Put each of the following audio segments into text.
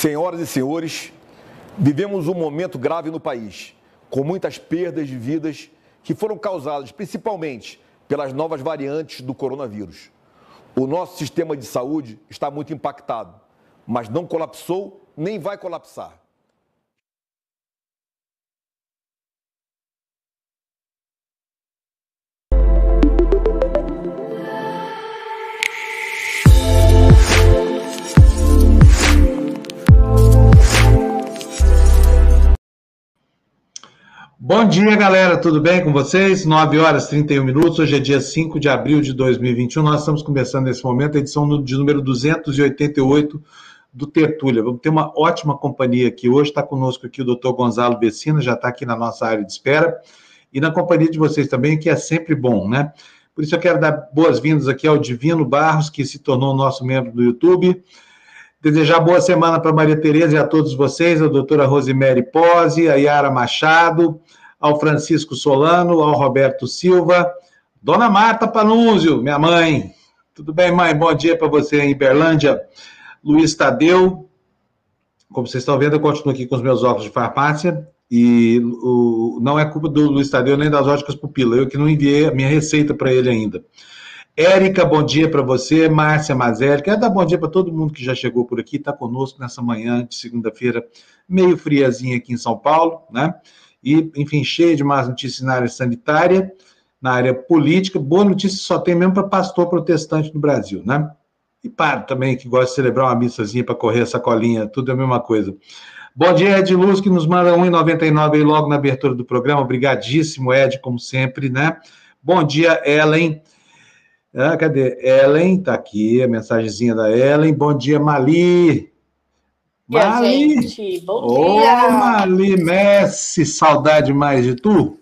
Senhoras e senhores, vivemos um momento grave no país, com muitas perdas de vidas que foram causadas principalmente pelas novas variantes do coronavírus. O nosso sistema de saúde está muito impactado, mas não colapsou nem vai colapsar. Bom dia, galera, tudo bem com vocês? 9 horas e 31 minutos, hoje é dia 5 de abril de 2021. Nós estamos começando nesse momento a edição de número 288 do Tertúlia. Vamos ter uma ótima companhia aqui. Hoje está conosco aqui o doutor Gonzalo Bessina, já está aqui na nossa área de espera, e na companhia de vocês também, que é sempre bom, né? Por isso eu quero dar boas-vindas aqui ao Divino Barros, que se tornou nosso membro do YouTube. Desejar boa semana para Maria Tereza e a todos vocês, a doutora Rosemary Pose, a Yara Machado, ao Francisco Solano, ao Roberto Silva, Dona Marta Panúzio, minha mãe. Tudo bem, mãe? Bom dia para você em Berlândia. Luiz Tadeu. Como vocês estão vendo, eu continuo aqui com os meus óculos de farmácia. E o, não é culpa do Luiz Tadeu nem das óticas pupila. Eu que não enviei a minha receita para ele ainda. Érica, bom dia para você. Márcia Mazelli, quero dar bom dia para todo mundo que já chegou por aqui, está conosco nessa manhã de segunda-feira, meio friazinha aqui em São Paulo, né? e, enfim, cheia de más notícias na área sanitária, na área política. Boa notícia só tem mesmo para pastor protestante no Brasil, né? E para também, que gosta de celebrar uma missazinha para correr essa colinha, tudo é a mesma coisa. Bom dia, Ed Luz, que nos manda 1,99 aí logo na abertura do programa. Obrigadíssimo, Ed, como sempre, né? Bom dia, Ellen. Ah, cadê? Ellen, tá aqui a mensagenzinha da Ellen. Bom dia, Mali. Mali. gente. Bom Ô, dia. Mali Messi, saudade mais de tu.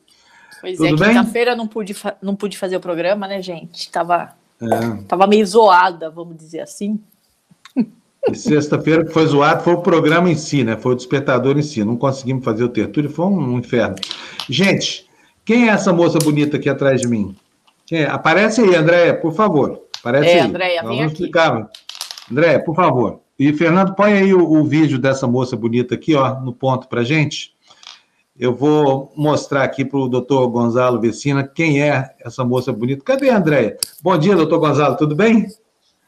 Pois é, Tudo é, quinta-feira não pude, não pude fazer o programa, né, gente? Tava, é. tava meio zoada, vamos dizer assim. E sexta-feira que foi zoado foi o programa em si, né? Foi o despertador em si. Não conseguimos fazer o tertúlio, foi um inferno. Gente, quem é essa moça bonita aqui atrás de mim? É? Aparece aí, Andréia, por favor. Aparece é, aí. Andréia, vem aqui. Explicar. Andréia, por favor. E, Fernando, põe aí o, o vídeo dessa moça bonita aqui, ó, no ponto para gente. Eu vou mostrar aqui para o doutor Gonzalo Vecina quem é essa moça bonita. Cadê a Andréia? Bom dia, doutor Gonzalo, tudo bem?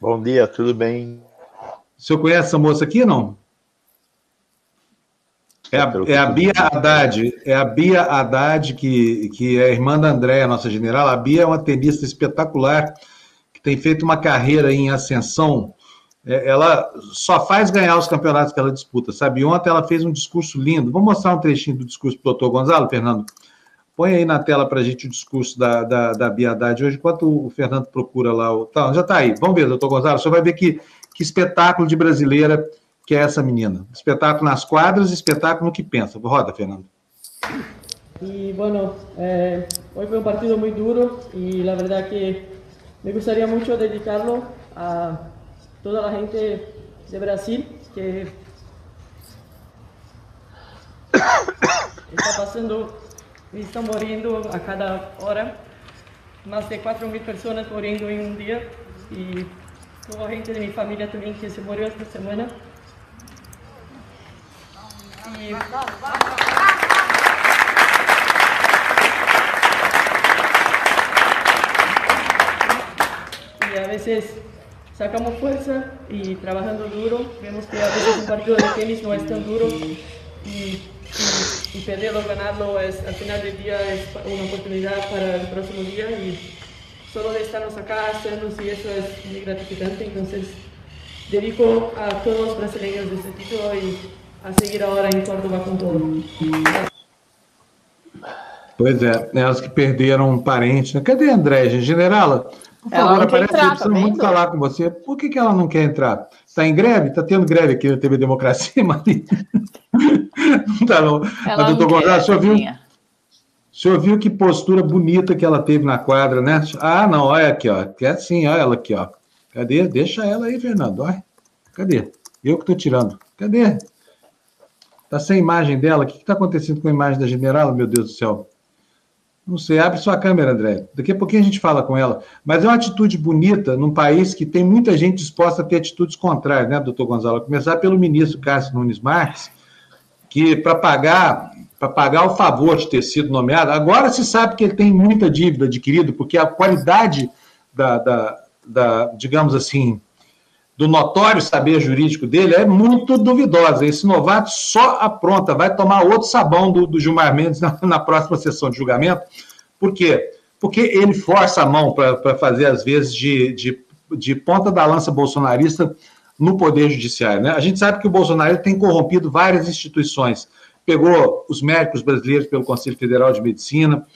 Bom dia, tudo bem. O senhor conhece essa moça aqui, não? É a, é a Bia Haddad, é a Bia Haddad, que, que é irmã da Andréia, nossa general. A Bia é uma tenista espetacular, que tem feito uma carreira em ascensão é, ela só faz ganhar os campeonatos que ela disputa, sabe? Ontem ela fez um discurso lindo. Vou mostrar um trechinho do discurso do doutor Gonzalo, Fernando. Põe aí na tela para a gente o discurso da, da, da Biadade hoje, enquanto o Fernando procura lá. O... Tá, já está aí. Vamos ver, doutor Gonzalo. Senhor vai ver que, que espetáculo de brasileira que é essa menina. Espetáculo nas quadras, espetáculo no que pensa. Roda, Fernando. E, bueno, eh, fue un partido muy duro y la verdad que me gustaría mucho dedicarlo a toda la gente de Brasil que está pasando y están muriendo a cada hora. Más de 4 mil personas muriendo en un día y toda la gente de mi familia también que se murió esta semana. Y... a veces sacamos fuerza y trabajando duro. Vemos que a veces un partido de tenis no es tan duro y, y, y perderlo, ganarlo es, al final del día es una oportunidad para el próximo día y solo de estarnos acá, hacernos y eso es muy gratificante. Entonces, dedico a todos los brasileños de este título y a seguir ahora em Córdoba com todo. Pois é, elas que perderam um parente. Cadê a André, generala? Por ela favor, aparece entrar, precisa tá muito falar com você. Por que, que ela não quer entrar? Está em greve? Está tendo greve aqui na TV Democracia, Maria? não está não. Ela doutor Gonzalo, o senhor, viu, o senhor viu que postura bonita que ela teve na quadra, né? Ah, não, olha aqui, ó. Quer sim, olha ela aqui, ó. Cadê? Deixa ela aí, Fernando. Olha. Cadê? Eu que estou tirando. Cadê? Está sem imagem dela. O que está acontecendo com a imagem da general, meu Deus do céu? Não sei, abre sua câmera, André. Daqui a pouquinho a gente fala com ela. Mas é uma atitude bonita num país que tem muita gente disposta a ter atitudes contrárias, né, doutor Gonzalo? Começar pelo ministro Cássio Nunes Marques, que para pagar para pagar o favor de ter sido nomeado, agora se sabe que ele tem muita dívida adquirida, porque a qualidade da, da, da digamos assim, do notório saber jurídico dele é muito duvidosa. Esse novato só apronta, vai tomar outro sabão do, do Gilmar Mendes na, na, próxima sessão de julgamento. Por quê? Porque ele força a mão para fazer, às vezes, de, de, de, ponta da lança bolsonarista no Poder Judiciário. Né? A gente sabe que o Bolsonaro tem corrompido várias instituições. Pegou os médicos brasileiros pelo Conselho Federal de Medicina,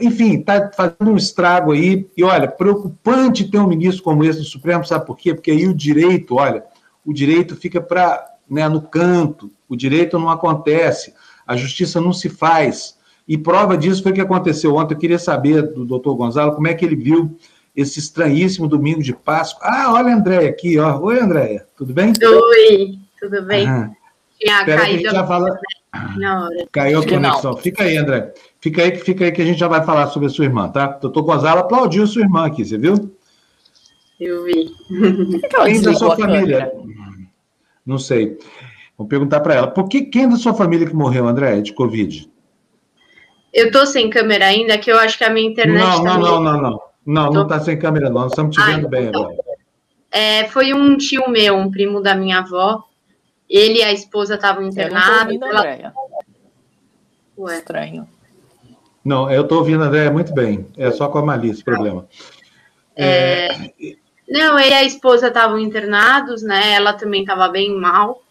enfim, está fazendo um estrago aí. E olha, preocupante ter um ministro como esse no Supremo, sabe por quê? Porque aí o direito, olha, o direito fica para né, no canto, o direito não acontece, a justiça não se faz. E prova disso foi o que aconteceu ontem. Eu queria saber do doutor Gonzalo como é que ele viu esse estranhíssimo domingo de Páscoa. Ah, olha a Andréia aqui, ó. Oi, Andréia, tudo bem? Oi, tudo bem? Aham. Tinha caído já fala... na hora. Caiu a conexão. Fica aí, André. Fica aí, fica aí que a gente já vai falar sobre a sua irmã, tá? Doutor Gonzalo aplaudiu a sua irmã aqui, você viu? Eu vi. Quem da sua família? Não sei. Vou perguntar para ela. Por que quem da sua família que morreu, André, de Covid? Eu tô sem câmera ainda, que eu acho que a minha internet. Não, não, não, não, não. Não, tô... não tá sem câmera, não. Nós estamos te ah, vendo bem então. agora. É, foi um tio meu, um primo da minha avó. Ele e a esposa estavam internados. Ela... Ué. Estranho. Não, eu estou ouvindo, André, muito bem. É só com a Malícia o problema. É... É... Não, ele e a esposa estavam internados, né? Ela também estava bem mal,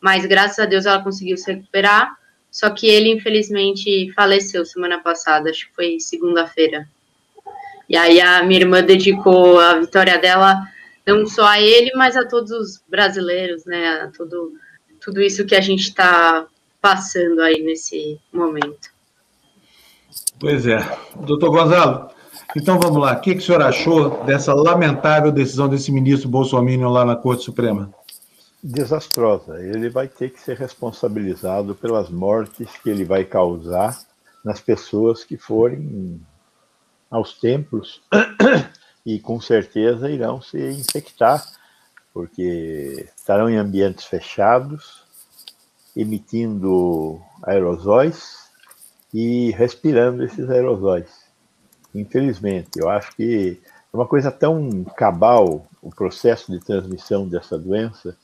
mas graças a Deus ela conseguiu se recuperar. Só que ele, infelizmente, faleceu semana passada, acho que foi segunda-feira. E aí a minha irmã dedicou a vitória dela não só a ele, mas a todos os brasileiros, né? A tudo, tudo isso que a gente está passando aí nesse momento. Pois é. Doutor Gonzalo, então vamos lá. O que, que o senhor achou dessa lamentável decisão desse ministro Bolsonaro lá na Corte Suprema? Desastrosa. Ele vai ter que ser responsabilizado pelas mortes que ele vai causar nas pessoas que forem aos templos e com certeza irão se infectar, porque estarão em ambientes fechados, emitindo aerosóis e respirando esses aerosóis. Infelizmente, eu acho que é uma coisa tão cabal o processo de transmissão dessa doença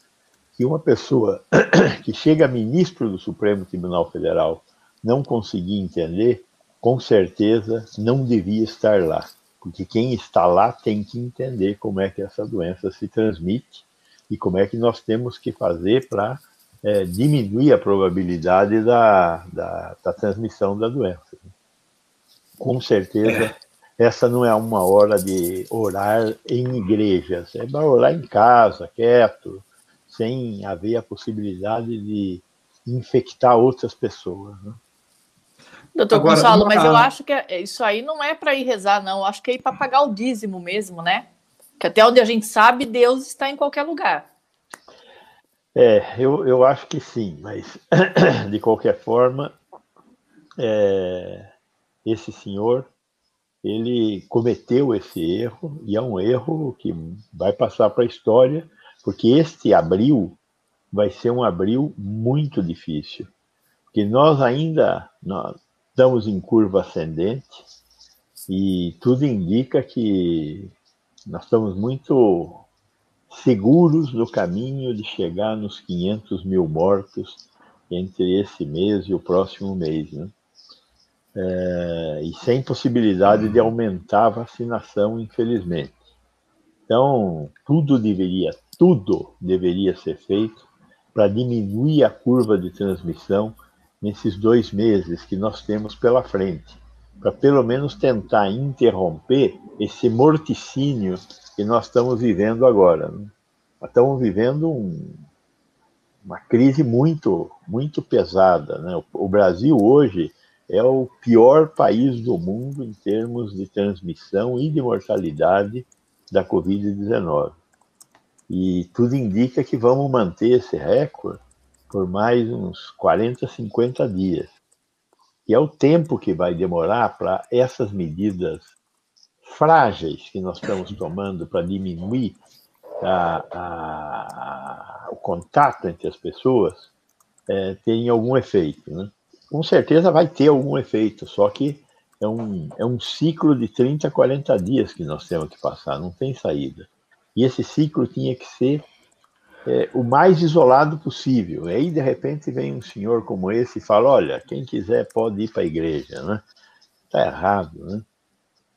que uma pessoa que chega a ministro do Supremo Tribunal Federal não conseguir entender, com certeza não devia estar lá, porque quem está lá tem que entender como é que essa doença se transmite e como é que nós temos que fazer para é, diminuir a probabilidade da, da, da, transmissão da doença. Com certeza, é. essa não é uma hora de orar em igrejas, é para orar em casa, quieto, sem haver a possibilidade de infectar outras pessoas. Né? Doutor Agora, Gonçalo, mas eu acho que é, isso aí não é para ir rezar, não. Eu acho que é ir para pagar o dízimo mesmo, né? Que até onde a gente sabe, Deus está em qualquer lugar. É, eu, eu acho que sim, mas de qualquer forma, é, esse senhor ele cometeu esse erro e é um erro que vai passar para a história, porque este abril vai ser um abril muito difícil, porque nós ainda nós estamos em curva ascendente e tudo indica que nós estamos muito seguros no caminho de chegar nos 500 mil mortos entre esse mês e o próximo mês, né? É, e sem possibilidade de aumentar a vacinação, infelizmente. Então, tudo deveria, tudo deveria ser feito para diminuir a curva de transmissão nesses dois meses que nós temos pela frente, para pelo menos tentar interromper esse morticínio que nós estamos vivendo agora. Né? Estamos vivendo um, uma crise muito, muito pesada. Né? O, o Brasil hoje é o pior país do mundo em termos de transmissão e de mortalidade da Covid-19. E tudo indica que vamos manter esse recorde por mais uns 40, 50 dias. que é o tempo que vai demorar para essas medidas frágeis que nós estamos tomando para diminuir a, a, o contato entre as pessoas é, terem algum efeito. Né? Com certeza vai ter algum efeito, só que é um, é um ciclo de 30, 40 dias que nós temos que passar, não tem saída. E esse ciclo tinha que ser é, o mais isolado possível. E aí, de repente, vem um senhor como esse e fala: olha, quem quiser pode ir para a igreja. Né? Está errado. Né?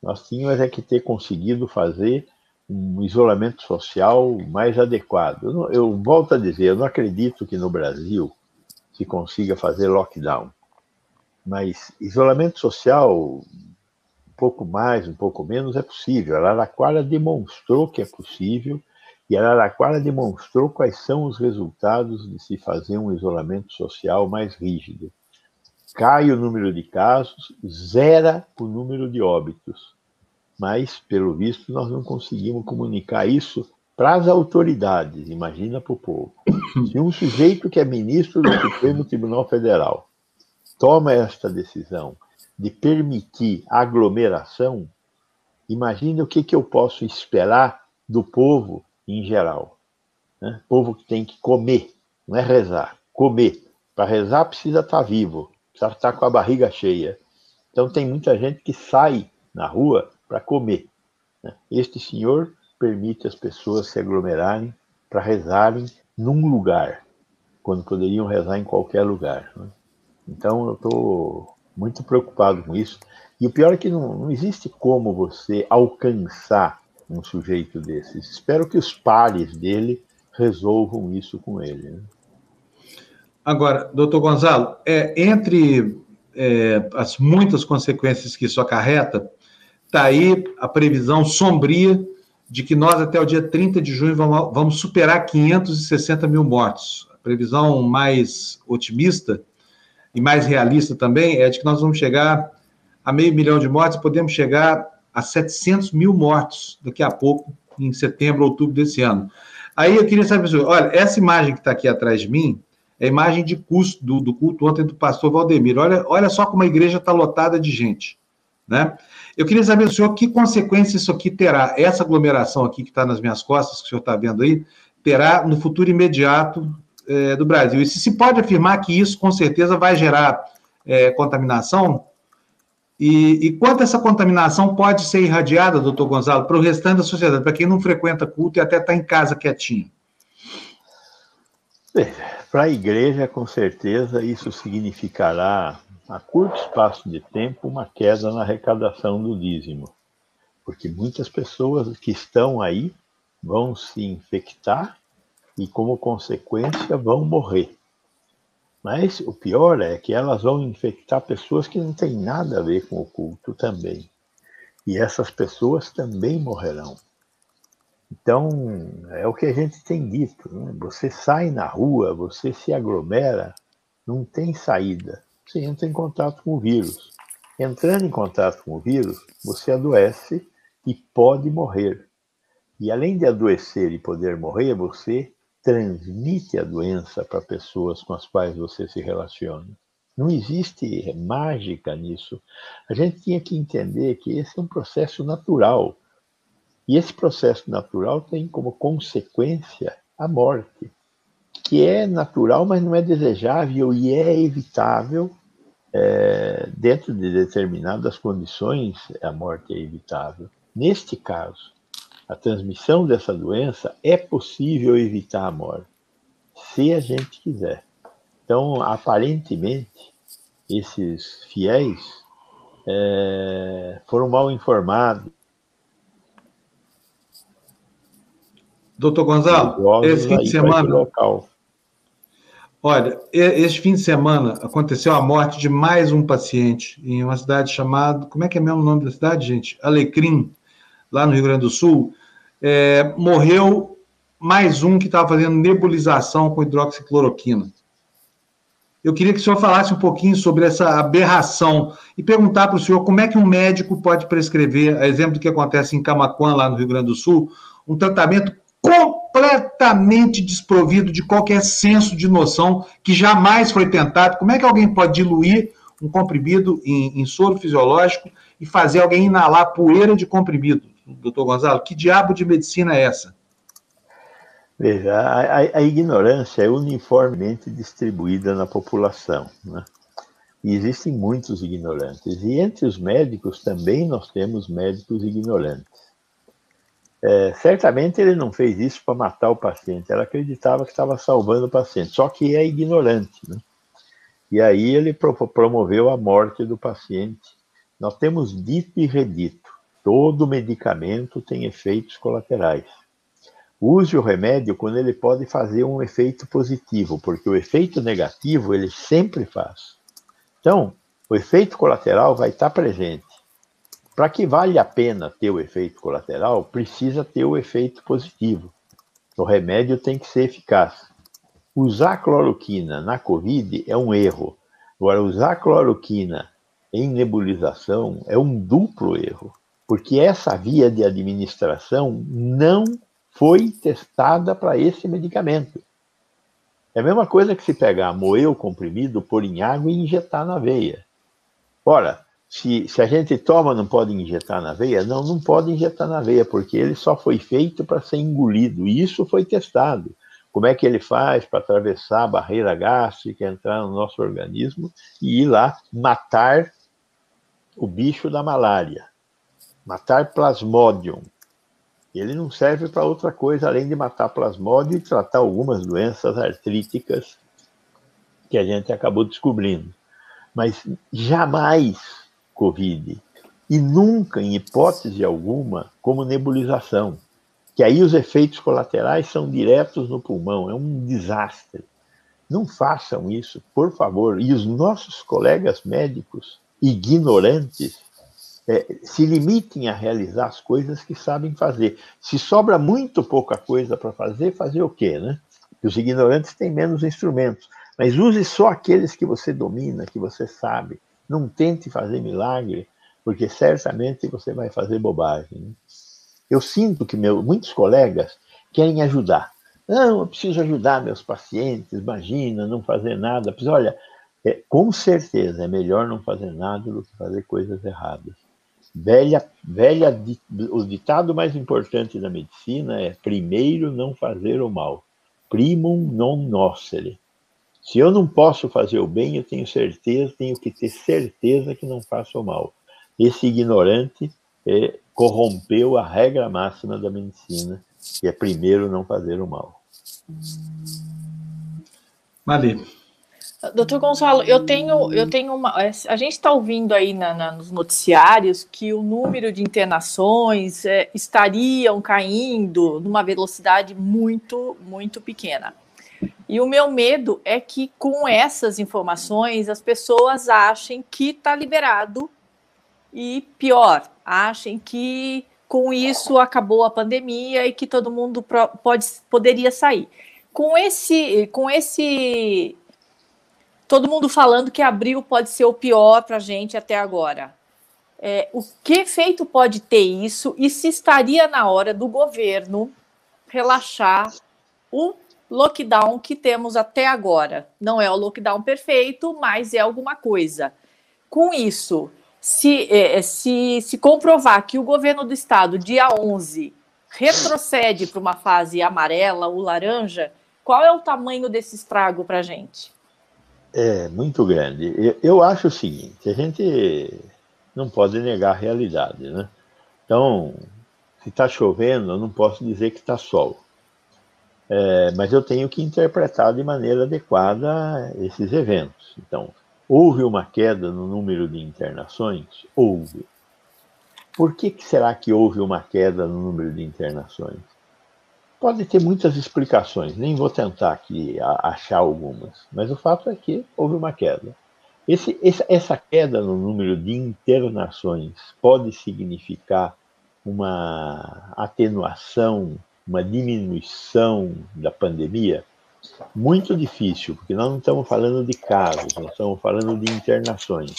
Nós tínhamos é que ter conseguido fazer um isolamento social mais adequado. Eu, eu volto a dizer: eu não acredito que no Brasil se consiga fazer lockdown. Mas isolamento social, um pouco mais, um pouco menos, é possível. A Araraquara demonstrou que é possível e Araraquara demonstrou quais são os resultados de se fazer um isolamento social mais rígido. Cai o número de casos, zera o número de óbitos. Mas, pelo visto, nós não conseguimos comunicar isso para as autoridades, imagina para o povo. Se um sujeito que é ministro do Supremo Tribunal Federal toma esta decisão de permitir aglomeração, imagine o que, que eu posso esperar do povo em geral. Né? Povo que tem que comer, não é rezar, comer. Para rezar precisa estar tá vivo, precisa estar tá com a barriga cheia. Então tem muita gente que sai na rua para comer. Né? Este senhor permite as pessoas se aglomerarem para rezarem num lugar, quando poderiam rezar em qualquer lugar. Né? Então eu estou muito preocupado com isso. E o pior é que não, não existe como você alcançar um sujeito desses. Espero que os pares dele resolvam isso com ele. Né? Agora, doutor Gonzalo, é, entre é, as muitas consequências que isso acarreta, está aí a previsão sombria de que nós, até o dia 30 de junho, vamos, vamos superar 560 mil mortos. A previsão mais otimista e mais realista também é de que nós vamos chegar a meio milhão de mortes, podemos chegar a 700 mil mortos daqui a pouco, em setembro, outubro desse ano. Aí eu queria saber, olha, essa imagem que está aqui atrás de mim é a imagem de custo do, do, culto ontem do pastor Valdemiro. Olha, olha só como a igreja está lotada de gente. Né? Eu queria saber, senhor, que consequência isso aqui terá, essa aglomeração aqui que está nas minhas costas, que o senhor está vendo aí, terá no futuro imediato é, do Brasil. E se se pode afirmar que isso, com certeza, vai gerar é, contaminação, e, e quanto essa contaminação pode ser irradiada, doutor Gonzalo, para o restante da sociedade, para quem não frequenta culto e até está em casa quietinho? Para a igreja, com certeza, isso significará, a curto espaço de tempo, uma queda na arrecadação do dízimo. Porque muitas pessoas que estão aí vão se infectar e, como consequência, vão morrer. Mas o pior é que elas vão infectar pessoas que não têm nada a ver com o culto também. E essas pessoas também morrerão. Então, é o que a gente tem dito. Né? Você sai na rua, você se aglomera, não tem saída. Você entra em contato com o vírus. Entrando em contato com o vírus, você adoece e pode morrer. E além de adoecer e poder morrer, você transmite a doença para pessoas com as quais você se relaciona. Não existe mágica nisso. A gente tinha que entender que esse é um processo natural. E esse processo natural tem como consequência a morte, que é natural, mas não é desejável e é evitável. É, dentro de determinadas condições, a morte é evitável. Neste caso, a transmissão dessa doença, é possível evitar a morte, se a gente quiser. Então, aparentemente, esses fiéis é, foram mal informados. Doutor Gonzalo, esse fim de semana. Local. Olha, este fim de semana aconteceu a morte de mais um paciente em uma cidade chamada. Como é que é mesmo o nome da cidade, gente? Alecrim, lá no Rio Grande do Sul, é, morreu mais um que estava fazendo nebulização com hidroxicloroquina. Eu queria que o senhor falasse um pouquinho sobre essa aberração e perguntar para o senhor como é que um médico pode prescrever, a exemplo do que acontece em Camaquã, lá no Rio Grande do Sul, um tratamento completamente desprovido de qualquer senso de noção que jamais foi tentado. Como é que alguém pode diluir um comprimido em, em soro fisiológico e fazer alguém inalar poeira de comprimido. Doutor Gonzalo, que diabo de medicina é essa? Veja, a, a, a ignorância é uniformemente distribuída na população. Né? E existem muitos ignorantes. E entre os médicos também nós temos médicos ignorantes. É, certamente ele não fez isso para matar o paciente, ela acreditava que estava salvando o paciente, só que é ignorante. Né? E aí ele pro promoveu a morte do paciente. Nós temos dito e redito: todo medicamento tem efeitos colaterais. Use o remédio quando ele pode fazer um efeito positivo, porque o efeito negativo ele sempre faz. Então, o efeito colateral vai estar presente. Para que vale a pena ter o efeito colateral, precisa ter o efeito positivo. O remédio tem que ser eficaz. Usar cloroquina na COVID é um erro. Agora, usar cloroquina em nebulização é um duplo erro, porque essa via de administração não foi testada para esse medicamento. É a mesma coisa que se pegar, moer o comprimido, pôr em água e injetar na veia. Ora, se, se a gente toma, não pode injetar na veia? Não, não pode injetar na veia, porque ele só foi feito para ser engolido. E isso foi testado. Como é que ele faz para atravessar a barreira gástrica, entrar no nosso organismo e ir lá matar o bicho da malária, matar plasmodium. Ele não serve para outra coisa além de matar plasmodium e tratar algumas doenças artríticas que a gente acabou descobrindo. Mas jamais Covid. E nunca, em hipótese alguma, como nebulização. Que aí os efeitos colaterais são diretos no pulmão, é um desastre. Não façam isso, por favor. E os nossos colegas médicos, ignorantes, é, se limitem a realizar as coisas que sabem fazer. Se sobra muito pouca coisa para fazer, fazer o quê, né? Os ignorantes têm menos instrumentos. Mas use só aqueles que você domina, que você sabe. Não tente fazer milagre, porque certamente você vai fazer bobagem. Né? Eu sinto que meu, muitos colegas querem ajudar. Não, eu preciso ajudar meus pacientes, imagina, não fazer nada. Olha, é, com certeza é melhor não fazer nada do que fazer coisas erradas. Velha, velha, o ditado mais importante da medicina é: primeiro não fazer o mal. Primum non nocere. Se eu não posso fazer o bem, eu tenho certeza, tenho que ter certeza que não faço o mal. Esse ignorante é, corrompeu a regra máxima da medicina, que é primeiro não fazer o mal. Mali. Doutor Gonçalo, eu tenho, eu tenho uma. A gente está ouvindo aí na, na, nos noticiários que o número de internações é, estariam caindo numa velocidade muito, muito pequena. E o meu medo é que com essas informações as pessoas achem que está liberado e pior, achem que com isso acabou a pandemia e que todo mundo pode, poderia sair. Com esse, com esse, todo mundo falando que abril pode ser o pior para a gente até agora. É, o que efeito pode ter isso e se estaria na hora do governo relaxar o lockdown que temos até agora. Não é o lockdown perfeito, mas é alguma coisa. Com isso, se, é, é se, se comprovar que o governo do estado, dia 11, retrocede para uma fase amarela ou laranja, qual é o tamanho desse estrago para a gente? É muito grande. Eu, acho o seguinte: a gente não pode negar a realidade, né? Então, se está chovendo, eu não posso dizer que está sol. É, mas eu tenho que interpretar de maneira adequada esses eventos. Então, houve uma queda no número de internações? Houve. Por que, que será que houve uma queda no número de internações? Pode ter muitas explicações, nem vou tentar aqui achar algumas, mas o fato é que houve uma queda. Esse, essa queda no número de internações pode significar uma atenuação uma diminuição da pandemia? Muito difícil, porque nós não estamos falando de casos, nós estamos falando de internações.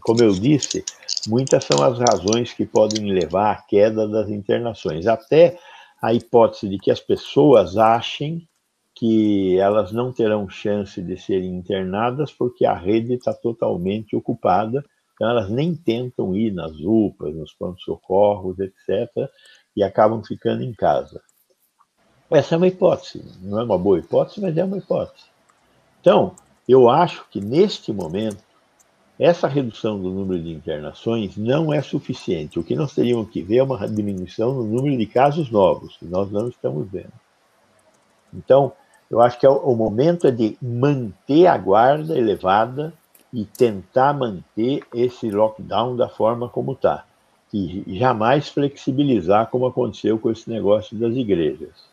Como eu disse, muitas são as razões que podem levar à queda das internações. Até a hipótese de que as pessoas achem que elas não terão chance de serem internadas porque a rede está totalmente ocupada, então elas nem tentam ir nas UPAs, nos pronto-socorros, etc., e acabam ficando em casa. Essa é uma hipótese, não é uma boa hipótese, mas é uma hipótese. Então, eu acho que neste momento, essa redução do número de internações não é suficiente. O que nós teríamos que ver é uma diminuição no número de casos novos, que nós não estamos vendo. Então, eu acho que é o momento é de manter a guarda elevada e tentar manter esse lockdown da forma como está. E jamais flexibilizar, como aconteceu com esse negócio das igrejas.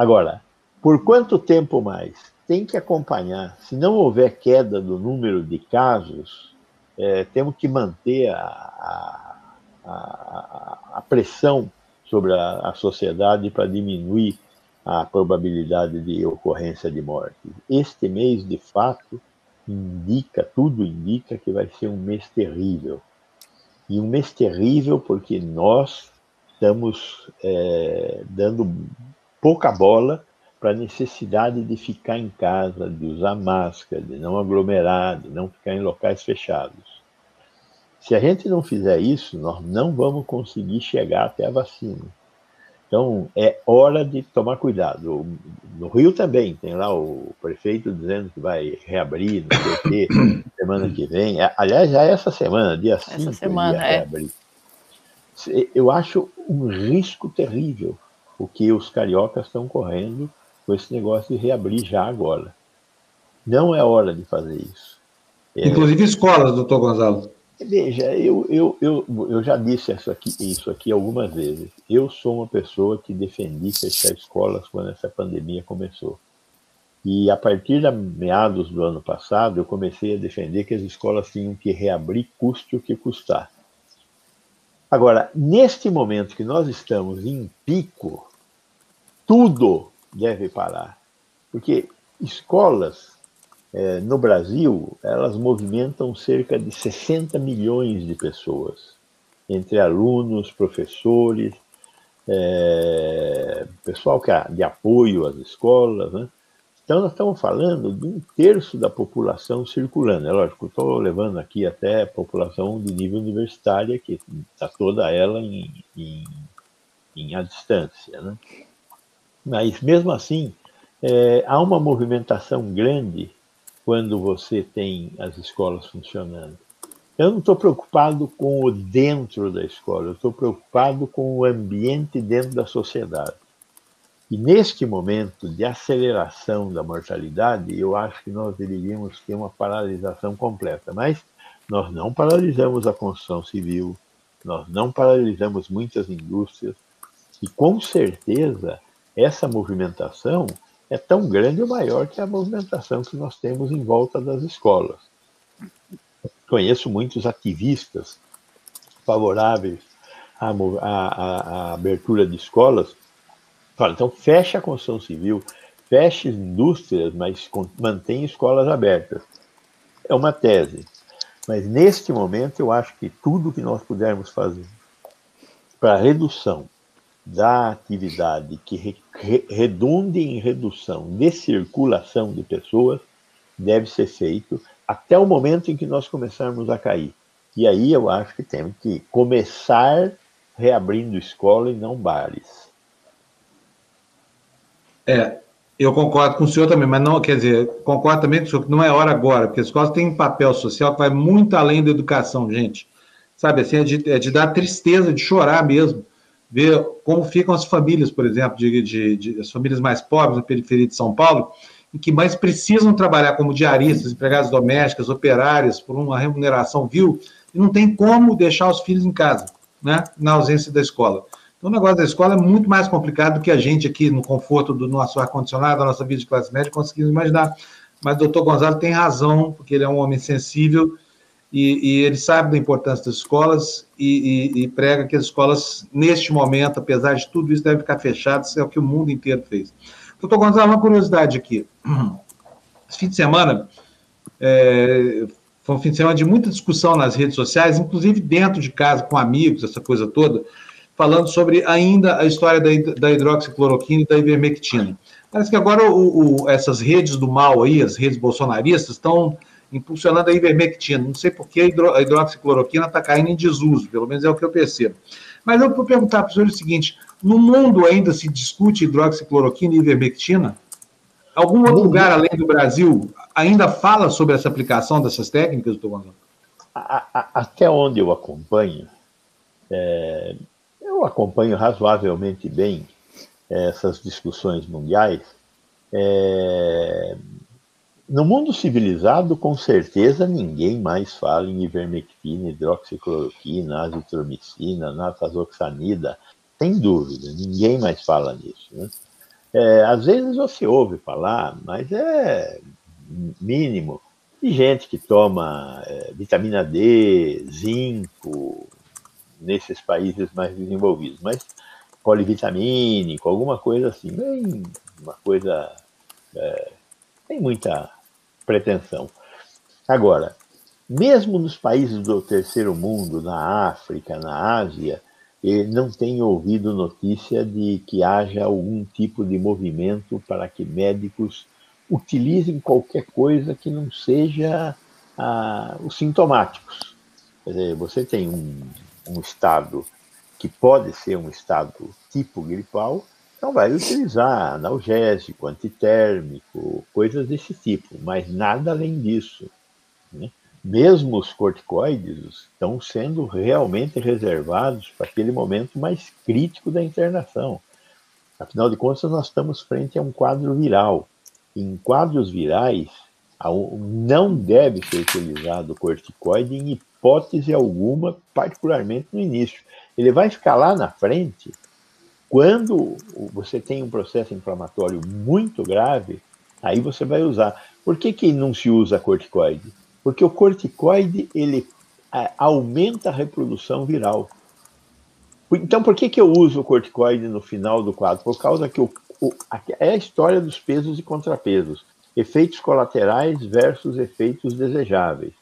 Agora, por quanto tempo mais? Tem que acompanhar. Se não houver queda do número de casos, é, temos que manter a, a, a pressão sobre a, a sociedade para diminuir a probabilidade de ocorrência de morte. Este mês, de fato, indica, tudo indica que vai ser um mês terrível. E um mês terrível porque nós estamos é, dando pouca bola para a necessidade de ficar em casa, de usar máscara, de não aglomerar, de não ficar em locais fechados. Se a gente não fizer isso, nós não vamos conseguir chegar até a vacina. Então, é hora de tomar cuidado. No Rio também, tem lá o prefeito dizendo que vai reabrir, não sei o quê, semana que vem. É, aliás, já é essa semana, dia 5, essa semana, é. reabrir. Eu acho um risco terrível o que os cariocas estão correndo com esse negócio de reabrir já agora. Não é hora de fazer isso. É... Inclusive escolas, doutor Gonzalo. Veja, eu, eu, eu, eu já disse isso aqui, isso aqui algumas vezes. Eu sou uma pessoa que defendi fechar escolas quando essa pandemia começou. E a partir de meados do ano passado, eu comecei a defender que as escolas tinham que reabrir, custe o que custar. Agora, neste momento que nós estamos em pico, tudo deve parar. Porque escolas é, no Brasil, elas movimentam cerca de 60 milhões de pessoas, entre alunos, professores, é, pessoal que, de apoio às escolas. Né? Então, nós estamos falando de um terço da população circulando. É lógico, estou levando aqui até a população de nível universitário, que está toda ela em, em, em à distância. Né? Mas, mesmo assim, é, há uma movimentação grande quando você tem as escolas funcionando. Eu não estou preocupado com o dentro da escola, eu estou preocupado com o ambiente dentro da sociedade. E neste momento de aceleração da mortalidade, eu acho que nós deveríamos ter uma paralisação completa. Mas nós não paralisamos a construção civil, nós não paralisamos muitas indústrias, e com certeza essa movimentação é tão grande ou maior que a movimentação que nós temos em volta das escolas. Conheço muitos ativistas favoráveis à, à, à abertura de escolas. Fala, então fecha a construção civil, feche indústrias, mas mantém escolas abertas. É uma tese. Mas neste momento eu acho que tudo que nós pudermos fazer para redução da atividade que re, re, redunde em redução de circulação de pessoas deve ser feito até o momento em que nós começarmos a cair. E aí eu acho que temos que começar reabrindo escola e não bares. É, eu concordo com o senhor também, mas não, quer dizer, concordo também com o senhor que não é hora agora, porque as escolas têm um papel social que vai muito além da educação, gente. Sabe, assim, é de, é de dar tristeza, de chorar mesmo ver como ficam as famílias, por exemplo, de, de, de, as famílias mais pobres na periferia de São Paulo, e que mais precisam trabalhar como diaristas, empregadas domésticas, operárias, por uma remuneração vil, e não tem como deixar os filhos em casa, né, na ausência da escola. Então, o negócio da escola é muito mais complicado do que a gente aqui, no conforto do nosso ar-condicionado, da nossa vida de classe média, conseguimos imaginar. Mas o doutor Gonzalo tem razão, porque ele é um homem sensível e, e, ele sabe da importância das escolas e, e, e, prega que as escolas, neste momento, apesar de tudo isso, devem ficar fechadas, é o que o mundo inteiro fez. Doutor Gonzalo, uma curiosidade aqui. Esse fim de semana é, foi um fim de semana de muita discussão nas redes sociais, inclusive dentro de casa, com amigos, essa coisa toda, falando sobre ainda a história da, hidroxicloroquina e da ivermectina. Parece que agora o, o, essas redes do mal aí, as redes bolsonaristas, estão impulsionando a ivermectina. Não sei por que a, hidro, a hidroxicloroquina está caindo em desuso, pelo menos é o que eu percebo. Mas eu vou perguntar para o senhor o seguinte: no mundo ainda se discute hidroxicloroquina e ivermectina? Algum outro lugar além do Brasil ainda fala sobre essa aplicação dessas técnicas, doutor Gonzalo? Até onde eu acompanho, é, eu acompanho razoavelmente bem essas discussões mundiais. É, no mundo civilizado, com certeza, ninguém mais fala em ivermectina, hidroxicloroquina, azitromicina, natazoxanida. Tem dúvida, ninguém mais fala nisso. Né? É, às vezes você ouve falar, mas é mínimo. De gente que toma é, vitamina D, zinco, nesses países mais desenvolvidos, mas polivitamínico, alguma coisa assim, bem uma coisa. É, tem muita pretensão. Agora, mesmo nos países do terceiro mundo, na África, na Ásia, não tenho ouvido notícia de que haja algum tipo de movimento para que médicos utilizem qualquer coisa que não seja ah, os sintomáticos. Quer dizer, você tem um, um estado que pode ser um estado tipo gripal, então vai utilizar analgésico, antitérmico, coisas desse tipo, mas nada além disso. Né? Mesmo os corticoides estão sendo realmente reservados para aquele momento mais crítico da internação. Afinal de contas, nós estamos frente a um quadro viral. Em quadros virais, não deve ser utilizado o corticoide em hipótese alguma, particularmente no início. Ele vai ficar lá na frente quando você tem um processo inflamatório muito grave, aí você vai usar. Por que, que não se usa corticoide? Porque o corticoide ele é, aumenta a reprodução viral. Então, por que, que eu uso o corticoide no final do quadro? Por causa que o, o, é a história dos pesos e contrapesos, efeitos colaterais versus efeitos desejáveis.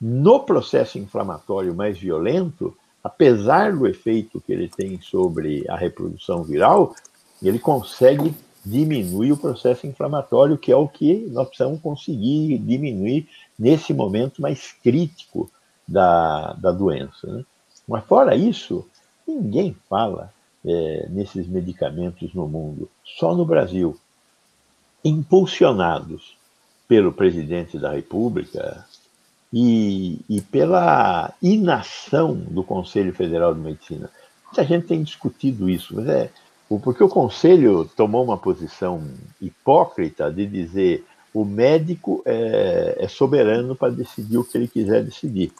No processo inflamatório mais violento, apesar do efeito que ele tem sobre a reprodução viral, ele consegue diminuir o processo inflamatório, que é o que nós precisamos conseguir diminuir nesse momento mais crítico da, da doença. Né? Mas, fora isso, ninguém fala é, nesses medicamentos no mundo, só no Brasil. Impulsionados pelo presidente da República, e, e pela inação do Conselho Federal de Medicina. Muita gente tem discutido isso, mas é porque o Conselho tomou uma posição hipócrita de dizer o médico é, é soberano para decidir o que ele quiser decidir.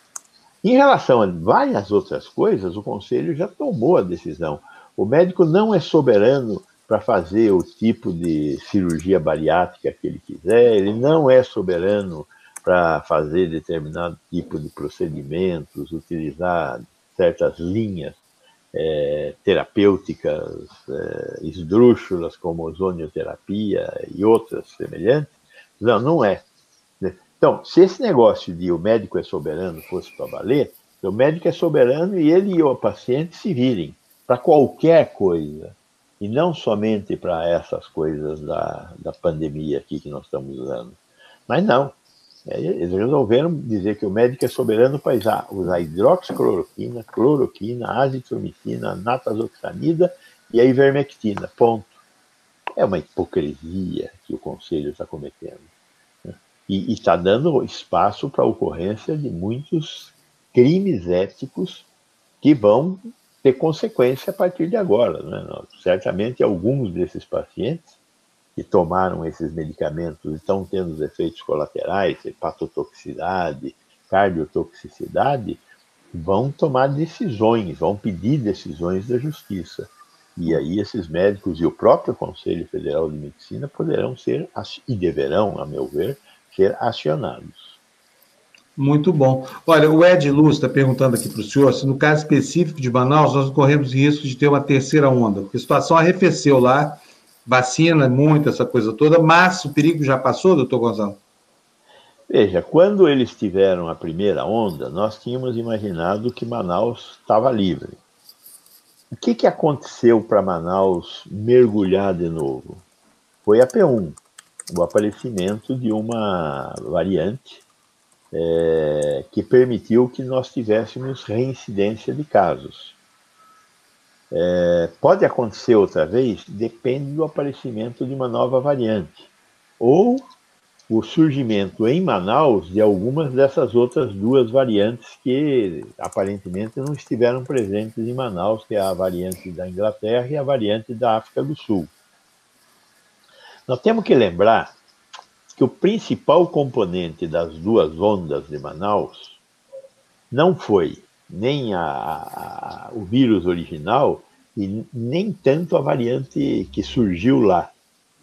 Em relação a várias outras coisas, o Conselho já tomou a decisão. O médico não é soberano para fazer o tipo de cirurgia bariátrica que ele quiser, ele não é soberano para fazer determinado tipo de procedimentos, utilizar certas linhas é, terapêuticas é, esdrúxulas, como ozonioterapia e outras semelhantes. Não, não é. Então, se esse negócio de o médico é soberano fosse para valer, o médico é soberano e ele e o paciente se virem para qualquer coisa, e não somente para essas coisas da, da pandemia aqui que nós estamos usando. Mas não, eles resolveram dizer que o médico é soberano para usar, usar hidroxicloroquina, cloroquina, azitromicina, natazoxanida e a ivermectina. Ponto. É uma hipocrisia que o Conselho está cometendo. Né? E está dando espaço para a ocorrência de muitos crimes éticos que vão ter consequência a partir de agora. Né? Certamente alguns desses pacientes que tomaram esses medicamentos estão tendo os efeitos colaterais, hepatotoxicidade, cardiotoxicidade, vão tomar decisões, vão pedir decisões da justiça. E aí esses médicos e o próprio Conselho Federal de Medicina poderão ser, e deverão, a meu ver, ser acionados. Muito bom. Olha, o Ed Luz está perguntando aqui para o senhor se no caso específico de Manaus nós corremos risco de ter uma terceira onda, porque a situação arrefeceu lá, vacina muito, essa coisa toda, mas o perigo já passou, doutor Gonzalo? Veja, quando eles tiveram a primeira onda, nós tínhamos imaginado que Manaus estava livre. O que, que aconteceu para Manaus mergulhar de novo? foi a P1, o aparecimento de uma variante é, que permitiu que nós tivéssemos reincidência de casos. É, pode acontecer outra vez? Depende do aparecimento de uma nova variante. Ou o surgimento em Manaus de algumas dessas outras duas variantes que aparentemente não estiveram presentes em Manaus, que é a variante da Inglaterra e a variante da África do Sul. Nós temos que lembrar que o principal componente das duas ondas de Manaus não foi nem a, a, o vírus original e nem tanto a variante que surgiu lá,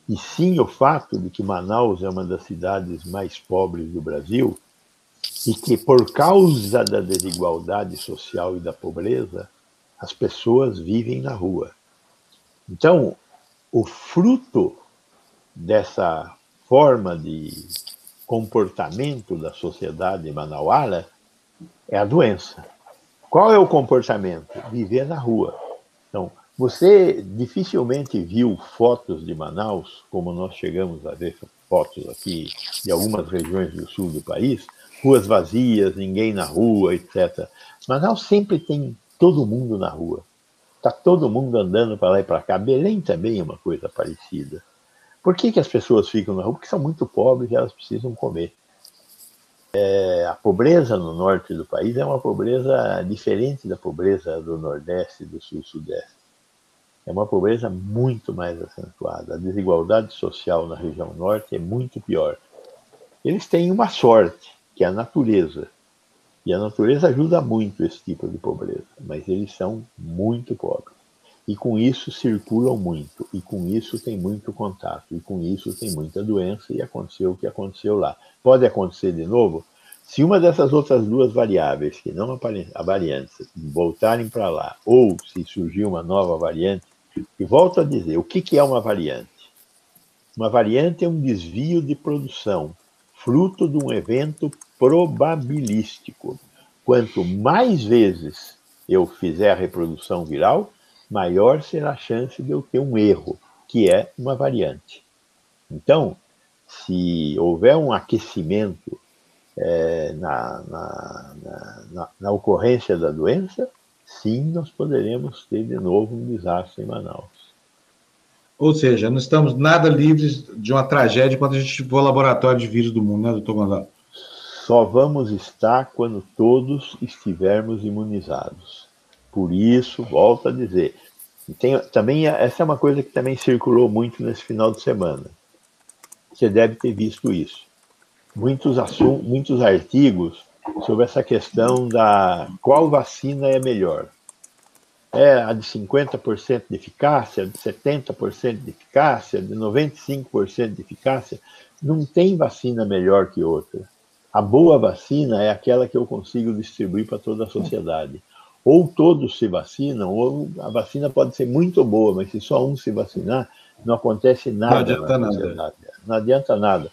e sim o fato de que Manaus é uma das cidades mais pobres do Brasil e que, por causa da desigualdade social e da pobreza, as pessoas vivem na rua. Então, o fruto dessa forma de comportamento da sociedade manauara é a doença. Qual é o comportamento? Viver na rua. Então, você dificilmente viu fotos de Manaus, como nós chegamos a ver fotos aqui de algumas regiões do sul do país, ruas vazias, ninguém na rua, etc. Manaus sempre tem todo mundo na rua. Está todo mundo andando para lá e para cá. Belém também é uma coisa parecida. Por que, que as pessoas ficam na rua? Porque são muito pobres e elas precisam comer. É, a pobreza no norte do país é uma pobreza diferente da pobreza do nordeste, do sul-sudeste. É uma pobreza muito mais acentuada. A desigualdade social na região norte é muito pior. Eles têm uma sorte, que é a natureza. E a natureza ajuda muito esse tipo de pobreza, mas eles são muito pobres e com isso circulam muito, e com isso tem muito contato, e com isso tem muita doença, e aconteceu o que aconteceu lá. Pode acontecer de novo? Se uma dessas outras duas variáveis, que não a variante, voltarem para lá, ou se surgir uma nova variante, e volto a dizer, o que, que é uma variante? Uma variante é um desvio de produção, fruto de um evento probabilístico. Quanto mais vezes eu fizer a reprodução viral, maior será a chance de eu ter um erro, que é uma variante. Então, se houver um aquecimento é, na, na, na, na, ocorrência da doença, sim, nós poderemos ter de novo um desastre em Manaus. Ou seja, não estamos nada livres de uma tragédia quando a gente for ao laboratório de vírus do mundo, né, doutor Gonzalo? Só vamos estar quando todos estivermos imunizados. Por isso, volto a dizer, tem, também essa é uma coisa que também circulou muito nesse final de semana. Você deve ter visto isso. Muitos muitos artigos sobre essa questão da qual vacina é melhor. É a de 50% de eficácia, de 70% de eficácia, de 95% de eficácia. Não tem vacina melhor que outra. A boa vacina é aquela que eu consigo distribuir para toda a sociedade ou todos se vacinam, ou a vacina pode ser muito boa, mas se só um se vacinar, não acontece nada. Não adianta nada. Não adianta nada.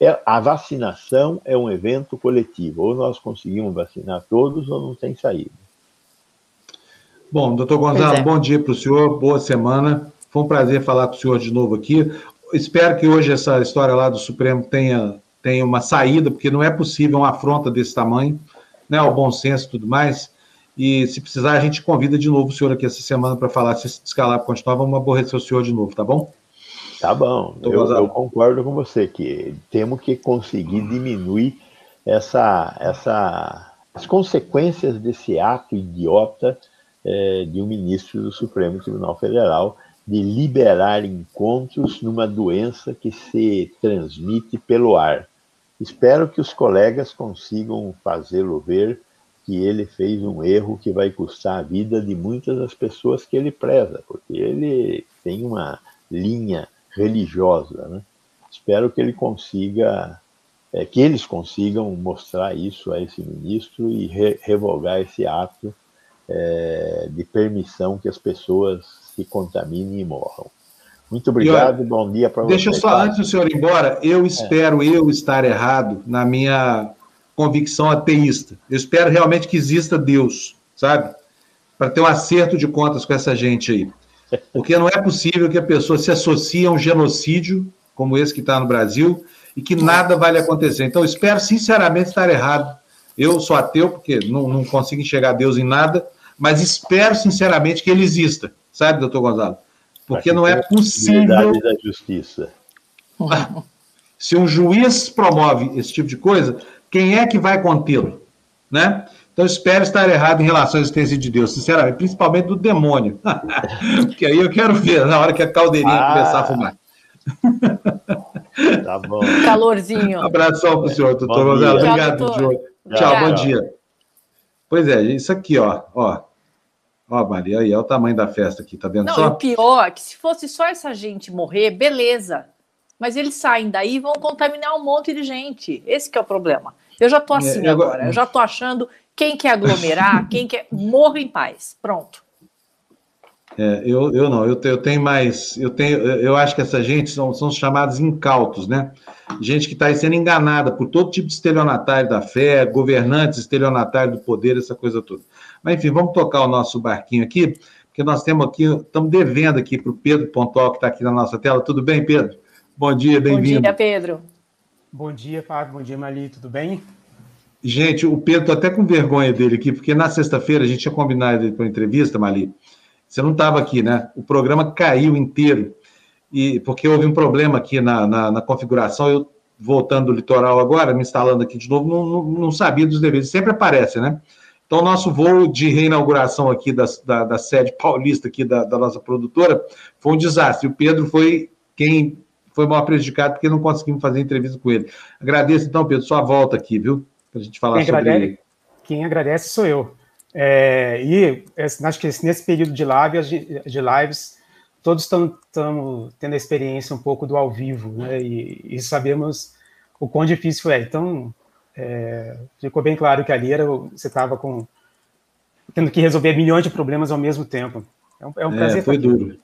É, a vacinação é um evento coletivo. Ou nós conseguimos vacinar todos, ou não tem saída. Bom, doutor Gonzalo, é. bom dia para o senhor, boa semana. Foi um prazer falar com o senhor de novo aqui. Espero que hoje essa história lá do Supremo tenha, tenha uma saída, porque não é possível uma afronta desse tamanho, né? O bom senso e tudo mais. E se precisar, a gente convida de novo o senhor aqui essa semana para falar se escalar para continuar. Vamos aborrecer o senhor de novo, tá bom? Tá bom. Eu, eu, concordo com você que temos que conseguir diminuir essa, essa, as consequências desse ato idiota é, de um ministro do Supremo Tribunal Federal de liberar encontros numa doença que se transmite pelo ar. Espero que os colegas consigam fazê-lo ver que ele fez um erro que vai custar a vida de muitas das pessoas que ele preza, porque ele tem uma linha religiosa. Né? Espero que ele consiga, é, que eles consigam mostrar isso a esse ministro e re revogar esse ato é, de permissão que as pessoas se contaminem e morram. Muito obrigado, e, bom dia para você. Deixa só, antes do senhor ir embora, eu espero é. eu estar errado na minha convicção ateísta. Eu espero realmente que exista Deus, sabe? Para ter um acerto de contas com essa gente aí. Porque não é possível que a pessoa se associe a um genocídio, como esse que está no Brasil, e que nada vai acontecer. Então, espero sinceramente estar errado. Eu sou ateu, porque não, não consigo enxergar Deus em nada, mas espero sinceramente que ele exista, sabe, doutor Gonzalo? Porque não é possível. da justiça. Se um juiz promove esse tipo de coisa, quem é que vai contê-lo? Né? Então, espero estar errado em relação à existência de Deus, sinceramente, principalmente do demônio. Porque aí eu quero ver na hora que a caldeirinha ah. começar a fumar. Tá bom. Calorzinho. Abração para o senhor, doutor Gonzalo. Obrigado, doutor. Tchau, bom dia. Pois é, isso aqui, ó. Ó, ó Maria, aí, olha o tamanho da festa aqui, tá vendo Não, só? o pior é que se fosse só essa gente morrer, beleza. Mas eles saem daí e vão contaminar um monte de gente. Esse é o problema. Eu já tô é, assim é, agora. Eu já tô achando quem quer aglomerar, quem quer. Morra em paz. Pronto. É, eu, eu não, eu, eu tenho mais. Eu, tenho, eu acho que essa gente são, são chamados incautos, né? Gente que está sendo enganada por todo tipo de estelionatário da fé, governantes estelionatários do poder, essa coisa toda. Mas, enfim, vamos tocar o nosso barquinho aqui, porque nós temos aqui, estamos devendo aqui para o Pedro Pontual, que está aqui na nossa tela. Tudo bem, Pedro? Bom dia, bem-vindo. Bom dia, Pedro. Bom dia, Fábio. Bom dia, Mali. Tudo bem? Gente, o Pedro, até com vergonha dele aqui, porque na sexta-feira a gente tinha combinado para uma entrevista, Mali. Você não estava aqui, né? O programa caiu inteiro, e porque houve um problema aqui na, na, na configuração. Eu, voltando do litoral agora, me instalando aqui de novo, não, não, não sabia dos deveres. Sempre aparece, né? Então, nosso voo de reinauguração aqui da, da, da sede paulista aqui da, da, nossa produtora foi um desastre. O Pedro foi quem foi mal prejudicado porque não conseguimos fazer entrevista com ele. Agradeço, então, Pedro, sua volta aqui, viu? para a gente falar quem sobre agradece, Quem agradece sou eu. É, e acho que nesse período de, live, de lives, todos estão tendo a experiência um pouco do ao vivo, né? E, e sabemos o quão difícil é. Então, é, ficou bem claro que ali era, você estava com tendo que resolver milhões de problemas ao mesmo tempo. É um, é um prazer. É, foi duro.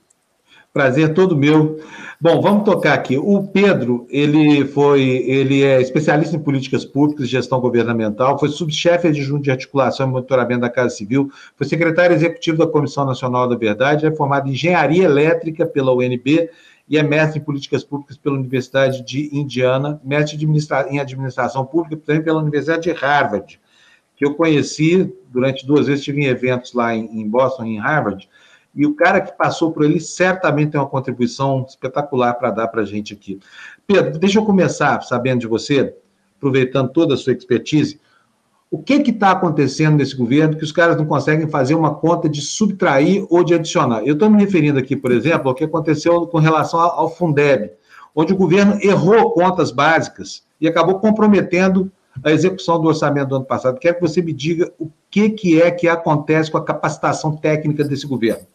Prazer todo meu. Bom, vamos tocar aqui. O Pedro, ele foi, ele é especialista em políticas públicas gestão governamental, foi subchefe adjunto de articulação e monitoramento da Casa Civil, foi secretário executivo da Comissão Nacional da Verdade, é formado em engenharia elétrica pela UNB e é mestre em políticas públicas pela Universidade de Indiana, mestre em administração pública também pela Universidade de Harvard, que eu conheci durante duas vezes, estive em eventos lá em Boston, em Harvard, e o cara que passou por ele certamente tem uma contribuição espetacular para dar para a gente aqui. Pedro, deixa eu começar sabendo de você, aproveitando toda a sua expertise. O que está acontecendo nesse governo que os caras não conseguem fazer uma conta de subtrair ou de adicionar? Eu estou me referindo aqui, por exemplo, ao que aconteceu com relação ao Fundeb, onde o governo errou contas básicas e acabou comprometendo a execução do orçamento do ano passado. Quero que você me diga o que, que é que acontece com a capacitação técnica desse governo.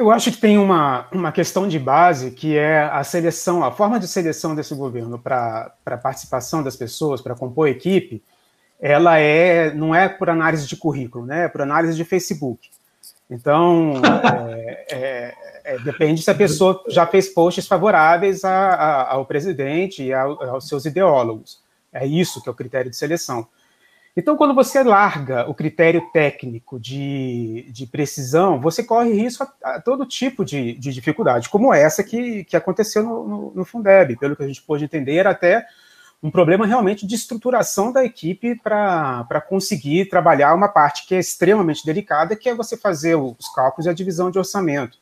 Eu acho que tem uma, uma questão de base que é a seleção, a forma de seleção desse governo para a participação das pessoas, para compor equipe, ela é não é por análise de currículo, né? É por análise de Facebook. Então, é, é, é, depende se a pessoa já fez posts favoráveis a, a, ao presidente e ao, aos seus ideólogos. É isso que é o critério de seleção. Então, quando você larga o critério técnico de, de precisão, você corre risco a, a todo tipo de, de, dificuldade, como essa que, que aconteceu no, no, no, Fundeb. Pelo que a gente pôde entender, era até um problema realmente de estruturação da equipe para conseguir trabalhar uma parte que é extremamente delicada, que é você fazer os cálculos e a divisão de orçamento.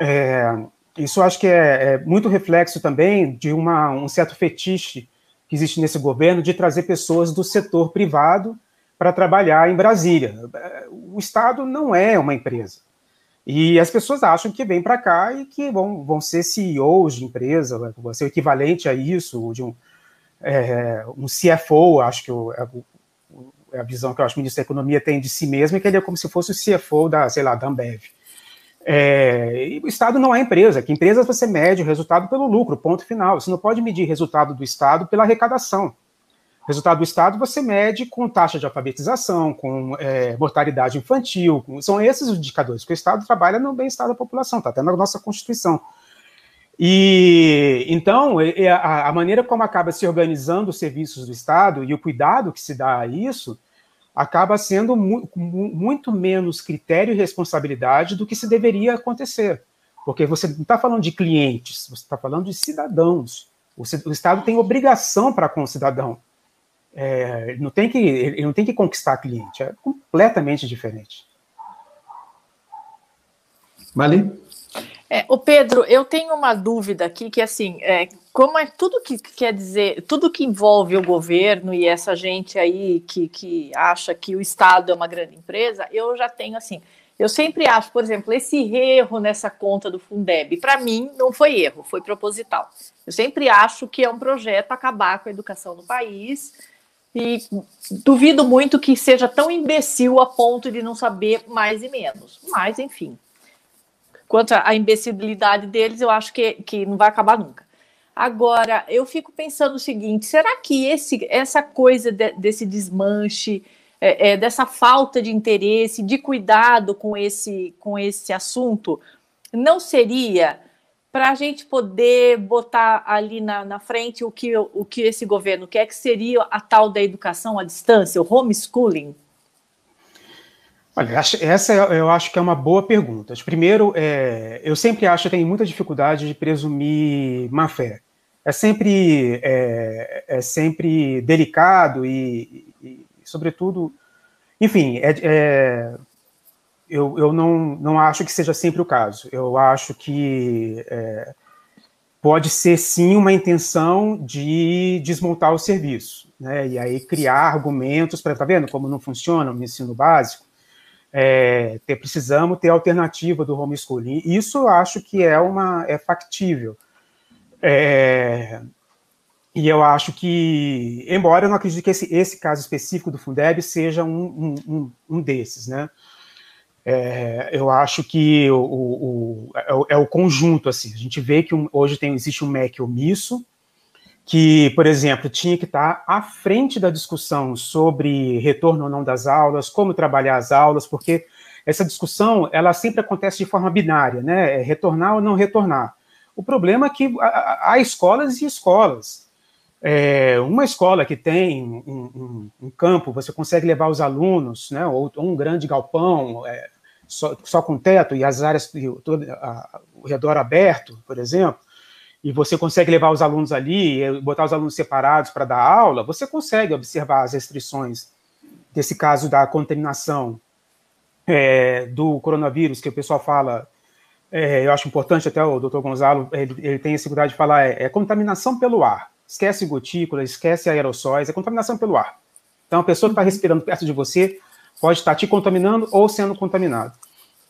É, isso acho que é, é muito reflexo também de uma, um certo fetiche que existe nesse governo de trazer pessoas do setor privado para trabalhar em Brasília. O Estado não é uma empresa. E as pessoas acham que vêm para cá e que vão, vão ser CEOs de empresa, vão ser o equivalente a isso, de um, é, um CFO, acho que é, é a visão que eu acho que o ministro da Economia tem de si mesmo, é que ele é como se fosse o CFO da, sei lá, da Ambev. É, o Estado não é empresa, que empresas você mede o resultado pelo lucro, ponto final. Você não pode medir resultado do Estado pela arrecadação. Resultado do Estado você mede com taxa de alfabetização, com é, mortalidade infantil, com, são esses os indicadores, que o Estado trabalha no bem-estar da população, está até na nossa Constituição. E então a, a maneira como acaba se organizando os serviços do Estado e o cuidado que se dá a isso acaba sendo mu muito menos critério e responsabilidade do que se deveria acontecer. Porque você não está falando de clientes, você está falando de cidadãos. O, o, Estado tem obrigação para com o cidadão. É, ele, não tem que, ele não tem que conquistar cliente, é completamente diferente. Vale? É, o Pedro, eu tenho uma dúvida aqui que assim, é, como é tudo que quer dizer, tudo que envolve o governo e essa gente aí que, que acha que o Estado é uma grande empresa, eu já tenho assim, eu sempre acho, por exemplo, esse erro nessa conta do Fundeb, para mim não foi erro, foi proposital. Eu sempre acho que é um projeto acabar com a educação no país e duvido muito que seja tão imbecil a ponto de não saber mais e menos. Mas, enfim, quanto à imbecilidade deles, eu acho que, que não vai acabar nunca. Agora, eu fico pensando o seguinte: será que esse, essa coisa de, desse desmanche, é, é, dessa falta de interesse, de cuidado com esse, com esse assunto, não seria para a gente poder botar ali na, na frente o que, o que esse governo quer, que seria a tal da educação à distância, o homeschooling? Olha, essa eu acho que é uma boa pergunta. Primeiro, é, eu sempre acho que tem muita dificuldade de presumir má fé. É sempre, é, é sempre delicado e, e, sobretudo, enfim, é, é, eu, eu não, não acho que seja sempre o caso. Eu acho que é, pode ser sim uma intenção de desmontar o serviço, né? E aí criar argumentos para, tá vendo como não funciona o ensino básico? é, ter, precisamos ter alternativa do homeschooling. Isso eu acho que é uma é factível. É, e eu acho que, embora eu não acredite que esse, esse caso específico do Fundeb seja um, um, um desses, né? É, eu acho que o, o, o, é o conjunto, assim, a gente vê que hoje tem, existe um MEC omisso, que, por exemplo, tinha que estar à frente da discussão sobre retorno ou não das aulas, como trabalhar as aulas, porque essa discussão ela sempre acontece de forma binária, né? É retornar ou não retornar. O problema é que há escolas e escolas. É, uma escola que tem um, um, um, campo, você consegue levar os alunos, né? Ou, ou um grande galpão é, só, só, com teto e as áreas, todo, a, o redor aberto, por exemplo e você consegue levar os alunos ali, botar os alunos separados para dar aula, você consegue observar as restrições desse caso da contaminação é, do coronavírus, que o pessoal fala, é, eu acho importante até o doutor Gonzalo, ele, ele tem cuidado de falar, é, é, contaminação pelo ar. Esquece gotícula, esquece aerossóis, é contaminação pelo ar. Então, a pessoa que está respirando perto de você pode estar te contaminando ou sendo contaminado.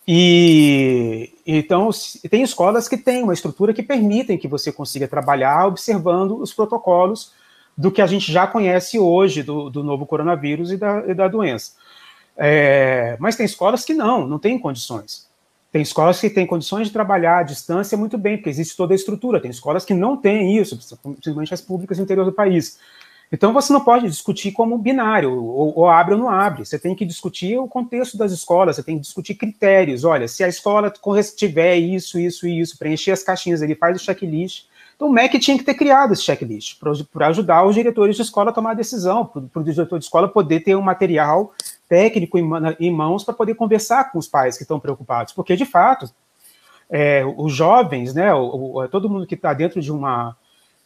E então tem escolas que têm uma estrutura que permitem que você consiga trabalhar observando os protocolos do que a gente já conhece hoje do, do novo coronavírus e da, e da doença. É, mas tem escolas que não, não têm condições. Tem escolas que têm condições de trabalhar à distância muito bem, porque existe toda a estrutura. Tem escolas que não têm isso, principalmente as públicas no interior do país. Então você não pode discutir como binário, ou, ou, abre ou não abre. Você tem que discutir o contexto das escolas, você tem que discutir critérios. Olha, se a escola tiver isso, isso e isso, preencher as caixinhas, ele faz o checklist. Então o MEC tinha que ter criado esse checklist para ajudar os diretores de escola a tomar a decisão, para o diretor de escola poder ter um material técnico em, mãos para poder conversar com os pais que estão preocupados. Porque, de fato, é, os jovens, né, o, o, todo mundo que está dentro de uma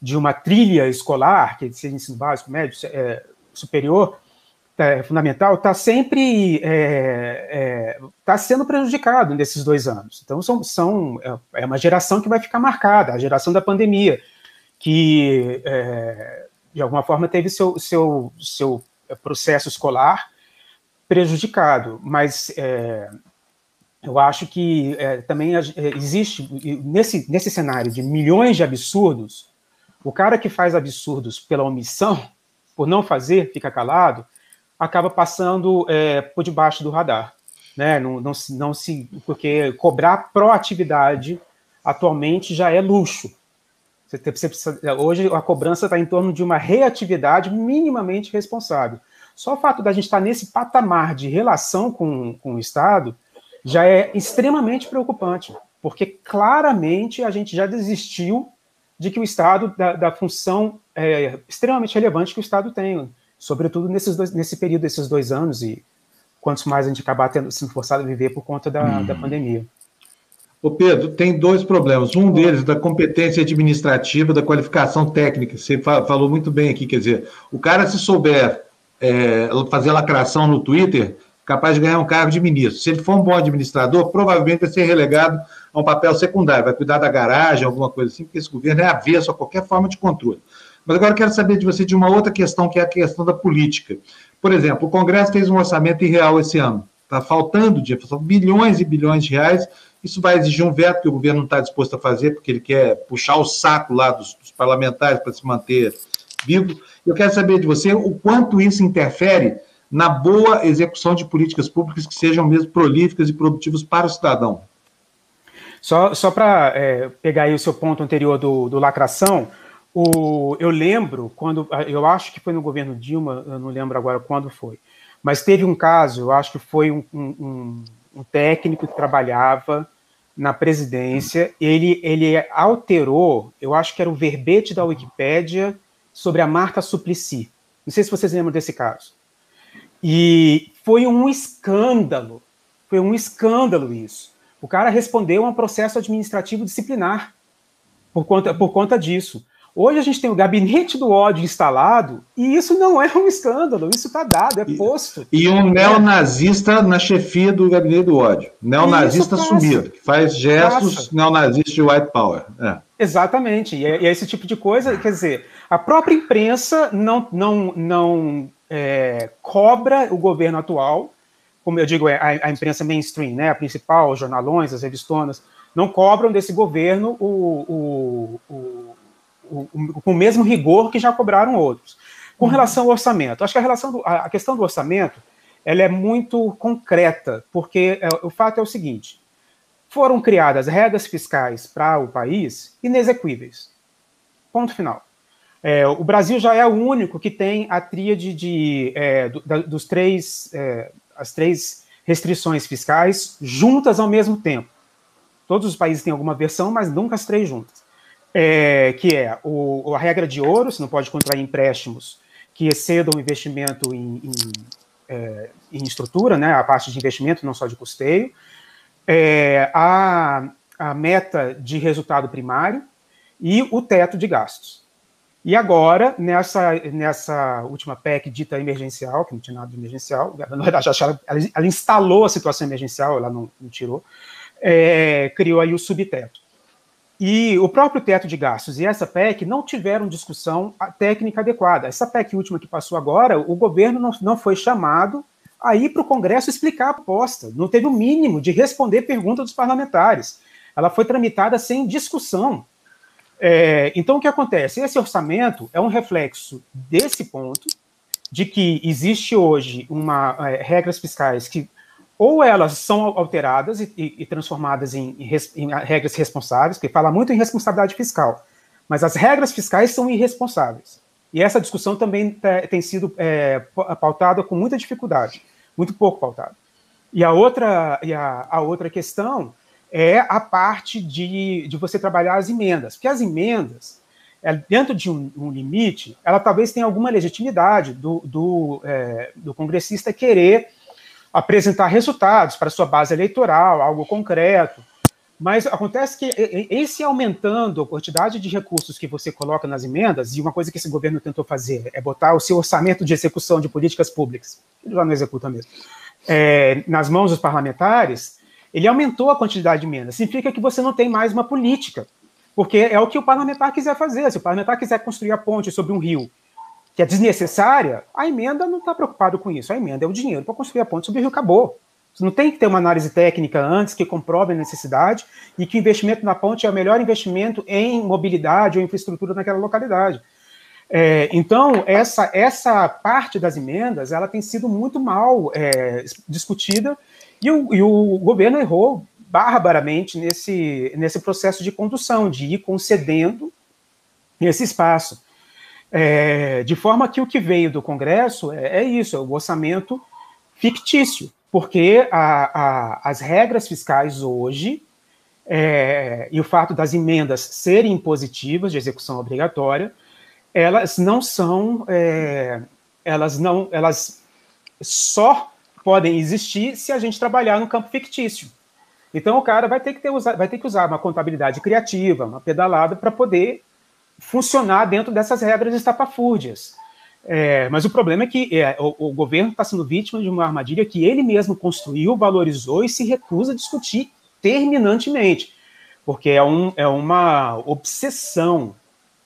de uma trilha escolar, que seja ensino básico, médio, é, superior, é, fundamental, está sempre está é, é tá sendo prejudicado nesses dois anos. Então, são, são, é, é uma geração que vai ficar marcada, a geração da pandemia, que, é, de alguma forma, teve seu, seu, seu processo escolar prejudicado, mas eu acho que também existe, nesse, nesse cenário de milhões de absurdos, o cara que faz absurdos pela omissão, por não fazer, fica calado, acaba passando é, por debaixo do radar. Né? Não, não, não se, porque cobrar proatividade atualmente já é luxo. Você, você precisa, hoje a cobrança está em torno de uma reatividade minimamente responsável. Só o fato da gente estar nesse patamar de relação com, com o Estado já é extremamente preocupante, porque claramente a gente já desistiu de que o Estado, da, da função é, extremamente relevante que o Estado tem, sobretudo nesses dois, nesse período desses dois anos e quantos mais a gente acabar tendo, sendo forçado a viver por conta da, da pandemia. Ô Pedro, tem dois problemas. Um deles da competência administrativa, da qualificação técnica. Você falou muito bem aqui, quer dizer, o cara se souber é, fazer lacração no Twitter, capaz de ganhar um cargo de ministro. Se ele for um bom administrador, provavelmente vai ser relegado a um papel secundário, vai cuidar da garagem, alguma coisa assim, porque esse governo é avesso a qualquer forma de controle. Mas agora eu quero saber de você de uma outra questão, que é a questão da política. Por exemplo, o Congresso fez um orçamento irreal esse ano. Está faltando são bilhões e bilhões de reais isso vai exigir um veto que o governo não está disposto a fazer, porque ele quer puxar o saco lá dos, dos parlamentares para se manter vivo. Eu quero saber de você o quanto isso interfere na boa execução de políticas públicas que sejam mesmo prolíficas e produtivas para o cidadão. Só, só para é, pegar aí o seu ponto anterior do, do lacração, o, eu lembro quando, eu acho que foi no governo Dilma, eu não lembro agora quando foi, mas teve um caso, eu acho que foi um, um, um técnico que trabalhava na presidência, ele, ele alterou, eu acho que era o verbete da Wikipédia sobre a Marta Suplicy. Não sei se vocês lembram desse caso. E foi um escândalo, foi um escândalo isso. O cara respondeu a um processo administrativo disciplinar por conta, por conta disso. Hoje a gente tem o gabinete do ódio instalado e isso não é um escândalo, isso está dado, é posto. E, e um neonazista na chefia do gabinete do ódio. Neonazista sumido, que faz gestos passa. neonazistas de white power. É. Exatamente, e é, e é, esse tipo de coisa, quer dizer, a própria imprensa não, não, não é, cobra o governo atual, como eu digo, é a, a imprensa mainstream, né, a principal, os jornalões, as revistonas, não cobram desse governo o, o, o com o mesmo rigor que já cobraram outros. Com uhum. relação ao orçamento, acho que a, relação do, a questão do orçamento ela é muito concreta, porque é, o fato é o seguinte: foram criadas regras fiscais para o país inexequíveis. Ponto final. É, o Brasil já é o único que tem a tríade de, é, do, da, dos três, é, as três restrições fiscais juntas ao mesmo tempo. Todos os países têm alguma versão, mas nunca as três juntas é, que é o, a regra de ouro, você não pode contrair empréstimos que excedam o investimento em, em, é, em, estrutura, né, a parte de investimento, não só de custeio, é, a, a meta de resultado primário e o teto de gastos. E agora, nessa, nessa última PEC dita emergencial, que não tinha nada de emergencial, na verdade, ela, ela instalou a situação emergencial, ela não, não tirou, é, criou aí o subteto. E o próprio teto de gastos e essa PEC não tiveram discussão técnica adequada. Essa PEC última que passou agora, o governo não, não foi chamado a ir para o Congresso explicar a proposta. Não teve o mínimo de responder pergunta dos parlamentares. Ela foi tramitada sem discussão. É, então, o que acontece? Esse orçamento é um reflexo desse ponto, de que existe hoje uma é, regras fiscais que ou elas são alteradas e, e, e transformadas em, em, em, regras responsáveis, porque fala muito em responsabilidade fiscal, mas as regras fiscais são irresponsáveis. E essa discussão também tem sido é, pautada com muita dificuldade, muito pouco pautada. E a outra, e a, a outra questão é a parte de, de você trabalhar as emendas, porque as emendas, é, dentro de um, um, limite, ela talvez tenha alguma legitimidade do, do, é, do congressista querer apresentar resultados para sua base eleitoral, algo concreto. Mas acontece que, em se aumentando a quantidade de recursos que você coloca nas emendas, e uma coisa que esse governo tentou fazer é botar o seu orçamento de execução de políticas públicas, ele já não executa mesmo, é, nas mãos dos parlamentares, ele aumentou a quantidade de emendas. Significa que você não tem mais uma política, porque é o que o parlamentar quiser fazer. Se o parlamentar quiser construir a ponte sobre um rio que é desnecessária, a emenda não está preocupado com isso. A emenda é o dinheiro para construir a ponte sobre o rio acabou. Não tem que ter uma análise técnica antes que comprove a necessidade e que o investimento na ponte é o melhor investimento em mobilidade ou infraestrutura naquela localidade. É, então, essa, essa parte das emendas ela tem sido muito mal é, discutida e o, e o governo errou barbaramente nesse, nesse processo de condução, de ir concedendo esse espaço. É, de forma que o que veio do Congresso é, é isso, é o orçamento fictício, porque a, a, as regras fiscais hoje é, e o fato das emendas serem impositivas de execução obrigatória, elas não são é, elas não, elas só podem existir se a gente trabalhar no campo fictício. Então o cara vai ter que, ter, vai ter que usar uma contabilidade criativa, uma pedalada, para poder funcionar dentro dessas regras estapafúrdias. É, mas o problema é que é, o, o, governo está sendo vítima de uma armadilha que ele mesmo construiu, valorizou e se recusa a discutir terminantemente, porque é, um, é uma obsessão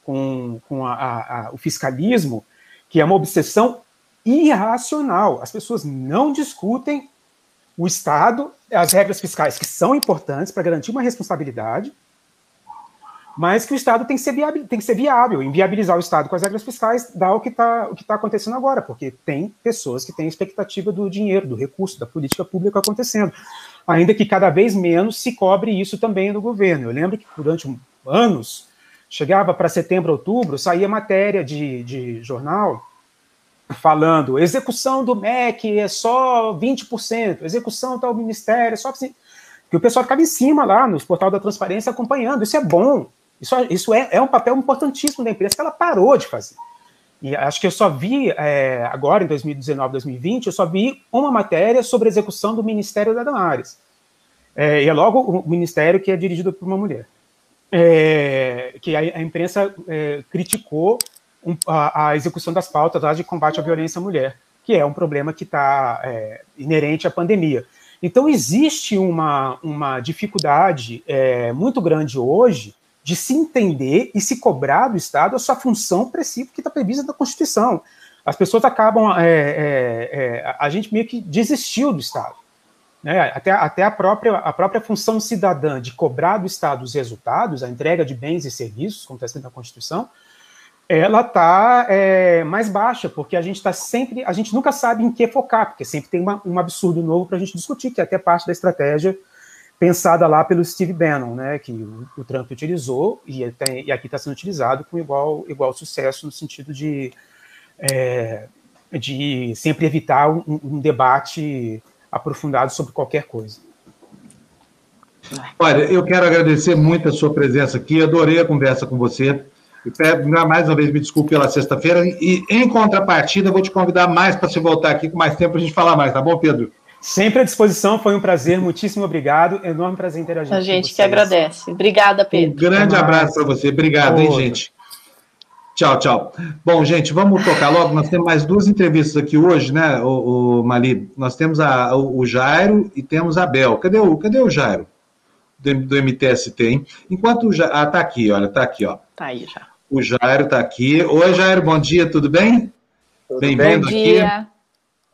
com, com a, a, a, o fiscalismo, que é uma obsessão irracional. As pessoas não discutem o Estado, as regras fiscais que são importantes para garantir uma responsabilidade, mas que o Estado tem que ser viável, tem que ser viável. Inviabilizar o Estado com as regras fiscais dá o que está tá acontecendo agora, porque tem pessoas que têm expectativa do dinheiro, do recurso, da política pública acontecendo. Ainda que cada vez menos se cobre isso também no governo. Eu lembro que durante anos, chegava para setembro, outubro, saía matéria de, de jornal falando execução do MEC é só 20%, execução tal ministério é só. Que o pessoal ficava em cima lá nos portal da transparência acompanhando. Isso é bom. Isso, isso é, é um papel importantíssimo da empresa que ela parou de fazer. E acho que eu só vi, é, agora em 2019, 2020, eu só vi uma matéria sobre execução do Ministério da Damares. É, e é logo o ministério que é dirigido por uma mulher. É, que a, a imprensa é, criticou um, a, a, execução das pautas lá de combate à violência à mulher, que é um problema que está é, inerente à pandemia. Então, existe uma, uma dificuldade é, muito grande hoje de se entender e se cobrar do Estado a sua função opressiva que está prevista na Constituição. As pessoas acabam. É, é, é, a gente meio que desistiu do Estado. Né? Até, até a, própria, a própria função cidadã de cobrar do Estado os resultados, a entrega de bens e serviços, como está escrito na Constituição, ela está é, mais baixa, porque a gente está sempre, a gente nunca sabe em que focar, porque sempre tem uma, um absurdo novo para a gente discutir, que é até parte da estratégia pensada lá pelo Steve Bannon, né, que o, o Trump utilizou e, tem, e aqui está sendo utilizado com igual, igual sucesso no sentido de, é, de sempre evitar um, um debate aprofundado sobre qualquer coisa. Olha, eu quero agradecer muito a sua presença aqui, adorei a conversa com você. Mais uma vez, me desculpe pela sexta-feira. E, em contrapartida, vou te convidar mais para você voltar aqui com mais tempo para a gente falar mais, tá bom, Pedro? Sempre à disposição, foi um prazer, muitíssimo obrigado. Enorme prazer interagir. A gente que agradece. Obrigada, Pedro. Um grande abraço para você. Obrigado, hein, gente. Tchau, tchau. Bom, gente, vamos tocar logo. Nós temos mais duas entrevistas aqui hoje, né, o, o Mali? Nós temos a, o Jairo e temos a Bel. Cadê o, cadê o Jairo? Do, do MTST, hein? Enquanto o Jairo. Ah, tá aqui, olha, tá aqui, ó. Tá aí já. O Jairo está aqui. Oi, Jairo, bom dia, tudo bem? Bem-vindo aqui.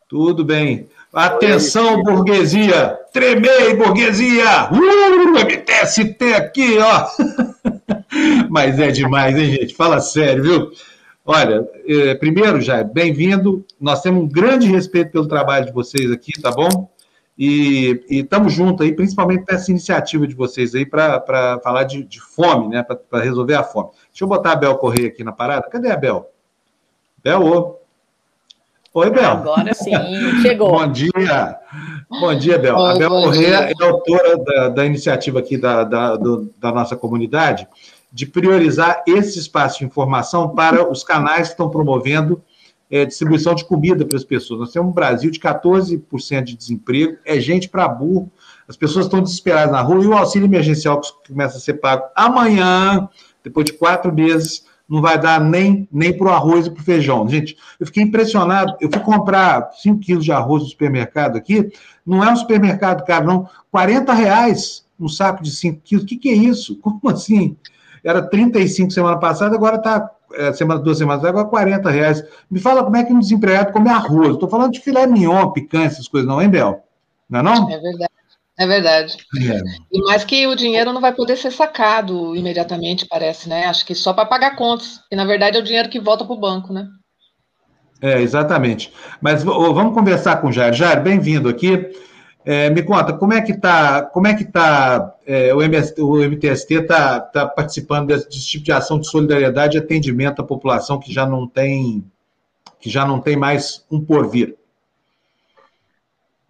Tudo bem. Atenção, burguesia! Tremei, burguesia! Uh, MTST aqui, ó! Mas é demais, hein, gente? Fala sério, viu? Olha, eh, primeiro, Jair, bem-vindo. Nós temos um grande respeito pelo trabalho de vocês aqui, tá bom? E estamos juntos aí, principalmente nessa iniciativa de vocês aí para falar de, de, fome, né? Para resolver a fome. Deixa eu botar a Bel Correia aqui na parada. Cadê a Bel? Bel, ô. Oi, Bel. Agora sim, chegou. Bom dia. Bom dia, Bel. Oi, a Bel Correia é autora da, da iniciativa aqui da, da, do, da nossa comunidade de priorizar esse espaço de informação para os canais que estão promovendo é, distribuição de comida para as pessoas. Nós temos um Brasil de 14% de desemprego, é gente para burro, as pessoas estão desesperadas na rua e o auxílio emergencial que começa a ser pago amanhã, depois de quatro meses, não vai dar nem, nem para o arroz e para o feijão. Gente, eu fiquei impressionado. Eu fui comprar 5 quilos de arroz no supermercado aqui, não é um supermercado caro, não. 40 reais um saco de 5 quilos. O que, que é isso? Como assim? Era 35 semana passada, agora está é, semana, duas semanas agora 40 reais. Me fala como é que um desempregado come arroz. Estou falando de filé mignon, picanha, essas coisas, não, hein, Bel? Não é não? É verdade. É verdade. É. E mais que o dinheiro não vai poder ser sacado imediatamente, parece, né? Acho que só para pagar contas. E na verdade é o dinheiro que volta para o banco, né? É, exatamente. Mas vamos conversar com o Jair. Jair, bem-vindo aqui. É, me conta, como é que está, como é que tá, é, o, MS, o MTST está tá participando desse, desse, tipo de ação de solidariedade e atendimento à população que já não tem, que já não tem mais um porvir?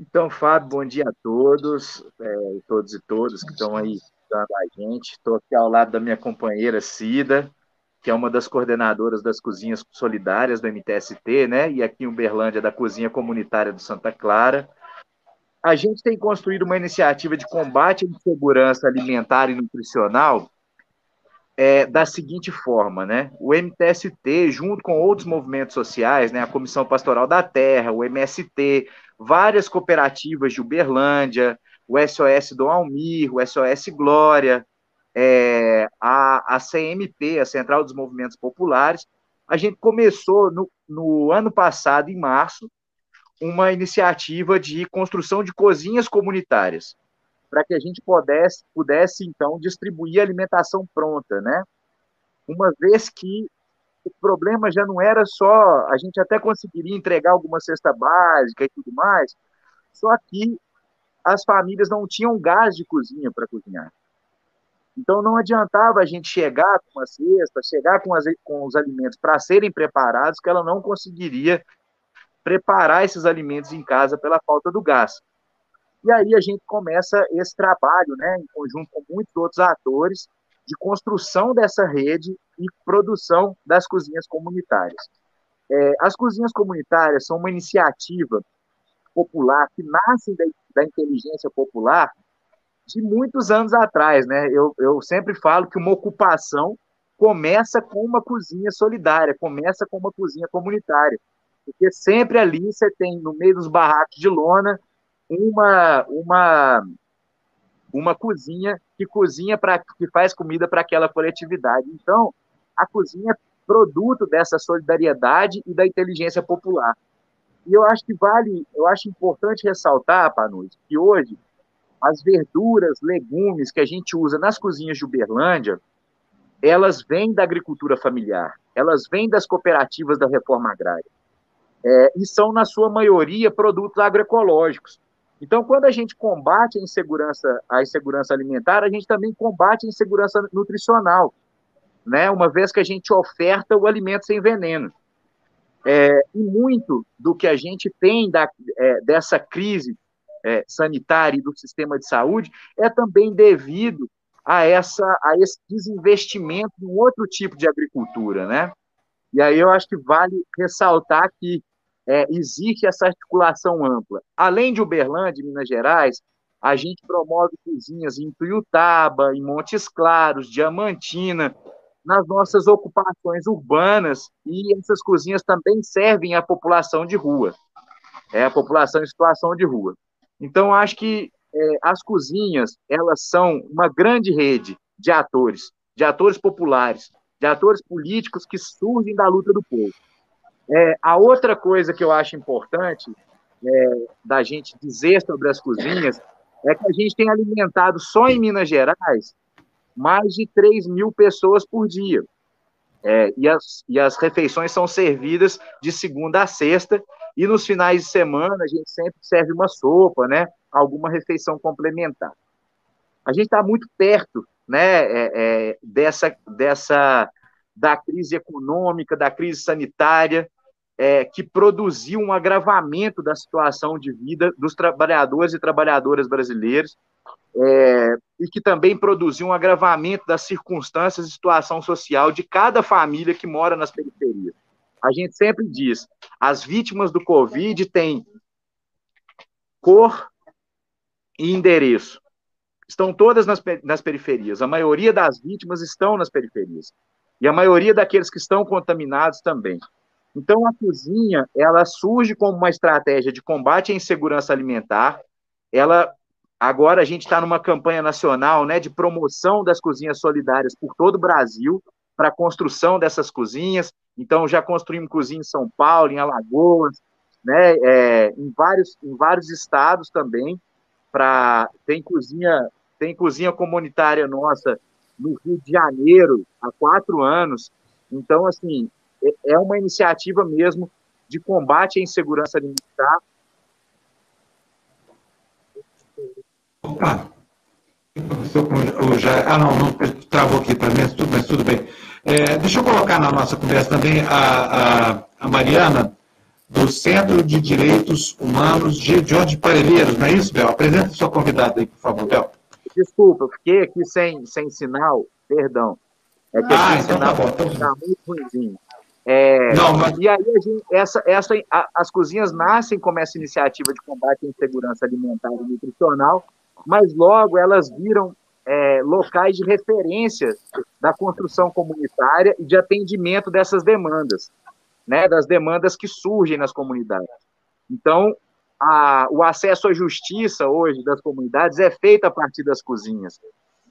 Então, Fábio, bom dia a todos, é, todos e todas que estão aí dando a gente. Estou aqui ao lado da minha companheira Cida. que é uma das coordenadoras das cozinhas solidárias do MTST, né? E aqui em Uberlândia, da Cozinha Comunitária do Santa Clara. A gente tem construído uma iniciativa de combate à insegurança alimentar e nutricional é, da seguinte forma, né? O MTST, junto com outros movimentos sociais, né? A Comissão Pastoral da Terra, o MST, várias cooperativas de Uberlândia, o SOS Dom Almir, o SOS Glória, é, a, a CMP, a Central dos Movimentos Populares, a gente começou no, no ano passado, em março, uma iniciativa de construção de cozinhas comunitárias, para que a gente pudesse, pudesse, então, distribuir alimentação pronta, né? Uma vez que o problema já não era só, a gente até conseguiria entregar alguma cesta básica e tudo mais, só que as famílias não tinham gás de cozinha para cozinhar. Então não adiantava a gente chegar com uma cesta, chegar com, as, com os alimentos para serem preparados, que ela não conseguiria preparar esses alimentos em casa pela falta do gás. E aí a gente começa esse trabalho, né, em conjunto com muitos outros atores, de construção dessa rede e produção das cozinhas comunitárias. É, as cozinhas comunitárias são uma iniciativa popular que nasce da, da inteligência popular de muitos anos atrás, né? Eu, eu sempre falo que uma ocupação começa com uma cozinha solidária, começa com uma cozinha comunitária. Porque sempre ali você tem, no meio dos barracos de lona, uma, uma, uma cozinha que cozinha para que faz comida para aquela coletividade. Então, a cozinha é produto dessa solidariedade e da inteligência popular. E eu acho que vale, eu acho importante ressaltar, Panus, que hoje as verduras, legumes que a gente usa nas cozinhas de Uberlândia, elas vêm da agricultura familiar, elas vêm das cooperativas da reforma agrária é, e são, na sua maioria, produtos agroecológicos. Então, quando a gente combate a insegurança, a insegurança alimentar, a gente também combate a insegurança nutricional, né? uma vez que a gente oferta o alimento sem veneno. É, e muito do que a gente tem da, é, dessa crise é, sanitária e do sistema de saúde é também devido a, essa, a esse desinvestimento em outro tipo de agricultura, né? E aí eu acho que vale ressaltar que é, existe essa articulação ampla. Além de Uberlândia, Minas Gerais, a gente promove cozinhas em Tuiutaba, em Montes Claros, Diamantina, nas nossas ocupações urbanas, e essas cozinhas também servem à população de rua, é a população em situação de rua. Então, acho que é, as cozinhas, elas são uma grande rede de atores, de atores populares, de atores políticos que surgem da luta do povo. É, a outra coisa que eu acho importante é, da gente dizer sobre as cozinhas é que a gente tem alimentado só em Minas Gerais mais de 3 mil pessoas por dia. É, e, as, e as refeições são servidas de segunda a sexta, e nos finais de semana a gente sempre serve uma sopa, né? Alguma refeição complementar. A gente está muito perto, né? É, é, dessa, dessa da crise econômica, da crise sanitária, é, que produziu um agravamento da situação de vida dos trabalhadores e trabalhadoras brasileiros, é, e que também produziu um agravamento das circunstâncias e situação social de cada família que mora nas periferias. A gente sempre diz, as vítimas do Covid têm cor e endereço. Estão todas nas, nas periferias. A maioria das vítimas estão nas periferias. E a maioria daqueles que estão contaminados também. Então, a cozinha, ela surge como uma estratégia de combate à insegurança alimentar. Ela, agora a gente está numa campanha nacional, né, de promoção das cozinhas solidárias por todo o Brasil, para a construção dessas cozinhas. Então, já construímos cozinha em São Paulo, em Alagoas, né, é, em, vários, em vários estados também. Pra, tem cozinha tem cozinha comunitária nossa no Rio de Janeiro há quatro anos. Então, assim, é uma iniciativa mesmo de combate à insegurança alimentar. Opa! Já, ah, não, não travou aqui para mim, mas tudo, mas tudo bem. É, deixa eu colocar na nossa conversa também a, a, a Mariana, do Centro de Direitos Humanos de Jorge Parelheiros, não é isso, Bel? Apresenta sua convidada aí, por favor, Bel. Desculpa, eu fiquei aqui sem, sem sinal, perdão. É que ah, então tá bom. Tá muito ruimzinho. É, não, mas... E aí, gente, essa, essa, a, as cozinhas nascem como essa iniciativa de combate à insegurança alimentar e nutricional, mas logo elas viram é, locais de referência da construção comunitária e de atendimento dessas demandas, né, das demandas que surgem nas comunidades. Então, a, o acesso à justiça hoje das comunidades é feito a partir das cozinhas.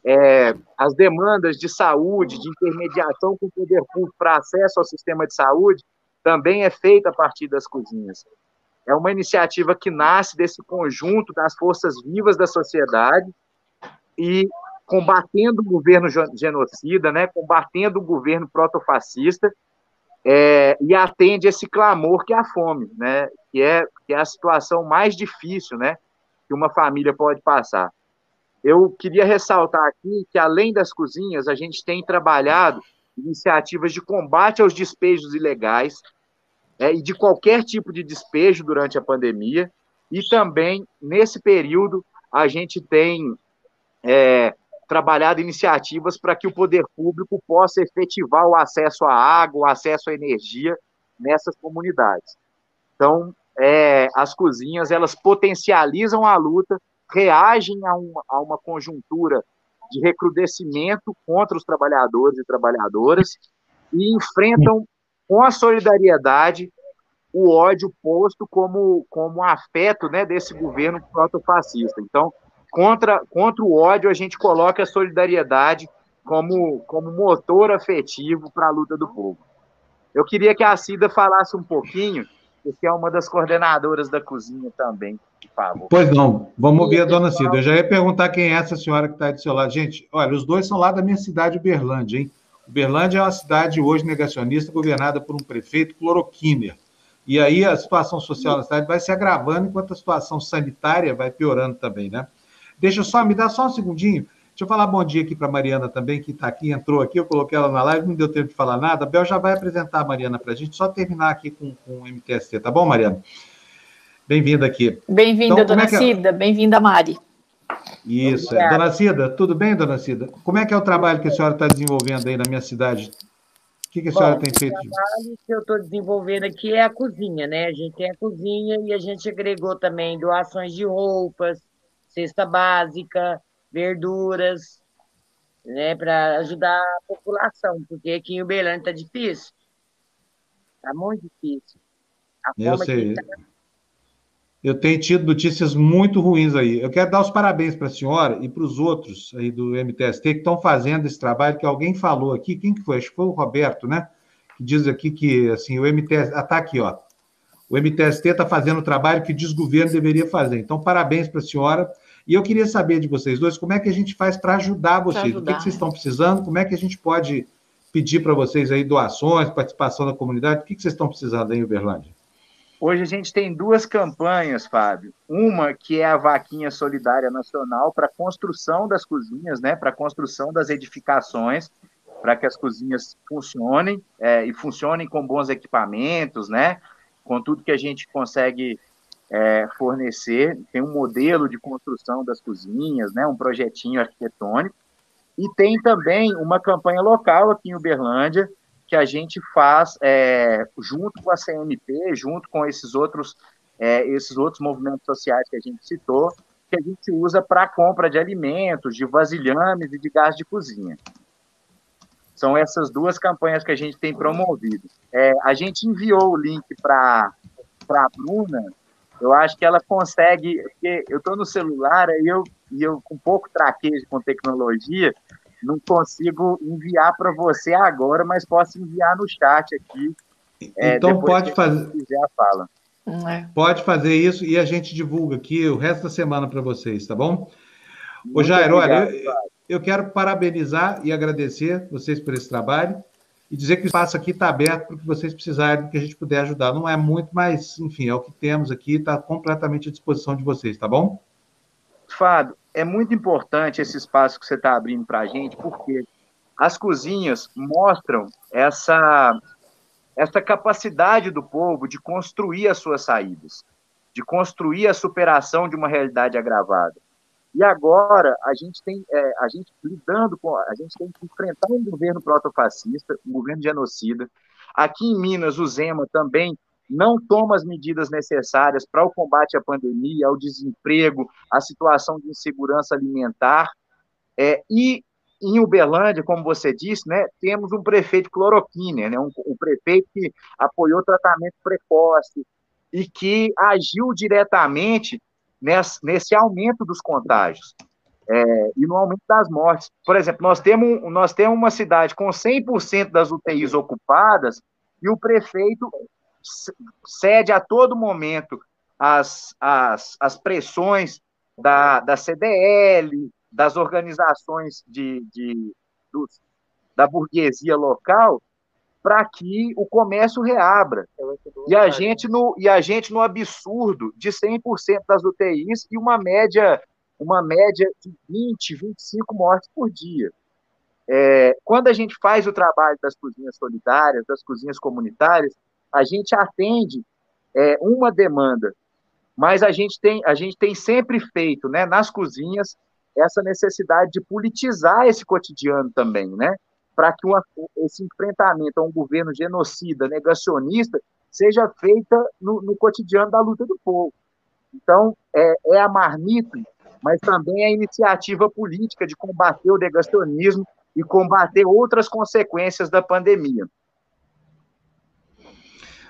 É, as demandas de saúde, de intermediação com o poder público para acesso ao sistema de saúde, também é feita a partir das cozinhas. É uma iniciativa que nasce desse conjunto das forças vivas da sociedade e combatendo o governo genocida, né, combatendo o governo protofascista, é, e atende esse clamor que é a fome, né, que é, que é a situação mais difícil, né, que uma família pode passar. Eu queria ressaltar aqui que, além das cozinhas, a gente tem trabalhado iniciativas de combate aos despejos ilegais é, e de qualquer tipo de despejo durante a pandemia. E também, nesse período, a gente tem é, trabalhado iniciativas para que o poder público possa efetivar o acesso à água, o acesso à energia nessas comunidades. Então, é, as cozinhas, elas potencializam a luta reagem a uma, a uma conjuntura de recrudescimento contra os trabalhadores e trabalhadoras e enfrentam com a solidariedade o ódio posto como, como afeto né, desse governo protofascista. Então, contra, contra o ódio, a gente coloca a solidariedade como, como motor afetivo para a luta do povo. Eu queria que a Cida falasse um pouquinho que é uma das coordenadoras da cozinha também, por favor. Pois não, vamos ouvir a dona Cida. Eu já ia perguntar quem é essa senhora que está aí do seu lado. Gente, olha, os dois são lá da minha cidade, Uberlândia, hein? Uberlândia é uma cidade hoje negacionista, governada por um prefeito cloroquiner. E aí a situação social da cidade vai se agravando, enquanto a situação sanitária vai piorando também, né? Deixa eu só, me dar só um segundinho. Deixa eu falar bom dia aqui para a Mariana também, que está aqui, entrou aqui, eu coloquei ela na live, não deu tempo de falar nada. A Bel já vai apresentar a Mariana para a gente, só terminar aqui com, com o MTST, tá bom, Mariana? Bem-vinda aqui. Bem-vinda, então, dona é, é Cida, bem-vinda, Mari. Isso, é. dona Cida, tudo bem, dona Cida? Como é que é o trabalho que a senhora está desenvolvendo aí na minha cidade? O que, que a senhora Bom, tem feito? O trabalho que eu estou desenvolvendo aqui é a cozinha, né? A gente tem a cozinha e a gente agregou também doações de roupas, cesta básica, verduras, né, para ajudar a população, porque aqui em Uberlândia está difícil. Está muito difícil. A eu sei. Tá... Eu tenho tido notícias muito ruins aí. Eu quero dar os parabéns para a senhora e para os outros aí do MTST que estão fazendo esse trabalho que alguém falou aqui. Quem que foi? Acho que foi o Roberto, né? Que diz aqui que assim, o MTST. Ah, tá aqui, ó. O MTST está fazendo o trabalho que o desgoverno deveria fazer. Então, parabéns para a senhora. E eu queria saber de vocês dois como é que a gente faz para ajudar vocês. Ajudar. O que, que, vocês estão precisando? Como é que a gente pode pedir para vocês aí doações, participação da comunidade? O que, que vocês estão precisando aí em Uberlândia? Hoje a gente tem duas campanhas, Fábio. Uma que é a Vaquinha Solidária Nacional para a construção das cozinhas, né? Para a construção das edificações, para que as cozinhas funcionem é, e funcionem com bons equipamentos, né? Com tudo que a gente consegue é, fornecer, tem um modelo de construção das cozinhas, né, um projetinho arquitetônico, e tem também uma campanha local aqui em Uberlândia, que a gente faz é, junto com a CMP, junto com esses outros, é, esses outros movimentos sociais que a gente citou, que a gente usa para compra de alimentos, de vasilhames e de gás de cozinha. São essas duas campanhas que a gente tem promovido. É, a gente enviou o link para a Bruna, eu acho que ela consegue, porque eu estou no celular e eu, e eu com pouco traquejo com tecnologia, não consigo enviar para você agora, mas posso enviar no chat aqui. É, então pode fazer. Fala. É. Pode fazer isso e a gente divulga aqui o resto da semana para vocês, tá bom? Muito Ô Jair, olha, eu, eu quero parabenizar e agradecer vocês por esse trabalho e dizer que o espaço aqui está aberto para o que vocês precisarem, que a gente puder ajudar. Não é muito, mas, enfim, é o que temos aqui, está completamente à disposição de vocês, tá bom? Fábio, é muito importante esse espaço que você está abrindo para a gente, porque as cozinhas mostram essa, essa capacidade do povo de construir as suas saídas, de construir a superação de uma realidade agravada. E agora a gente tem, é, a gente lidando com, a gente tem que enfrentar um governo protofascista, um governo genocida. Aqui em Minas, o Zema também não toma as medidas necessárias para o combate à pandemia, ao desemprego, à situação de insegurança alimentar. É, e em Uberlândia, como você disse, né, temos um prefeito cloroquina, né, um, um prefeito que apoiou tratamento precoce e que agiu diretamente nesse, nesse aumento dos contágios é, e no aumento das mortes. Por exemplo, nós temos, nós temos uma cidade com 100% das UTIs ocupadas e o prefeito cede a todo momento as, as, as pressões da, da CDL, das organizações de, de dos, da burguesia local, para que o comércio reabra. E a gente no, e a gente no absurdo de 100% das UTIs e uma média uma média de 20, 25 mortes por dia. É, quando a gente faz o trabalho das cozinhas solidárias, das cozinhas comunitárias, a gente atende é, uma demanda, mas a gente tem, a gente tem sempre feito, né, nas cozinhas, essa necessidade de politizar esse cotidiano também, né, para que uma, esse enfrentamento a um governo genocida, negacionista, seja feita no, no cotidiano da luta do povo. Então, é, é a marmita, mas também é a iniciativa política de combater o negacionismo e combater outras consequências da pandemia.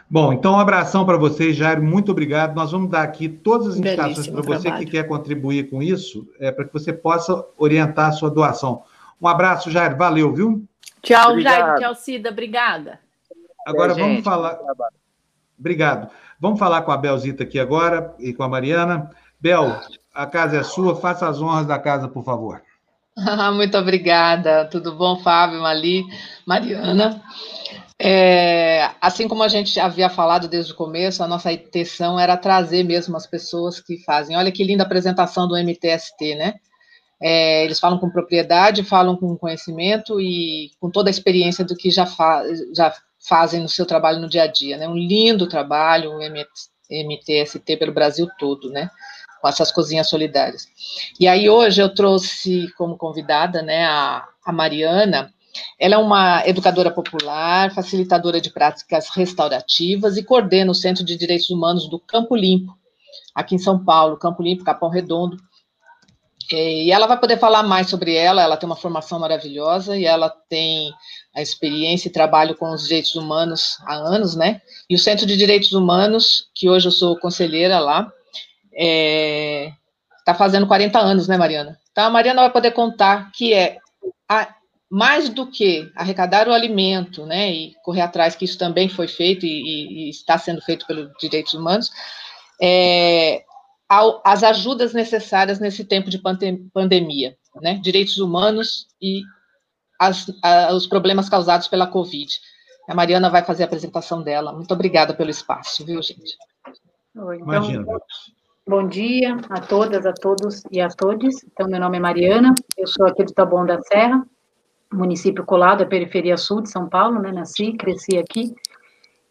Bom, então um abração para vocês, Jair, muito obrigado. Nós vamos dar aqui todas as indicações para você trabalho. que quer contribuir com isso, é, para que você possa orientar a sua doação. Um abraço, Jair, valeu, viu? Tchau, Obrigado. Jair, tchau, Cida, obrigada. Agora vamos gente, falar. Obrigado. Vamos falar com a Belzita aqui agora e com a Mariana. Bel, a casa é sua, faça as honras da casa, por favor. Muito obrigada. Tudo bom, Fábio, Mali, Mariana? É, assim como a gente havia falado desde o começo, a nossa intenção era trazer mesmo as pessoas que fazem. Olha que linda apresentação do MTST, né? É, eles falam com propriedade, falam com conhecimento e com toda a experiência do que já, fa já fazem no seu trabalho no dia a dia, né? Um lindo trabalho, o MTST pelo Brasil todo, né? Com essas cozinhas solidárias. E aí hoje eu trouxe como convidada, né, a, a Mariana, ela é uma educadora popular, facilitadora de práticas restaurativas e coordena o Centro de Direitos Humanos do Campo Limpo, aqui em São Paulo, Campo Limpo, Capão Redondo. E ela vai poder falar mais sobre ela, ela tem uma formação maravilhosa e ela tem a experiência e trabalho com os direitos humanos há anos, né? E o Centro de Direitos Humanos, que hoje eu sou conselheira lá, está é, tá fazendo 40 anos, né, Mariana? Então, a Mariana vai poder contar que é a mais do que arrecadar o alimento, né, e correr atrás, que isso também foi feito e, e está sendo feito pelos direitos humanos, é, ao, as ajudas necessárias nesse tempo de pandemia, né, direitos humanos e as, a, os problemas causados pela Covid. A Mariana vai fazer a apresentação dela. Muito obrigada pelo espaço, viu, gente? Oi, então, Imagina. Bom dia a todas, a todos e a todos. Então, meu nome é Mariana, eu sou aqui do Taboão da Serra, município colado à periferia sul de São Paulo, né? Nasci, cresci aqui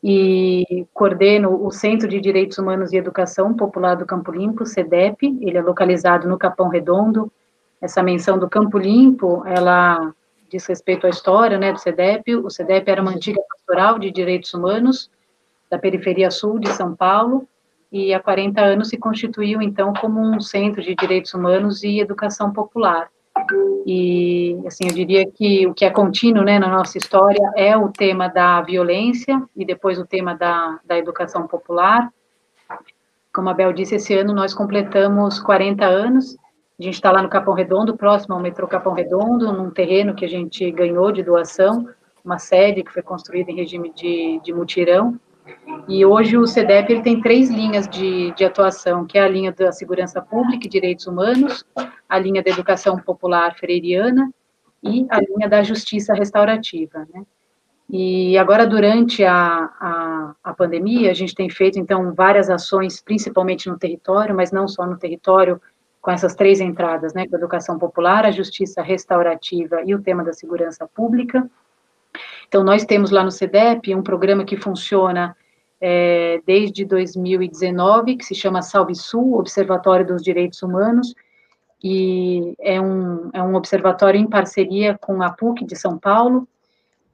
e coordeno o Centro de Direitos Humanos e Educação Popular do Campo Limpo, CEDEP. Ele é localizado no Capão Redondo. Essa menção do Campo Limpo, ela diz respeito à história, né, do CEDEP. O CEDEP era uma antiga pastoral de direitos humanos da periferia sul de São Paulo e há 40 anos se constituiu então como um centro de direitos humanos e educação popular. E, assim, eu diria que o que é contínuo, né, na nossa história é o tema da violência e depois o tema da, da educação popular. Como a Bel disse, esse ano nós completamos 40 anos. A gente está lá no Capão Redondo, próximo ao metrô Capão Redondo, num terreno que a gente ganhou de doação, uma sede que foi construída em regime de, de mutirão. E hoje o CEDEP ele tem três linhas de, de atuação, que é a linha da segurança pública e direitos humanos, a linha da educação popular freiriana e a linha da justiça restaurativa, né? E agora, durante a, a, a, pandemia, a gente tem feito, então, várias ações, principalmente no território, mas não só no território, com essas três entradas, né, a educação popular, a justiça restaurativa e o tema da segurança pública. Então, nós temos lá no CEDEP um programa que funciona é, desde 2019, que se chama Salve Sul, Observatório dos Direitos Humanos, e é um, é um observatório em parceria com a PUC de São Paulo,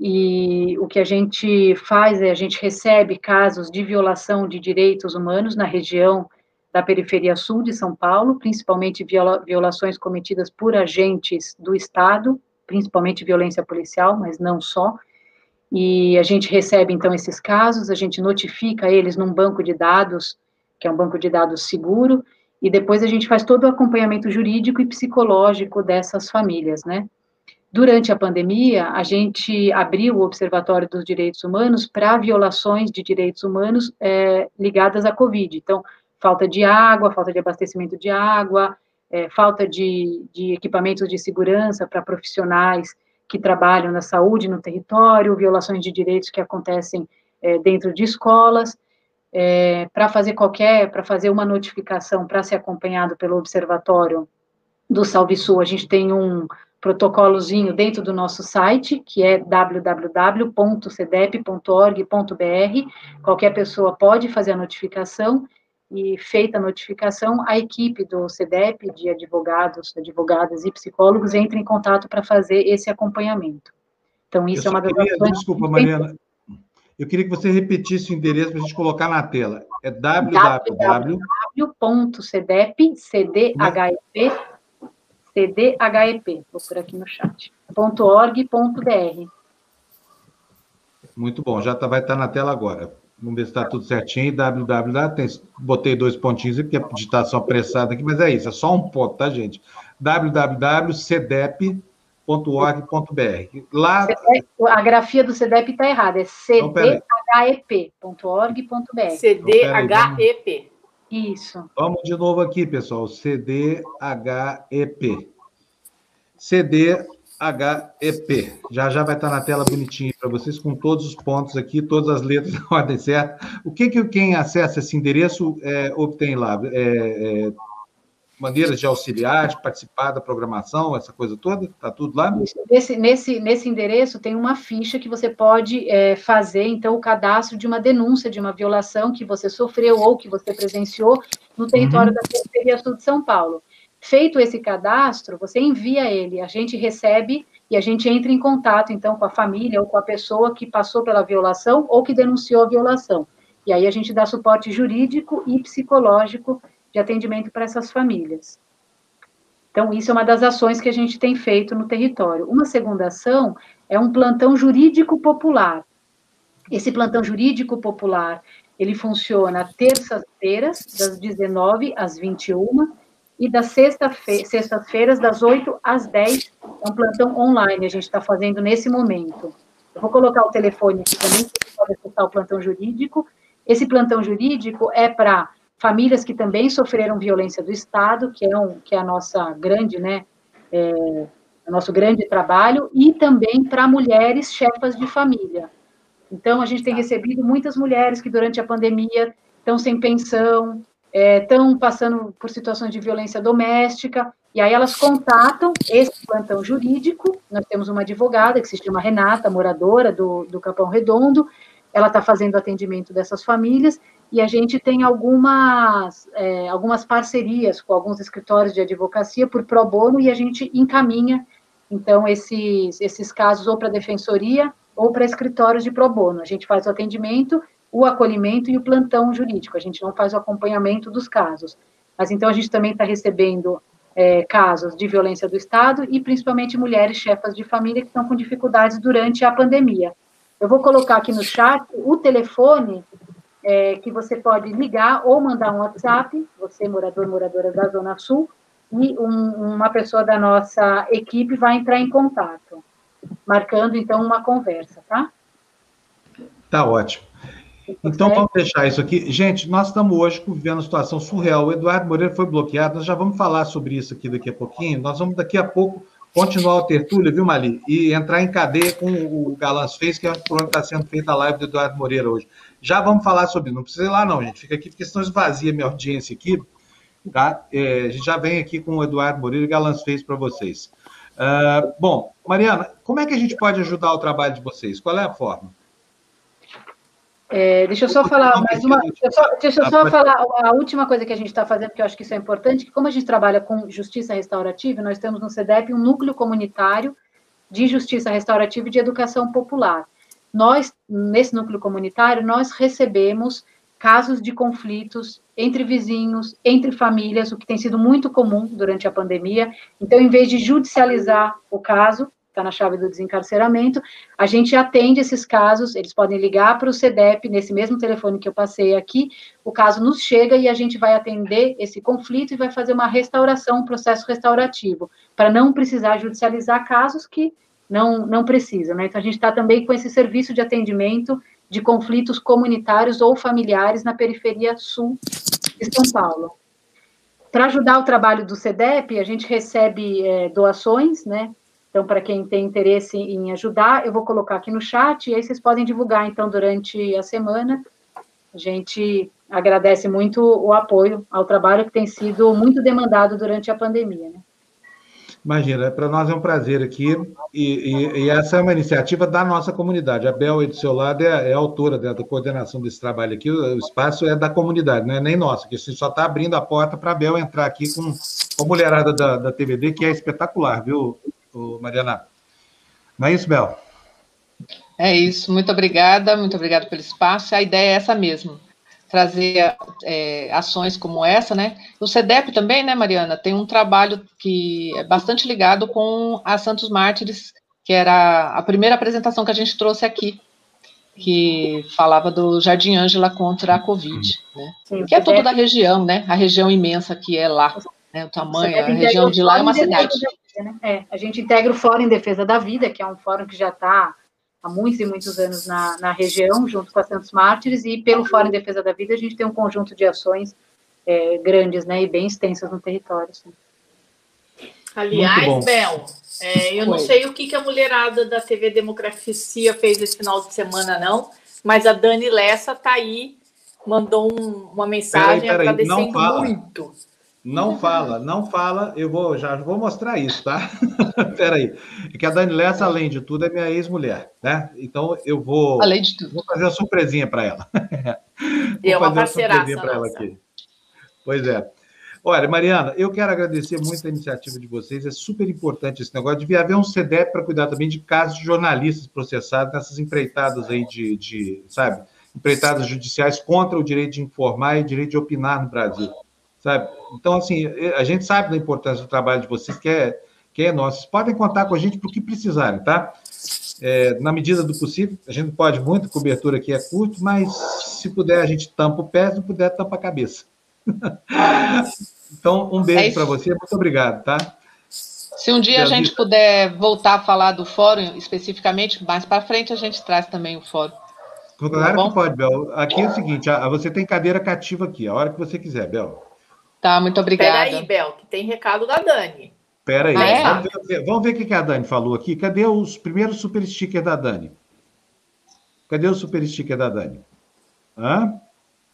e o que a gente faz é a gente recebe casos de violação de direitos humanos na região da periferia sul de São Paulo, principalmente viola, violações cometidas por agentes do Estado, principalmente violência policial, mas não só. E a gente recebe então esses casos, a gente notifica eles num banco de dados, que é um banco de dados seguro, e depois a gente faz todo o acompanhamento jurídico e psicológico dessas famílias, né? Durante a pandemia, a gente abriu o Observatório dos Direitos Humanos para violações de direitos humanos é, ligadas à Covid. Então, falta de água, falta de abastecimento de água, é, falta de, de equipamentos de segurança para profissionais que trabalham na saúde no território, violações de direitos que acontecem é, dentro de escolas. É, para fazer qualquer, para fazer uma notificação, para ser acompanhado pelo observatório do Salvisul, a gente tem um protocolozinho dentro do nosso site, que é www.cedep.org.br. Qualquer pessoa pode fazer a notificação e feita a notificação, a equipe do CEDEP, de advogados, advogadas e psicólogos, entra em contato para fazer esse acompanhamento. Então, isso é uma das queria, Desculpa, Mariana, eu queria que você repetisse o endereço para a gente colocar na tela. É cdhep, vou por aqui no chat, .org.br. Muito bom, já tá, vai estar tá na tela agora. Vamos ver se está tudo certinho. www, tem, botei dois pontinhos aqui, porque a digitação apressada aqui, mas é isso, é só um ponto, tá, gente? www.cdep.org.br. Lá. A grafia do CDEP está errada, é cdhep.org.br. CDHEP. Isso. Vamos de novo aqui, pessoal. CDHEP. CDHEP. Já já vai estar na tela bonitinho para vocês, com todos os pontos aqui, todas as letras na ordem certa. O que, que quem acessa esse endereço é, obtém lá? É, é, maneiras de auxiliar, de participar da programação, essa coisa toda? Está tudo lá? Nesse, nesse, nesse endereço tem uma ficha que você pode é, fazer, então, o cadastro de uma denúncia de uma violação que você sofreu ou que você presenciou no território uhum. da periferia sul de São Paulo. Feito esse cadastro, você envia ele, a gente recebe e a gente entra em contato, então, com a família ou com a pessoa que passou pela violação ou que denunciou a violação. E aí a gente dá suporte jurídico e psicológico de atendimento para essas famílias. Então, isso é uma das ações que a gente tem feito no território. Uma segunda ação é um plantão jurídico popular. Esse plantão jurídico popular, ele funciona terças-feiras, das 19 às 21, e das sextas-feiras, das 8 às 10, é um plantão online, a gente está fazendo nesse momento. Eu vou colocar o telefone aqui também, pode acessar o plantão jurídico. Esse plantão jurídico é para famílias que também sofreram violência do Estado, que é, um, que é a nossa grande, né, é, o nosso grande trabalho, e também para mulheres chefas de família. Então, a gente tem recebido muitas mulheres que, durante a pandemia, estão sem pensão, estão é, passando por situações de violência doméstica, e aí elas contatam esse plantão jurídico. Nós temos uma advogada que se chama Renata, moradora do, do Capão Redondo, ela está fazendo atendimento dessas famílias, e a gente tem algumas, é, algumas parcerias com alguns escritórios de advocacia por pro bono e a gente encaminha, então, esses, esses casos ou para a defensoria ou para escritórios de pro bono. A gente faz o atendimento, o acolhimento e o plantão jurídico, a gente não faz o acompanhamento dos casos. Mas então a gente também está recebendo é, casos de violência do Estado e principalmente mulheres chefas de família que estão com dificuldades durante a pandemia. Eu vou colocar aqui no chat o telefone é, que você pode ligar ou mandar um WhatsApp, você, morador, moradora da Zona Sul, e um, uma pessoa da nossa equipe vai entrar em contato, marcando, então, uma conversa, tá? Tá ótimo. Então, vamos deixar isso aqui. Gente, nós estamos hoje vivendo uma situação surreal. O Eduardo Moreira foi bloqueado, nós já vamos falar sobre isso aqui daqui a pouquinho. Nós vamos, daqui a pouco, continuar a tertúlia, viu, Mali? E entrar em cadeia com o Galãs fez, que é onde está sendo feita a live do Eduardo Moreira hoje. Já vamos falar sobre isso. Não precisa ir lá, não, gente. Fica aqui, porque senão esvazia minha audiência aqui. Tá? É, a gente já vem aqui com o Eduardo Moreira e Galãs fez para vocês. Uh, bom, Mariana, como é que a gente pode ajudar o trabalho de vocês? Qual é a forma? É, deixa eu só falar mais uma. Deixa eu só, deixa eu só falar a última coisa que a gente está fazendo, que eu acho que isso é importante, que como a gente trabalha com justiça restaurativa, nós temos no CEDEP um núcleo comunitário de justiça restaurativa e de educação popular. Nós, nesse núcleo comunitário, nós recebemos casos de conflitos entre vizinhos, entre famílias, o que tem sido muito comum durante a pandemia. Então, em vez de judicializar o caso, está na chave do desencarceramento, a gente atende esses casos, eles podem ligar para o CEDEP, nesse mesmo telefone que eu passei aqui, o caso nos chega e a gente vai atender esse conflito e vai fazer uma restauração, um processo restaurativo, para não precisar judicializar casos que não, não precisam, né? Então, a gente está também com esse serviço de atendimento de conflitos comunitários ou familiares na periferia sul de São Paulo. Para ajudar o trabalho do CEDEP, a gente recebe é, doações, né? Então, para quem tem interesse em ajudar, eu vou colocar aqui no chat e aí vocês podem divulgar, então, durante a semana. A gente agradece muito o apoio ao trabalho que tem sido muito demandado durante a pandemia. Né? Imagina, para nós é um prazer aqui, e, e, e, essa é uma iniciativa da nossa comunidade. A Bel, aí do seu lado, é, é autora da, da, coordenação desse trabalho aqui, o, o, espaço é da comunidade, não é nem nosso, que a gente só está abrindo a porta para a Bel entrar aqui com a mulherada da, da TVD, que é espetacular, viu, Mariana? Não é isso, Bel? É isso, muito obrigada, muito obrigada pelo espaço. A ideia é essa mesmo, trazer é, ações como essa, né? O CEDEP também, né, Mariana, tem um trabalho que é bastante ligado com a Santos Mártires, que era a primeira apresentação que a gente trouxe aqui, que falava do Jardim Ângela contra a Covid, né? Sim, que é tudo da região, né? A região imensa que é lá, né? O tamanho, a região de lá é uma cidade. Né? É, a gente integra o Fórum em Defesa da Vida, que é um fórum que já está há muitos e muitos anos na, na região, junto com a Santos Mártires, e pelo Fórum em Defesa da Vida a gente tem um conjunto de ações é, grandes né, e bem extensas no território. Assim. Aliás, Bel, é, eu não sei o que, que a mulherada da TV Democracia fez esse final de semana, não, mas a Dani Lessa está aí, mandou um, uma mensagem peraí, peraí, agradecendo muito. Não fala, não fala. Eu vou já vou mostrar isso, tá? Espera aí. É que a Dani Lessa, além de tudo, é minha ex-mulher, né? Então eu vou, além de tudo. vou fazer uma surpresinha para ela. E é uma parceiraça para ela aqui. Pois é. Olha, Mariana, eu quero agradecer muito a iniciativa de vocês. É super importante esse negócio. Devia haver um CDEP para cuidar também de casos de jornalistas processados nessas empreitadas aí de, de, sabe, empreitadas judiciais contra o direito de informar e o direito de opinar no Brasil sabe? Então, assim, a gente sabe da importância do trabalho de vocês, que é, que é nosso. Vocês podem contar com a gente para o que precisarem, tá? É, na medida do possível, a gente pode muito, a cobertura aqui é curta, mas se puder, a gente tampa o pé, se não puder, tampa a cabeça. então, um beijo é para você, muito obrigado, tá? Se um dia a gente puder voltar a falar do fórum especificamente, mais para frente a gente traz também o fórum. Claro tá que pode, Bel. Aqui é o seguinte: você tem cadeira cativa aqui, a hora que você quiser, Bel. Tá, muito obrigada. Espera aí, Bel, que tem recado da Dani. Espera aí, ah, é? vamos, ver, vamos, ver, o que a Dani falou aqui. Cadê os primeiros super stickers da Dani? Cadê o super sticker da Dani? Hã?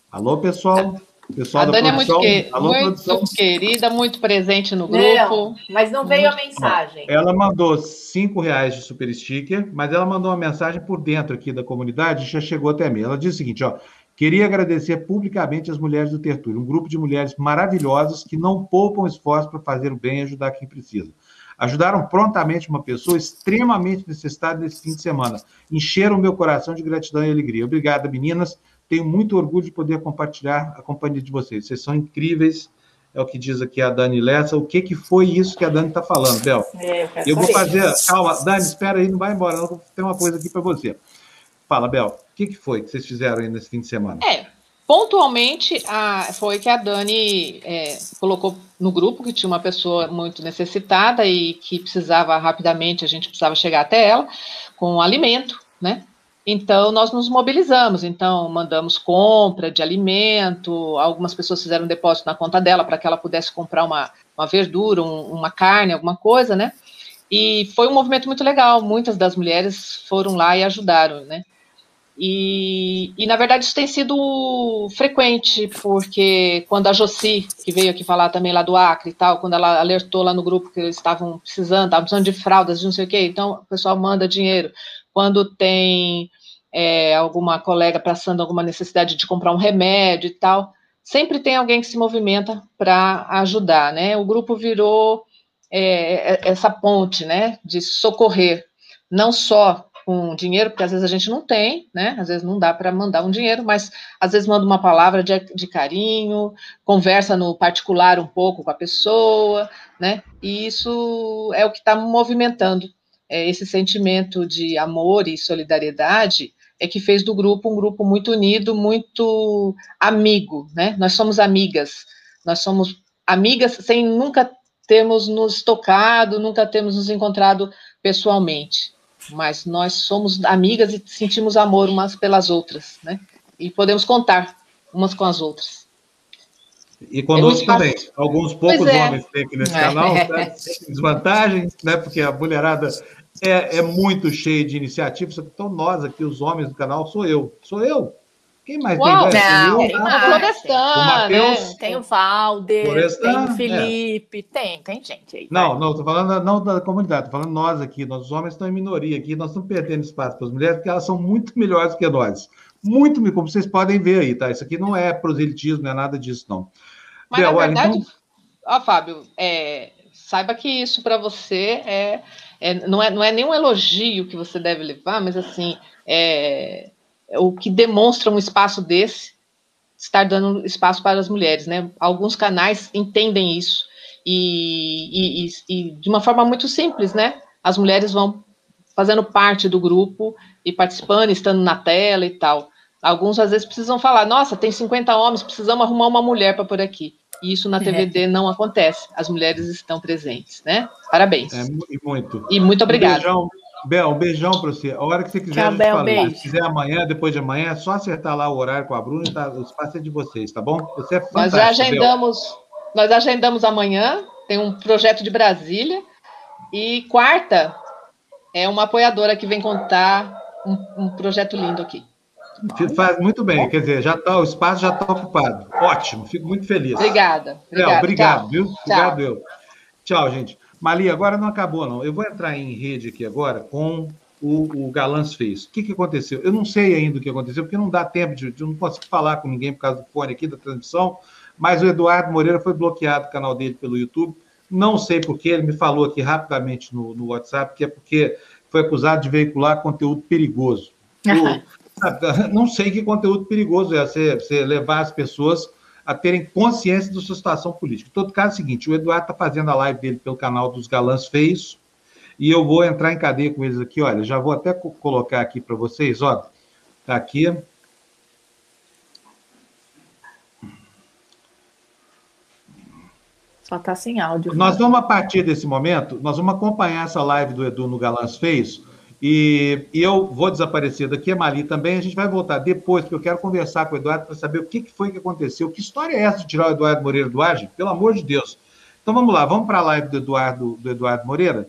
Alô, pessoal? Pessoal a Dani é muito, que... Alô, muito querida, muito presente no grupo. Não, mas não veio a mensagem. Ela mandou cinco reais de super sticker, mas ela mandou uma mensagem por dentro aqui da comunidade, já chegou até mim. Ela diz o seguinte, ó, Queria agradecer publicamente as mulheres do Tertúlio, um grupo de mulheres maravilhosas que não poupam esforço para fazer o bem e ajudar quem precisa. Ajudaram prontamente uma pessoa extremamente necessitada nesse fim de semana. Encheram o meu coração de gratidão e alegria. Obrigada, meninas. Tenho muito orgulho de poder compartilhar a companhia de vocês. Vocês são incríveis. É o que diz aqui a Dani Lessa. O que, que foi isso que a Dani está falando, Bel? É, eu, eu vou fazer. Calma, Dani, espera aí, não vai embora. Eu vou ter uma coisa aqui para você. Fala, Bel, o que, que foi que vocês fizeram aí nesse fim de semana? É, pontualmente a, foi que a Dani é, colocou no grupo que tinha uma pessoa muito necessitada e que precisava rapidamente, a gente precisava chegar até ela com alimento, né? Então, nós nos mobilizamos, então, mandamos compra de alimento, algumas pessoas fizeram depósito na conta dela para que ela pudesse comprar uma, uma verdura, um, uma carne, alguma coisa, né? E foi um movimento muito legal, muitas das mulheres foram lá e ajudaram, né? E, e, na verdade, isso tem sido frequente, porque quando a Josi, que veio aqui falar também lá do Acre e tal, quando ela alertou lá no grupo que eles estavam precisando, estavam precisando de fraldas, de não sei o quê, então o pessoal manda dinheiro. Quando tem é, alguma colega passando alguma necessidade de comprar um remédio e tal, sempre tem alguém que se movimenta para ajudar, né? O grupo virou é, é, essa ponte, né, de socorrer, não só com dinheiro, porque às vezes a gente não tem, né? Às vezes não dá para mandar um dinheiro, mas às vezes manda uma palavra de, de carinho, conversa no particular um pouco com a pessoa, né? E isso é o que está movimentando é, esse sentimento de amor e solidariedade é que fez do grupo um grupo muito unido, muito amigo, né? Nós somos amigas, nós somos amigas sem nunca termos nos tocado, nunca termos nos encontrado pessoalmente mas nós somos amigas e sentimos amor umas pelas outras, né? E podemos contar umas com as outras. E conosco também. Alguns poucos é. homens tem aqui nesse é. canal, tá? desvantagem, né? Porque a mulherada é, é muito cheia de iniciativas. Então, nós aqui, os homens do canal, sou eu. Sou eu. Quem mais Uau, tem? Não, tem, o Florestan, né? tem o Valder, Florestan, tem o é. Felipe, é. tem, tem gente aí. Não, vai. não, estou falando não da comunidade, estou falando nós aqui, nós os homens estão em minoria aqui, nós estamos perdendo espaço para as mulheres, porque elas são muito melhores que nós. Muito, como vocês podem ver aí, tá? Isso aqui não é proselitismo, não é nada disso, não. Mas, Bel, na verdade, então... ó, Fábio, é, saiba que isso para você é, é, não é, não é nenhum elogio que você deve levar, mas assim, é o que demonstra um espaço desse estar dando espaço para as mulheres, né? Alguns canais entendem isso e, e, e, de uma forma muito simples, né? As mulheres vão fazendo parte do grupo e participando, estando na tela e tal. Alguns às vezes precisam falar: nossa, tem 50 homens, precisamos arrumar uma mulher para por aqui. E isso na TVD é. não acontece. As mulheres estão presentes, né? Parabéns. É, e muito. E muito obrigada. Um Bel, um beijão para você. A hora que você quiser, Tchau, Bel, beijo. Se quiser amanhã, depois de amanhã, é só acertar lá o horário com a Bruna tá, o espaço é de vocês, tá bom? Você é fantástico, Nós já agendamos, Bel. nós agendamos amanhã, tem um projeto de Brasília, e quarta é uma apoiadora que vem contar um, um projeto lindo aqui. Faz muito bem, quer dizer, já tá, o espaço já está ocupado. Ótimo, fico muito feliz. Obrigada. Bel, obrigado, viu? Obrigado, eu. Tchau, gente. Mali, agora não acabou, não. Eu vou entrar em rede aqui agora com o, o Galãs fez. O que, que aconteceu? Eu não sei ainda o que aconteceu, porque não dá tempo de. Eu não posso falar com ninguém por causa do fone aqui da transmissão, mas o Eduardo Moreira foi bloqueado o canal dele pelo YouTube. Não sei porquê, ele me falou aqui rapidamente no, no WhatsApp que é porque foi acusado de veicular conteúdo perigoso. Eu, não sei que conteúdo perigoso é você, você levar as pessoas a terem consciência da sua situação política. Em todo caso, é o seguinte: o Eduardo está fazendo a live dele pelo canal dos Galãs Feios, e eu vou entrar em cadeia com eles aqui. Olha, já vou até colocar aqui para vocês, ó. Está aqui. Só está sem áudio. Nós vamos, a partir desse momento, nós vamos acompanhar essa live do Edu no Galãs Feios e, e, eu vou desaparecer daqui, a Mali também. A gente vai voltar depois, porque eu quero conversar com o Eduardo para saber o que, que foi que aconteceu. Que história é essa de tirar o Eduardo Moreira do ar, gente? Pelo amor de Deus. Então vamos lá, vamos para a live do Eduardo, do Eduardo Moreira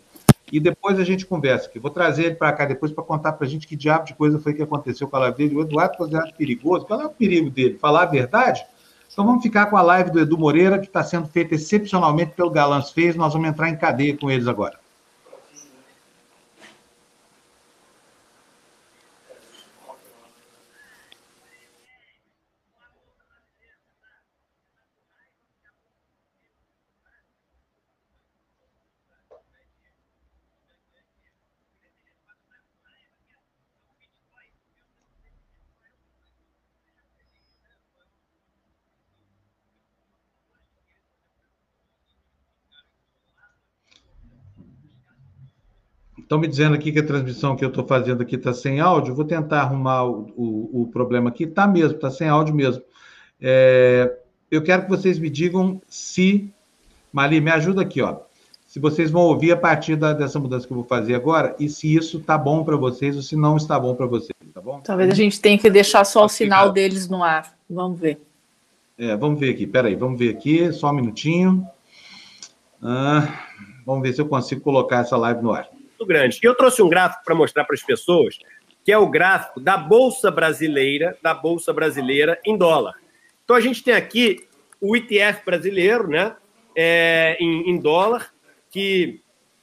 e depois a gente conversa aqui. Vou trazer ele para cá depois para contar para a gente que diabo de coisa foi que aconteceu com a live dele. O Eduardo considerado perigoso. Qual é o perigo dele? Falar a verdade? Então vamos ficar com a live do Edu Moreira, que está sendo feita excepcionalmente pelo Galãs Fez. Nós vamos entrar em cadeia com eles agora. Estão me dizendo aqui que a transmissão que eu estou fazendo aqui está sem áudio. Vou tentar arrumar o, o, o problema aqui. Está mesmo, está sem áudio mesmo. É, eu quero que vocês me digam se. Mali, me ajuda aqui, ó. Se vocês vão ouvir a partir da, dessa mudança que eu vou fazer agora e se isso está bom para vocês ou se não está bom para vocês, tá bom? Talvez a gente tenha que deixar só o sinal deles no ar. Vamos ver. É, vamos ver aqui. Peraí, vamos ver aqui. Só um minutinho. Ah, vamos ver se eu consigo colocar essa live no ar muito grande. E eu trouxe um gráfico para mostrar para as pessoas, que é o gráfico da Bolsa Brasileira, da Bolsa Brasileira em dólar. Então a gente tem aqui o ETF brasileiro, né, é, em, em, dólar, que,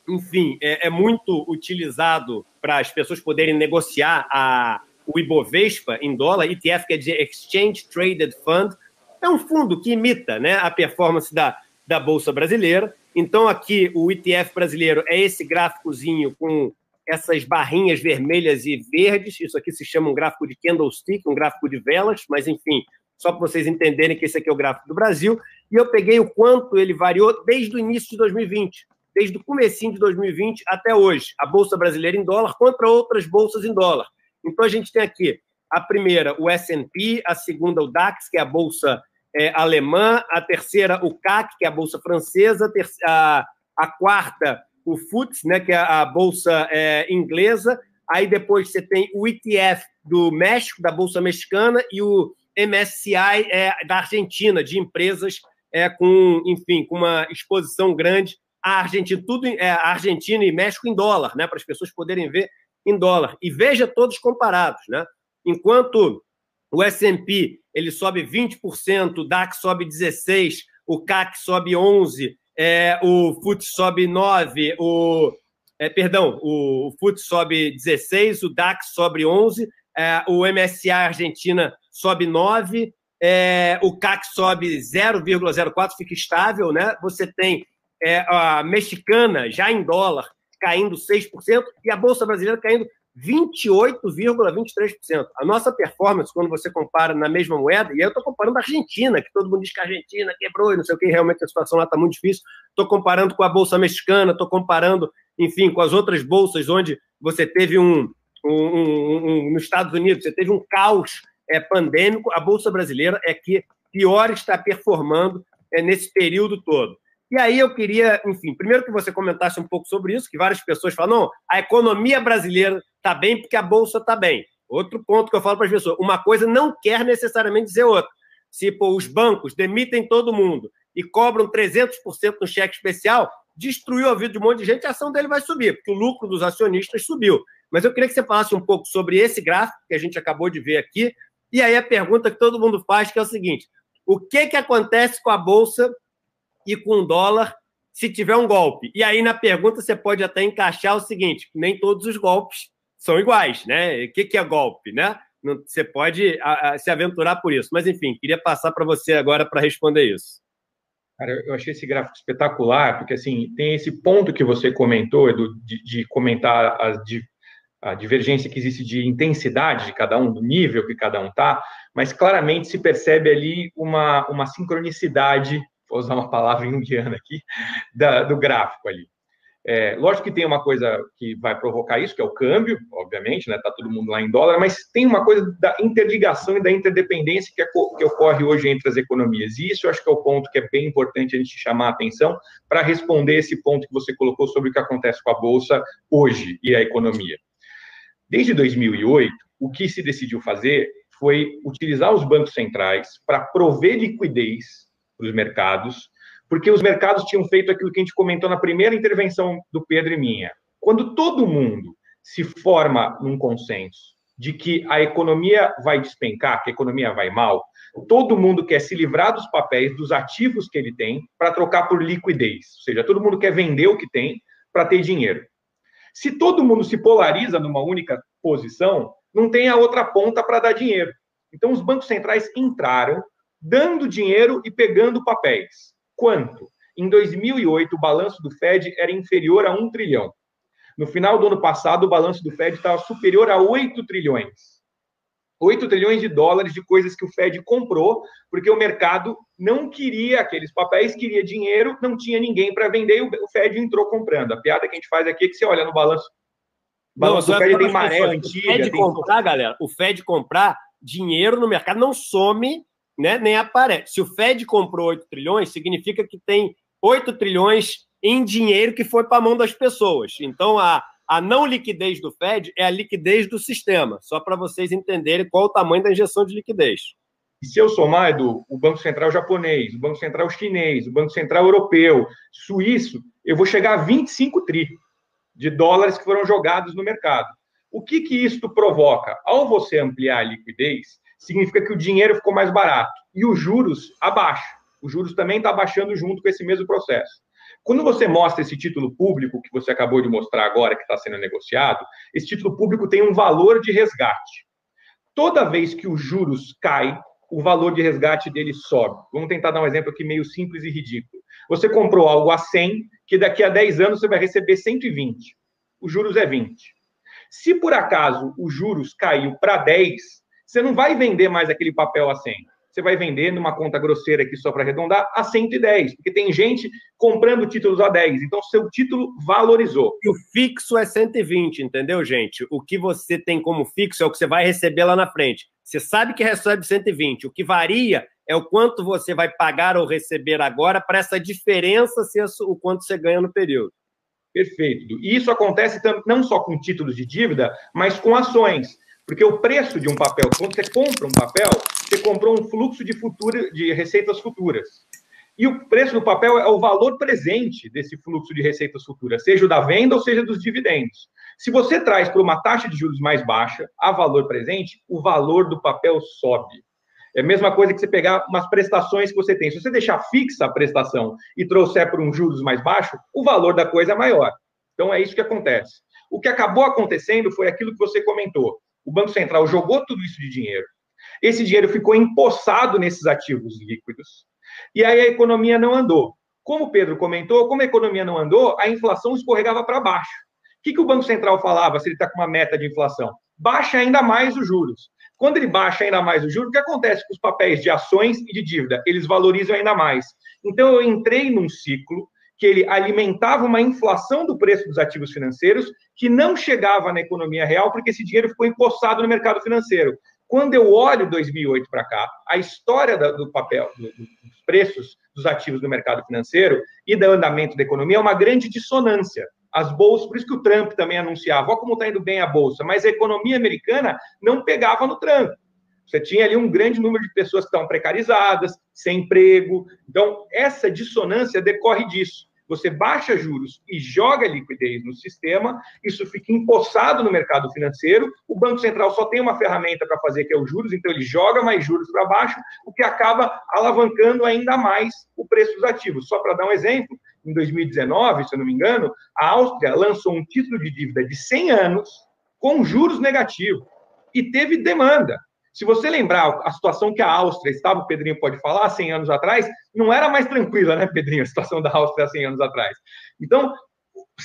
enfim, é, é muito utilizado para as pessoas poderem negociar a, o Ibovespa em dólar, ETF que é de Exchange Traded Fund, é um fundo que imita né, a performance da, da Bolsa Brasileira. Então, aqui, o ETF brasileiro é esse gráficozinho com essas barrinhas vermelhas e verdes. Isso aqui se chama um gráfico de candlestick, um gráfico de velas, mas enfim, só para vocês entenderem que esse aqui é o gráfico do Brasil. E eu peguei o quanto ele variou desde o início de 2020, desde o comecinho de 2020 até hoje. A Bolsa Brasileira em dólar contra outras bolsas em dólar. Então, a gente tem aqui a primeira, o S&P, a segunda, o DAX, que é a bolsa é, alemã, a terceira, o CAC, que é a bolsa francesa, a, a quarta, o FTSE, né, que é a bolsa é, inglesa, aí depois você tem o ETF do México, da bolsa mexicana, e o MSCI é, da Argentina, de empresas é, com, enfim, com uma exposição grande à Argentina, tudo é, Argentina e México em dólar, né, para as pessoas poderem ver em dólar. E veja todos comparados, né? Enquanto o S&P ele sobe 20%, o DAX sobe 16%, o CAC sobe 11%, é, o FUT sobe 9%, o, é, perdão, o, FUT sobe 16%, o DAX sobe 11%, é, o MSCI Argentina sobe 9%, é, o CAC sobe 0,04%, fica estável, né? Você tem é, a mexicana já em dólar caindo 6% e a Bolsa Brasileira caindo 28,23%. A nossa performance, quando você compara na mesma moeda, e aí eu estou comparando a Argentina, que todo mundo diz que a Argentina quebrou e não sei o que, realmente a situação lá está muito difícil. Estou comparando com a Bolsa Mexicana, estou comparando, enfim, com as outras bolsas onde você teve um, um, um, um nos Estados Unidos, você teve um caos é, pandêmico. A Bolsa Brasileira é que pior está performando é, nesse período todo. E aí eu queria, enfim, primeiro que você comentasse um pouco sobre isso, que várias pessoas falam, não, a economia brasileira está bem porque a bolsa está bem. Outro ponto que eu falo para as pessoas, uma coisa não quer necessariamente dizer outra. Se pô, os bancos demitem todo mundo e cobram 300% no cheque especial, destruiu a vida de um monte de gente, a ação dele vai subir, porque o lucro dos acionistas subiu. Mas eu queria que você falasse um pouco sobre esse gráfico que a gente acabou de ver aqui, e aí a pergunta que todo mundo faz, que é o seguinte, o que, que acontece com a Bolsa e com o dólar se tiver um golpe. E aí, na pergunta, você pode até encaixar o seguinte: nem todos os golpes são iguais, né? O que, que é golpe, né? Você pode a, a, se aventurar por isso. Mas, enfim, queria passar para você agora para responder isso. Cara, eu achei esse gráfico espetacular, porque assim, tem esse ponto que você comentou, Edu, de, de comentar a, a divergência que existe de intensidade de cada um, do nível que cada um está, mas claramente se percebe ali uma, uma sincronicidade vou usar uma palavra indiana aqui, da, do gráfico ali. É, lógico que tem uma coisa que vai provocar isso, que é o câmbio, obviamente, né? Está todo mundo lá em dólar, mas tem uma coisa da interligação e da interdependência que, é, que ocorre hoje entre as economias. E isso eu acho que é o ponto que é bem importante a gente chamar a atenção para responder esse ponto que você colocou sobre o que acontece com a Bolsa hoje e a economia. Desde 2008, o que se decidiu fazer foi utilizar os bancos centrais para prover liquidez para os mercados, porque os mercados tinham feito aquilo que a gente comentou na primeira intervenção do Pedro e minha. Quando todo mundo se forma num consenso de que a economia vai despencar, que a economia vai mal, todo mundo quer se livrar dos papéis, dos ativos que ele tem, para trocar por liquidez. Ou seja, todo mundo quer vender o que tem para ter dinheiro. Se todo mundo se polariza numa única posição, não tem a outra ponta para dar dinheiro. Então, os bancos centrais entraram dando dinheiro e pegando papéis. Quanto? Em 2008, o balanço do Fed era inferior a 1 trilhão. No final do ano passado, o balanço do Fed estava superior a 8 trilhões. 8 trilhões de dólares de coisas que o Fed comprou, porque o mercado não queria aqueles papéis, queria dinheiro, não tinha ninguém para vender e o Fed entrou comprando. A piada que a gente faz aqui é que você olha no balanço. O balanço não, do Fed tem maré antiga. O Fed tem... comprar, galera, o Fed comprar dinheiro no mercado não some né, nem aparece. Se o Fed comprou 8 trilhões, significa que tem 8 trilhões em dinheiro que foi para a mão das pessoas. Então, a, a não liquidez do Fed é a liquidez do sistema, só para vocês entenderem qual o tamanho da injeção de liquidez. E se eu somar, Edu, o Banco Central japonês, o Banco Central chinês, o Banco Central europeu, suíço, eu vou chegar a 25 tri de dólares que foram jogados no mercado. O que, que isso provoca? Ao você ampliar a liquidez, significa que o dinheiro ficou mais barato e os juros abaixo. Os juros também está baixando junto com esse mesmo processo. Quando você mostra esse título público que você acabou de mostrar agora, que está sendo negociado, esse título público tem um valor de resgate. Toda vez que os juros caem, o valor de resgate dele sobe. Vamos tentar dar um exemplo aqui meio simples e ridículo. Você comprou algo a 100, que daqui a 10 anos você vai receber 120. Os juros é 20. Se por acaso os juros caiu para 10, você não vai vender mais aquele papel a 100 você vai vender numa conta grosseira aqui só para arredondar a 110, porque tem gente comprando títulos a 10, então seu título valorizou. E o fixo é 120, entendeu, gente? O que você tem como fixo é o que você vai receber lá na frente. Você sabe que recebe 120, o que varia é o quanto você vai pagar ou receber agora para essa diferença ser o quanto você ganha no período. Perfeito. E isso acontece não só com títulos de dívida, mas com ações. Porque o preço de um papel, quando você compra um papel, você comprou um fluxo de, futura, de receitas futuras. E o preço do papel é o valor presente desse fluxo de receitas futuras, seja o da venda ou seja dos dividendos. Se você traz para uma taxa de juros mais baixa, a valor presente, o valor do papel sobe. É a mesma coisa que você pegar umas prestações que você tem. Se você deixar fixa a prestação e trouxer para um juros mais baixo, o valor da coisa é maior. Então é isso que acontece. O que acabou acontecendo foi aquilo que você comentou o Banco Central jogou tudo isso de dinheiro. Esse dinheiro ficou empossado nesses ativos líquidos. E aí a economia não andou. Como o Pedro comentou, como a economia não andou, a inflação escorregava para baixo. O que, que o Banco Central falava se ele está com uma meta de inflação? Baixa ainda mais os juros. Quando ele baixa ainda mais os juros, o que acontece com os papéis de ações e de dívida? Eles valorizam ainda mais. Então eu entrei num ciclo que ele alimentava uma inflação do preço dos ativos financeiros que não chegava na economia real porque esse dinheiro ficou empossado no mercado financeiro. Quando eu olho 2008 para cá, a história do papel, dos preços dos ativos no mercado financeiro e do andamento da economia é uma grande dissonância. As bolsas, por isso que o Trump também anunciava, olha como está indo bem a bolsa, mas a economia americana não pegava no Trump. Você tinha ali um grande número de pessoas que estavam precarizadas, sem emprego. Então, essa dissonância decorre disso você baixa juros e joga liquidez no sistema, isso fica empossado no mercado financeiro, o Banco Central só tem uma ferramenta para fazer, que é os juros, então ele joga mais juros para baixo, o que acaba alavancando ainda mais o preço dos ativos. Só para dar um exemplo, em 2019, se eu não me engano, a Áustria lançou um título de dívida de 100 anos com juros negativos e teve demanda. Se você lembrar a situação que a Áustria estava, o Pedrinho pode falar, 100 anos atrás, não era mais tranquila, né, Pedrinho, a situação da Áustria há 100 anos atrás. Então,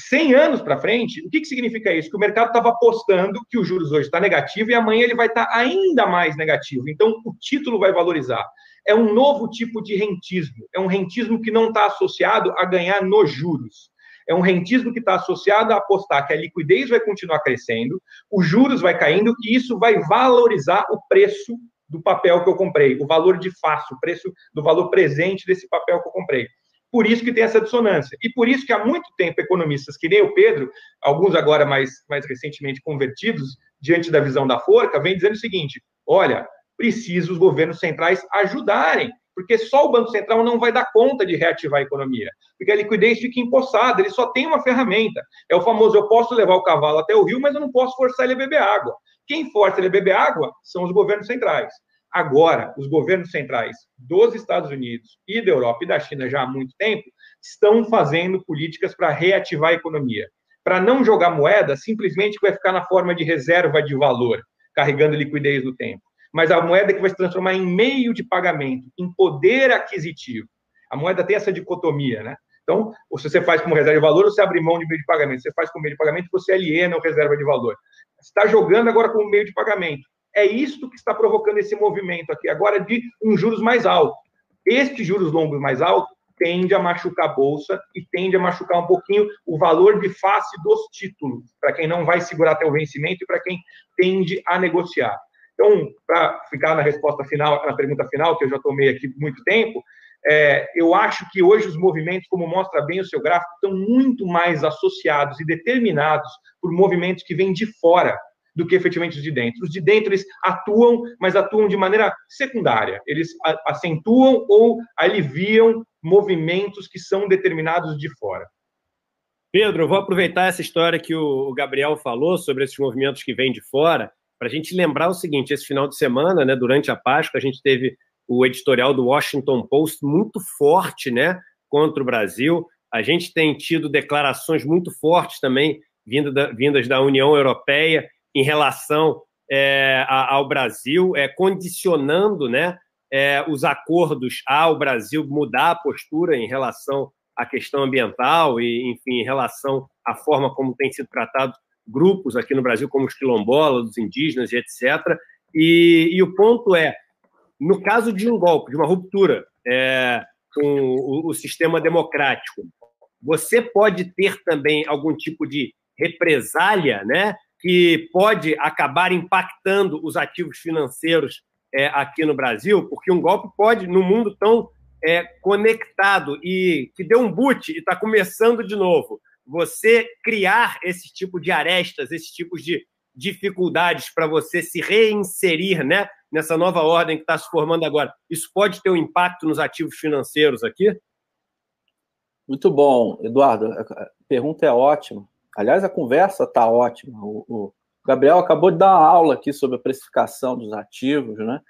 100 anos para frente, o que, que significa isso? Que o mercado estava apostando que os juros hoje está negativo e amanhã ele vai estar tá ainda mais negativo. Então, o título vai valorizar. É um novo tipo de rentismo. É um rentismo que não está associado a ganhar nos juros. É um rentismo que está associado a apostar que a liquidez vai continuar crescendo, os juros vai caindo e isso vai valorizar o preço do papel que eu comprei, o valor de face, o preço do valor presente desse papel que eu comprei. Por isso que tem essa dissonância. E por isso que há muito tempo economistas, que nem o Pedro, alguns agora mais, mais recentemente convertidos, diante da visão da forca, vem dizendo o seguinte: olha, precisa os governos centrais ajudarem porque só o Banco Central não vai dar conta de reativar a economia, porque a liquidez fica empossada, ele só tem uma ferramenta. É o famoso: eu posso levar o cavalo até o rio, mas eu não posso forçar ele a beber água. Quem força ele a beber água são os governos centrais. Agora, os governos centrais dos Estados Unidos e da Europa e da China já há muito tempo estão fazendo políticas para reativar a economia. Para não jogar moeda, simplesmente vai ficar na forma de reserva de valor, carregando liquidez no tempo mas a moeda que vai se transformar em meio de pagamento, em poder aquisitivo. A moeda tem essa dicotomia, né? Então, se você faz como reserva de valor, você abre mão de meio de pagamento. Se você faz como meio de pagamento, você aliena o reserva de valor. Você está jogando agora como meio de pagamento. É isto que está provocando esse movimento aqui, agora de um juros mais alto. Estes juros longos mais altos tende a machucar a bolsa e tende a machucar um pouquinho o valor de face dos títulos, para quem não vai segurar até o vencimento e para quem tende a negociar. Então, para ficar na resposta final, na pergunta final, que eu já tomei aqui muito tempo, é, eu acho que hoje os movimentos, como mostra bem o seu gráfico, estão muito mais associados e determinados por movimentos que vêm de fora do que efetivamente os de dentro. Os de dentro, eles atuam, mas atuam de maneira secundária. Eles acentuam ou aliviam movimentos que são determinados de fora. Pedro, eu vou aproveitar essa história que o Gabriel falou sobre esses movimentos que vêm de fora para a gente lembrar o seguinte: esse final de semana, né, durante a Páscoa, a gente teve o editorial do Washington Post muito forte né, contra o Brasil. A gente tem tido declarações muito fortes também vindas da, vindas da União Europeia em relação é, ao Brasil, é, condicionando né, é, os acordos ao Brasil mudar a postura em relação à questão ambiental e, enfim, em relação à forma como tem sido tratado grupos aqui no Brasil, como os quilombolas, os indígenas e etc. E, e o ponto é, no caso de um golpe, de uma ruptura é, com o, o sistema democrático, você pode ter também algum tipo de represália, né? que pode acabar impactando os ativos financeiros é, aqui no Brasil, porque um golpe pode, no mundo tão é, conectado e que deu um boot e está começando de novo, você criar esse tipo de arestas, esses tipos de dificuldades para você se reinserir né, nessa nova ordem que está se formando agora, isso pode ter um impacto nos ativos financeiros aqui? Muito bom, Eduardo. A pergunta é ótima. Aliás, a conversa está ótima. O, o, Gabriel acabou de dar uma aula aqui sobre a precificação dos ativos, né?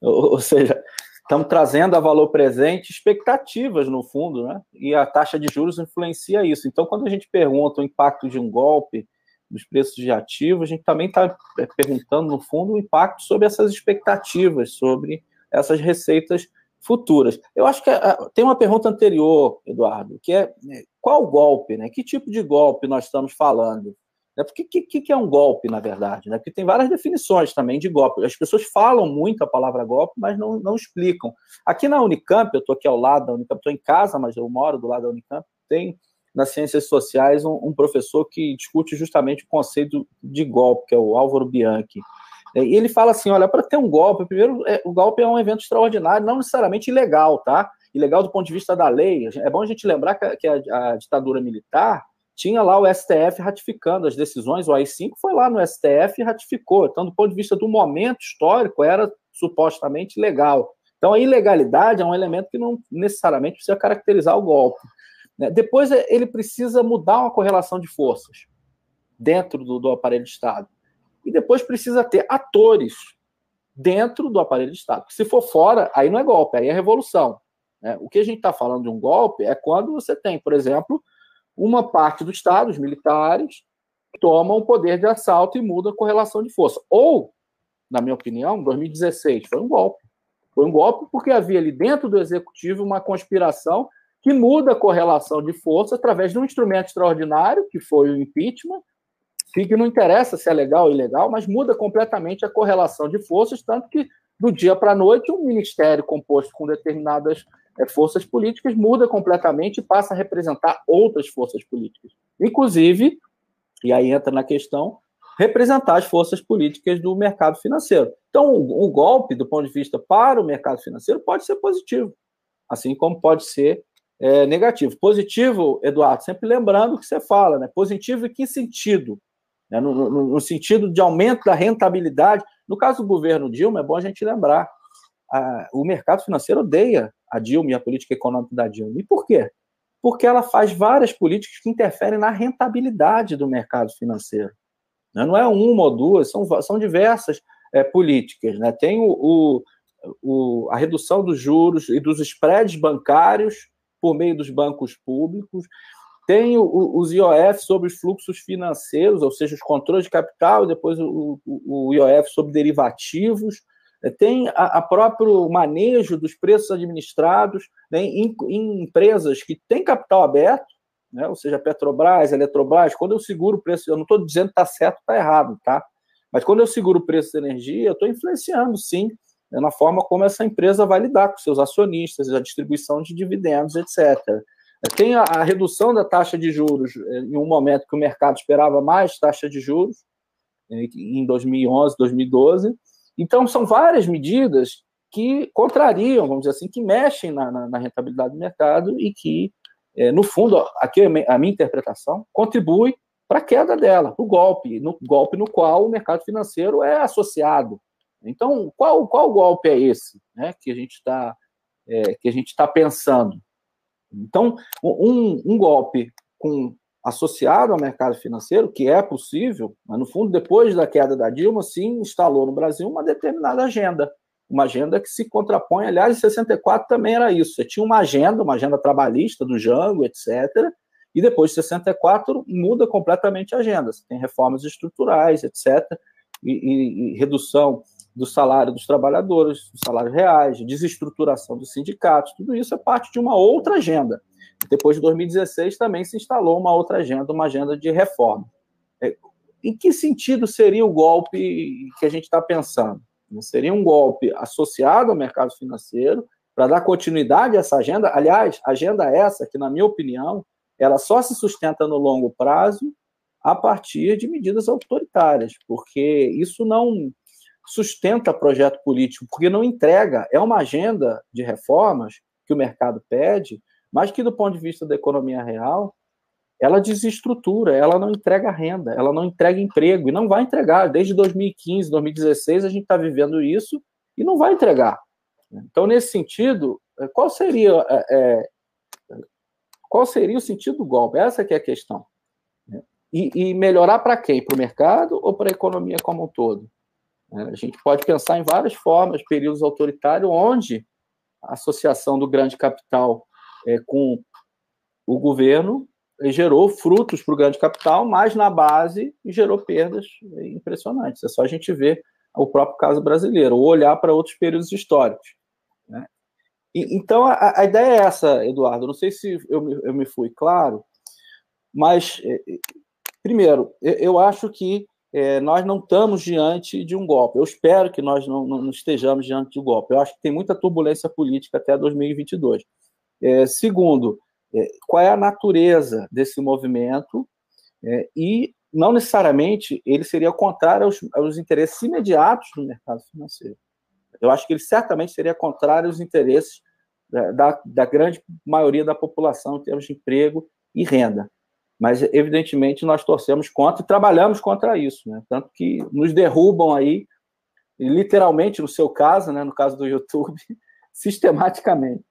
Ou, ou seja, estamos trazendo a valor presente expectativas, no fundo, né? E a taxa de juros influencia isso. Então, quando a gente pergunta o impacto de um golpe nos preços de ativos, a gente também está é, perguntando, no fundo, o impacto sobre essas expectativas, sobre essas receitas futuras. Eu acho que ah, tem uma pergunta anterior, Eduardo, que é né, qual golpe, né? Que tipo de golpe nós estamos falando? Né? Porque que, que é um golpe, na verdade? Né? Porque tem várias definições também de golpe. As pessoas falam muito a palavra golpe, mas não, não explicam. Aqui na Unicamp, eu estou aqui ao lado da Unicamp, estou em casa, mas eu moro do lado da Unicamp, tem nas ciências sociais um, um professor que discute justamente o conceito de golpe, que é o Álvaro Bianchi. E ele fala assim: olha, para ter um golpe, primeiro, é, o golpe é um evento extraordinário, não necessariamente ilegal, tá? Ilegal do ponto de vista da lei. É bom a gente lembrar que, a, que a, a ditadura militar tinha lá o STF ratificando as decisões, o AI-5 foi lá no STF e ratificou. Então, do ponto de vista do momento histórico, era supostamente legal. Então, a ilegalidade é um elemento que não necessariamente precisa caracterizar o golpe. Né? Depois, ele precisa mudar uma correlação de forças dentro do, do aparelho de Estado e depois precisa ter atores dentro do aparelho de Estado. Se for fora, aí não é golpe, aí é revolução. Né? O que a gente está falando de um golpe é quando você tem, por exemplo, uma parte do Estado, os militares, tomam o poder de assalto e muda a correlação de força. Ou, na minha opinião, 2016 foi um golpe. Foi um golpe porque havia ali dentro do executivo uma conspiração que muda a correlação de força através de um instrumento extraordinário, que foi o impeachment, que não interessa se é legal ou ilegal, mas muda completamente a correlação de forças, tanto que do dia para a noite um ministério composto com determinadas forças políticas muda completamente e passa a representar outras forças políticas. Inclusive, e aí entra na questão, representar as forças políticas do mercado financeiro. Então, o golpe, do ponto de vista para o mercado financeiro, pode ser positivo, assim como pode ser é, negativo. Positivo, Eduardo, sempre lembrando o que você fala, né? Positivo em que sentido? né, no, no, no, sentido de aumento da rentabilidade. No caso do governo Dilma, é bom a gente lembrar, a, o mercado financeiro odeia a Dilma e a política econômica da Dilma. E por quê? Porque ela faz várias políticas que interferem na rentabilidade do mercado financeiro. Né? Não é uma ou duas, são, são diversas é, políticas. Né? Tem o, o, o, a redução dos juros e dos spreads bancários por meio dos bancos públicos. Tem o, os IOF sobre os fluxos financeiros, ou seja, os controles de capital, e depois o, IOF sobre derivativos. Tem a, a, próprio manejo dos preços administrados né, em, em, empresas que têm capital aberto, né, ou seja, Petrobras, Eletrobras. Quando eu seguro o preço, eu não estou dizendo que está certo ou está errado, tá? Mas quando eu seguro o preço da energia, eu estou influenciando, sim, né, na forma como essa empresa vai lidar com seus acionistas, a distribuição de dividendos, etc. Tem a, a, redução da taxa de juros eh, em um momento que o mercado esperava mais taxa de juros, eh, em 2011, 2012. Então, são várias medidas que contrariam, vamos dizer assim, que mexem na, na, na rentabilidade do mercado e que, é, no fundo, aqui a minha interpretação, contribui para a queda dela, o golpe, no golpe no qual o mercado financeiro é associado. Então, qual, qual golpe é esse né, que a gente está é, que a gente está pensando? Então, um, um golpe com, associado ao mercado financeiro, que é possível, mas no fundo, depois da queda da Dilma, se instalou no Brasil uma determinada agenda. Uma agenda que se contrapõe, aliás, em 64 também era isso. Você tinha uma agenda, uma agenda trabalhista do Jango, etc. E depois de 64 muda completamente a agenda. Você tem reformas estruturais, etc. e, e, e redução do salário dos trabalhadores, dos salários reais, desestruturação dos sindicatos, tudo isso é parte de uma outra agenda. Depois de 2016 também se instalou uma outra agenda, uma agenda de reforma. É, em que sentido seria o golpe que a gente está pensando? Seria um golpe associado ao mercado financeiro para dar continuidade a essa agenda. Aliás, agenda essa que, na minha opinião, ela só se sustenta no longo prazo a partir de medidas autoritárias, porque isso não sustenta projeto político, porque não entrega. É uma agenda de reformas que o mercado pede, mas que, do ponto de vista da economia real, ela desestrutura, ela não entrega renda, ela não entrega emprego, e não vai entregar. Desde 2015, 2016, a gente está vivendo isso e não vai entregar. Então, nesse sentido, qual seria, é, qual seria o sentido do golpe? Essa que é a questão. E, e melhorar para quem? Para o mercado ou para a economia como um todo? É, a gente pode pensar em várias formas, períodos autoritários, onde a associação do grande capital é, com o governo gerou frutos para o grande capital, mas na base gerou perdas impressionantes. É só a gente ver o próprio caso brasileiro, ou olhar para outros períodos históricos. Né? E, então, a, a, ideia é essa, Eduardo. Não sei se eu, eu me fui claro, mas, é, é, primeiro, eu, eu acho que é, nós não estamos diante de um golpe. Eu espero que nós não, não, estejamos diante de um golpe. Eu acho que tem muita turbulência política até 2022. É, segundo, é, qual é a natureza desse movimento é, e não necessariamente ele seria contrário aos, aos, interesses imediatos do mercado financeiro. Eu acho que ele certamente seria contrário aos interesses da, da, grande maioria da população em termos de emprego e renda mas evidentemente nós torcemos contra e trabalhamos contra isso, né? Tanto que nos derrubam aí, literalmente no seu caso, né? No caso do YouTube, sistematicamente.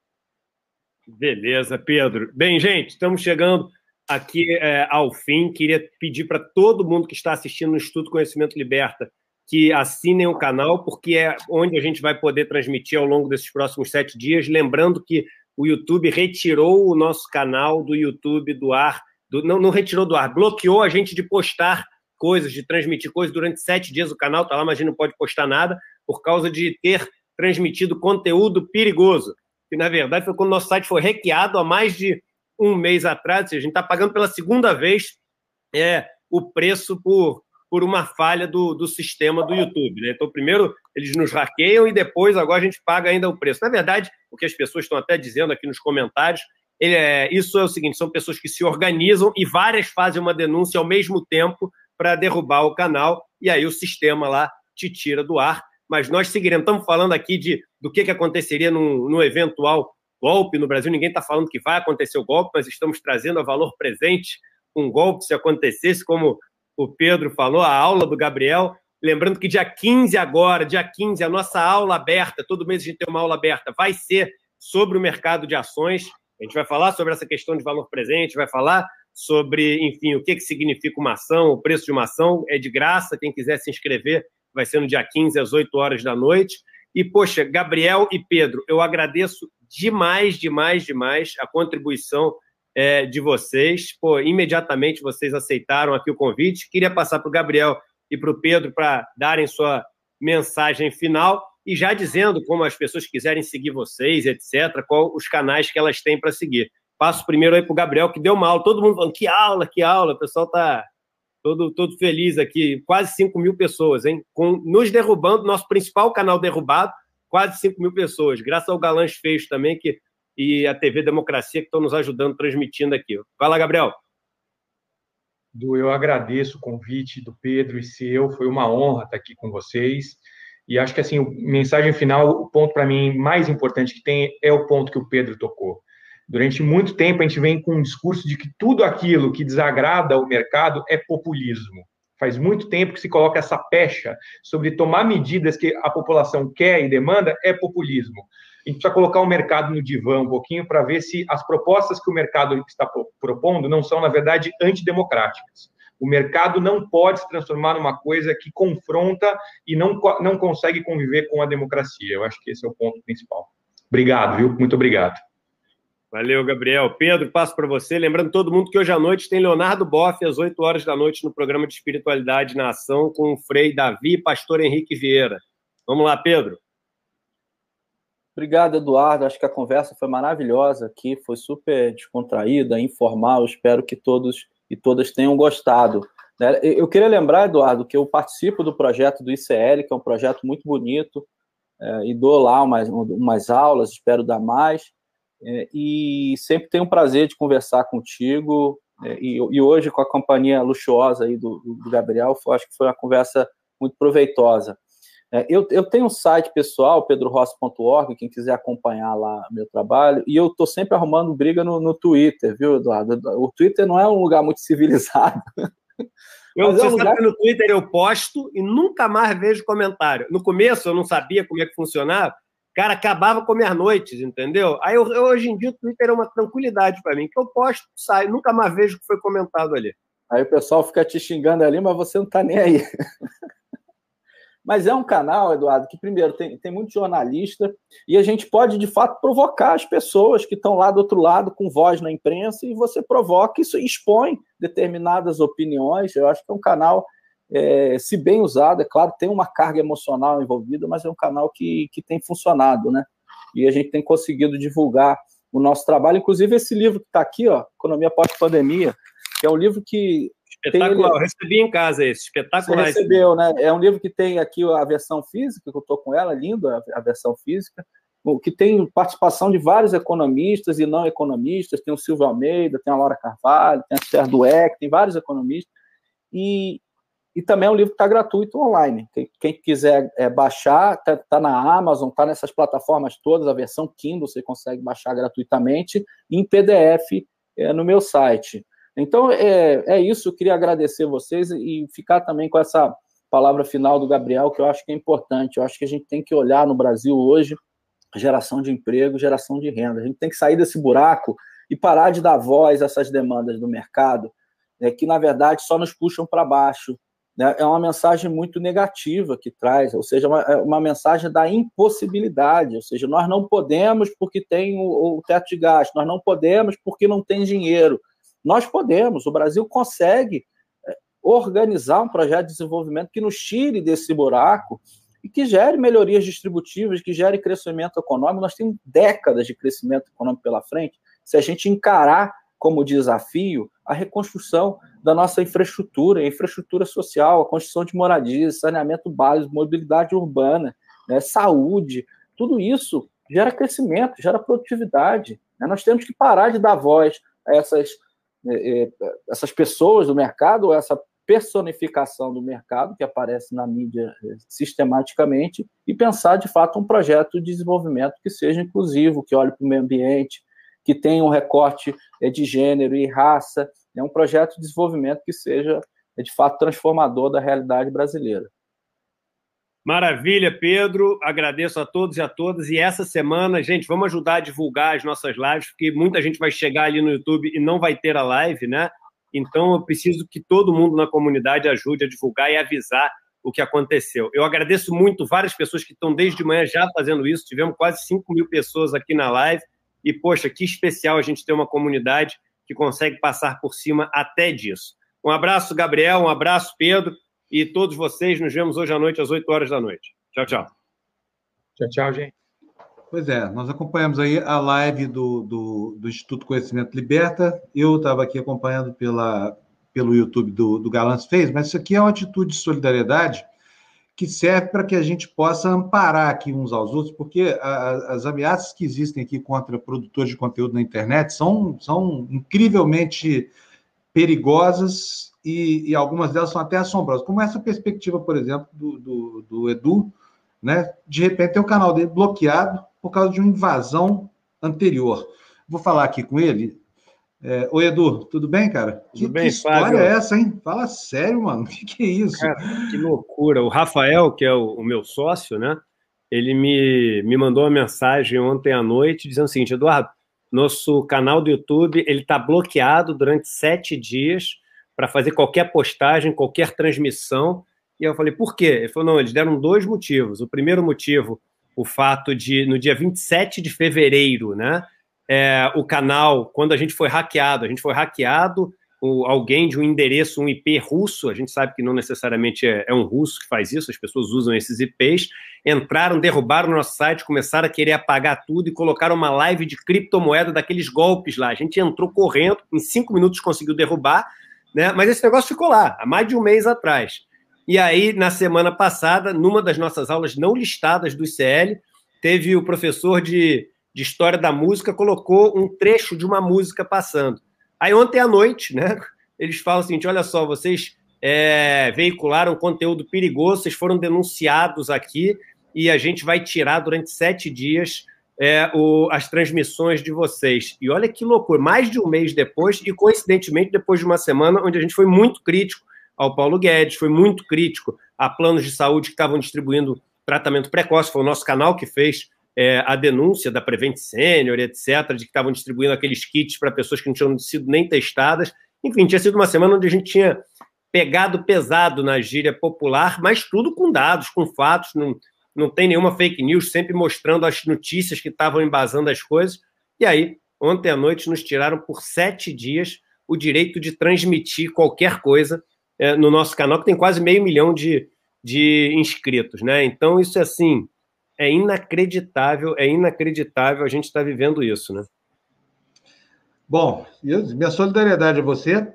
Beleza, Pedro. Bem, gente, estamos chegando aqui é, ao fim. Queria pedir para todo mundo que está assistindo no Estudo Conhecimento Liberta que assinem o canal, porque é onde a gente vai poder transmitir ao longo desses próximos sete dias. Lembrando que o YouTube retirou o nosso canal do YouTube do ar do, não, não retirou do ar, bloqueou a gente de postar coisas, de transmitir coisas durante sete dias. O canal está lá, mas a gente não pode postar nada por causa de ter transmitido conteúdo perigoso. Que na verdade foi quando o nosso site foi hackeado há mais de um mês atrás. a gente está pagando pela segunda vez é, o preço por, por uma falha do, do sistema do YouTube. Né? Então, primeiro eles nos hackeiam e depois agora a gente paga ainda o preço. Na verdade, o que as pessoas estão até dizendo aqui nos comentários ele é, isso é o seguinte: são pessoas que se organizam e várias fazem uma denúncia ao mesmo tempo para derrubar o canal, e aí o sistema lá te tira do ar. Mas nós seguiremos. Estamos falando aqui de, do que, que aconteceria no, no eventual golpe no Brasil. Ninguém está falando que vai acontecer o golpe, mas estamos trazendo a valor presente um golpe se acontecesse, como o Pedro falou, a aula do Gabriel. Lembrando que dia 15 agora, dia 15, a nossa aula aberta, todo mês a gente tem uma aula aberta, vai ser sobre o mercado de ações. A gente vai falar sobre essa questão de valor presente, vai falar sobre, enfim, o que, que significa uma ação, o preço de uma ação. É de graça, quem quiser se inscrever vai ser no dia 15, às 8 horas da noite. E, poxa, Gabriel e Pedro, eu agradeço demais, demais, demais a contribuição é, de vocês. Pô, imediatamente vocês aceitaram aqui o convite. Queria passar para o Gabriel e para o Pedro para darem sua mensagem final e já dizendo como as pessoas quiserem seguir vocês, etc., qual os canais que elas têm para seguir. Passo primeiro aí para o Gabriel, que deu uma aula, todo mundo falando, que aula, que aula, o pessoal está todo, todo feliz aqui, quase 5 mil pessoas, hein? Com, nos derrubando, nosso principal canal derrubado, quase 5 mil pessoas, graças ao Galãs Fecho também, que, e a TV Democracia, que estão nos ajudando, transmitindo aqui. Vai lá, Gabriel. Du, eu agradeço o convite do Pedro e seu, foi uma honra estar aqui com vocês. E acho que, assim, mensagem final, o ponto para mim mais importante que tem é o ponto que o Pedro tocou. Durante muito tempo, a gente vem com um discurso de que tudo aquilo que desagrada o mercado é populismo. Faz muito tempo que se coloca essa pecha sobre tomar medidas que a população quer e demanda é populismo. A gente precisa colocar o mercado no divã um pouquinho para ver se as propostas que o mercado está propondo não são, na verdade, antidemocráticas. O mercado não pode se transformar numa coisa que confronta e não, não consegue conviver com a democracia. Eu acho que esse é o ponto principal. Obrigado, viu? Muito obrigado. Valeu, Gabriel. Pedro, passo para você. Lembrando todo mundo que hoje à noite tem Leonardo Boff, às 8 horas da noite, no programa de Espiritualidade na Ação, com o Frei Davi e pastor Henrique Vieira. Vamos lá, Pedro. Obrigado, Eduardo. Acho que a conversa foi maravilhosa aqui, foi super descontraída, informal. Espero que todos e todas tenham gostado. Né? Eu queria lembrar, Eduardo, que eu participo do projeto do ICL, que é um projeto muito bonito, é, e dou lá umas, umas aulas, espero dar mais. É, e sempre tenho o prazer de conversar contigo. É, e, e, hoje, com a companhia luxuosa aí do, do Gabriel, foi, acho que foi uma conversa muito proveitosa. É, eu, eu, tenho um site pessoal, pedrorossi.org, quem quiser acompanhar lá meu trabalho, e eu estou sempre arrumando briga no, no, Twitter, viu, Eduardo? O Twitter não é um lugar muito civilizado. Eu, você é um lugar... no Twitter eu posto e nunca mais vejo comentário. No começo eu não sabia como é que funcionava, Cara, acabava com minhas noites, entendeu? Aí eu, eu, hoje em dia o Twitter é uma tranquilidade para mim, que eu posto, sai, nunca mais vejo o que foi comentado ali. Aí o pessoal fica te xingando ali, mas você não tá nem aí. mas é um canal, Eduardo, que primeiro tem, tem muito jornalista e a gente pode de fato provocar as pessoas que estão lá do outro lado com voz na imprensa e você provoca isso expõe determinadas opiniões. Eu acho que é um canal é, se bem usado, é claro, tem uma carga emocional envolvida, mas é um canal que, que tem funcionado, né? E a gente tem conseguido divulgar o nosso trabalho. Inclusive, esse livro que está aqui, ó, Economia Pós-Pandemia, que é um livro que. Espetacular, tem... eu recebi em casa esse, espetacular. Você recebeu, né? É um livro que tem aqui a versão física, que eu estou com ela, lindo a versão física, que tem participação de vários economistas e não economistas, tem o Silvio Almeida, tem a Laura Carvalho, tem a Esther Dueck, tem vários economistas, e, e também é um livro que está gratuito online. Quem, quem quiser é, baixar, está tá na Amazon, está nessas plataformas todas, a versão Kindle você consegue baixar gratuitamente, em PDF é, no meu site. Então, é, é isso, eu queria agradecer vocês e ficar também com essa palavra final do Gabriel, que eu acho que é importante. Eu acho que a gente tem que olhar no Brasil hoje geração de emprego, geração de renda. A gente tem que sair desse buraco e parar de dar voz a essas demandas do mercado, é, que, na verdade, só nos puxam para baixo né, é uma mensagem muito negativa que traz, ou seja, uma, é uma mensagem da impossibilidade, ou seja, nós não podemos porque tem o, o teto de gasto, nós não podemos porque não tem dinheiro. Nós podemos, o Brasil consegue é, organizar um projeto de desenvolvimento que nos tire desse buraco e que gere melhorias distributivas, que gere crescimento econômico. Nós temos décadas de crescimento econômico pela frente. Se a gente encarar como desafio a reconstrução da nossa infraestrutura, infraestrutura social, a construção de moradias, saneamento básico, mobilidade urbana, né, saúde, tudo isso gera crescimento, gera produtividade. Né? Nós temos que parar de dar voz a essas, é, é, essas pessoas do mercado, essa personificação do mercado que aparece na mídia é, sistematicamente e pensar de fato um projeto de desenvolvimento que seja inclusivo, que olhe para o meio ambiente, que tenha um recorte é, de gênero e raça, é um projeto de desenvolvimento que seja, é, de fato, transformador da realidade brasileira. Maravilha, Pedro. Agradeço a todos e a todas. E essa semana, gente, vamos ajudar a divulgar as nossas lives, porque muita gente vai chegar ali no YouTube e não vai ter a live, né? Então, eu preciso que todo mundo na comunidade ajude a divulgar e avisar o que aconteceu. Eu agradeço muito várias pessoas que estão desde manhã já fazendo isso. Tivemos quase 5 mil pessoas aqui na live. E, poxa, que especial a gente ter uma comunidade que consegue passar por cima até disso. Um abraço, Gabriel, um abraço, Pedro, e todos vocês. Nos vemos hoje à noite, às 8 horas da noite. Tchau, tchau. Tchau, tchau, gente. Pois é, nós acompanhamos aí a live do, do, do Instituto Conhecimento Liberta. Eu estava aqui acompanhando pela, pelo YouTube do, do Galãs Fez, mas isso aqui é uma atitude de solidariedade que serve para que a gente possa amparar aqui uns aos outros, porque a, as ameaças que existem aqui contra produtores de conteúdo na internet são, são incrivelmente perigosas e, e, algumas delas são até assombrosas, como essa perspectiva, por exemplo, do, do, do Edu, né? De repente tem o canal dele bloqueado por causa de uma invasão anterior. Vou falar aqui com ele, é, Oi, Edu, tudo bem, cara? Tudo que, bem, que história Fábio? é essa, hein? Fala sério, mano. O que, que, é isso? Cara, que loucura. O Rafael, que é o, o, meu sócio, né? Ele me, me mandou uma mensagem ontem à noite dizendo o seguinte: Eduardo, nosso canal do YouTube ele está bloqueado durante sete dias para fazer qualquer postagem, qualquer transmissão. E eu falei, por quê? Ele falou, não, eles deram dois motivos. O primeiro motivo, o fato de, no dia 27 de fevereiro, né? É, o canal quando a gente foi hackeado. A gente foi hackeado, o, alguém de um endereço, um IP russo, a gente sabe que não necessariamente é, é, um russo que faz isso, as pessoas usam esses IPs, entraram, derrubaram o nosso site, começaram a querer apagar tudo e colocaram uma live de criptomoeda daqueles golpes lá. A gente entrou correndo, em cinco minutos conseguiu derrubar, né? mas esse negócio ficou lá, há mais de um mês atrás. E aí, na semana passada, numa das nossas aulas não listadas do ICL, teve o professor de, de História da Música, colocou um trecho de uma música passando. Aí, ontem à noite, né, eles falam o seguinte: olha só, vocês é, veicularam conteúdo perigoso, vocês foram denunciados aqui e a gente vai tirar durante sete dias é, o, as transmissões de vocês. E olha que loucura, mais de um mês depois, e coincidentemente depois de uma semana onde a gente foi muito crítico ao Paulo Guedes, foi muito crítico a planos de saúde que estavam distribuindo tratamento precoce, foi o nosso canal que fez é, a denúncia da Prevent Senior, etc., de que estavam distribuindo aqueles kits para pessoas que não tinham sido nem testadas. Enfim, tinha sido uma semana onde a gente tinha pegado pesado na gíria popular, mas tudo com dados, com fatos, não, não tem nenhuma fake news, sempre mostrando as notícias que estavam embasando as coisas. E aí, ontem à noite, nos tiraram por sete dias o direito de transmitir qualquer coisa é, no nosso canal, que tem quase meio milhão de, de inscritos, né? Então, isso é assim, é inacreditável, é inacreditável a gente estar tá vivendo isso, né? Bom, minha solidariedade a você.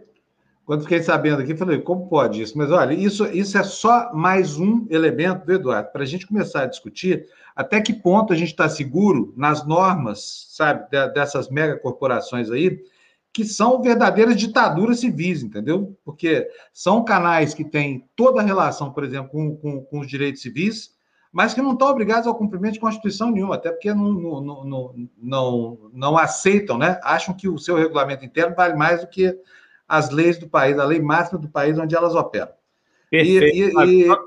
Quando fiquei sabendo aqui, falei, como pode isso? Mas olha, isso, isso é só mais um elemento, Eduardo, para a gente começar a discutir até que ponto a gente está seguro nas normas, sabe, dessas megacorporações aí, que são verdadeiras ditaduras civis, entendeu? Porque são canais que têm toda a relação, por exemplo, com, com, com os direitos civis, mas que não estão obrigados ao cumprimento de Constituição nenhuma, até porque não, não, não, não, não aceitam, né? Acham que o seu regulamento interno vale mais do que as leis do país, a lei máxima do país onde elas operam. Perfeito. E, e, e...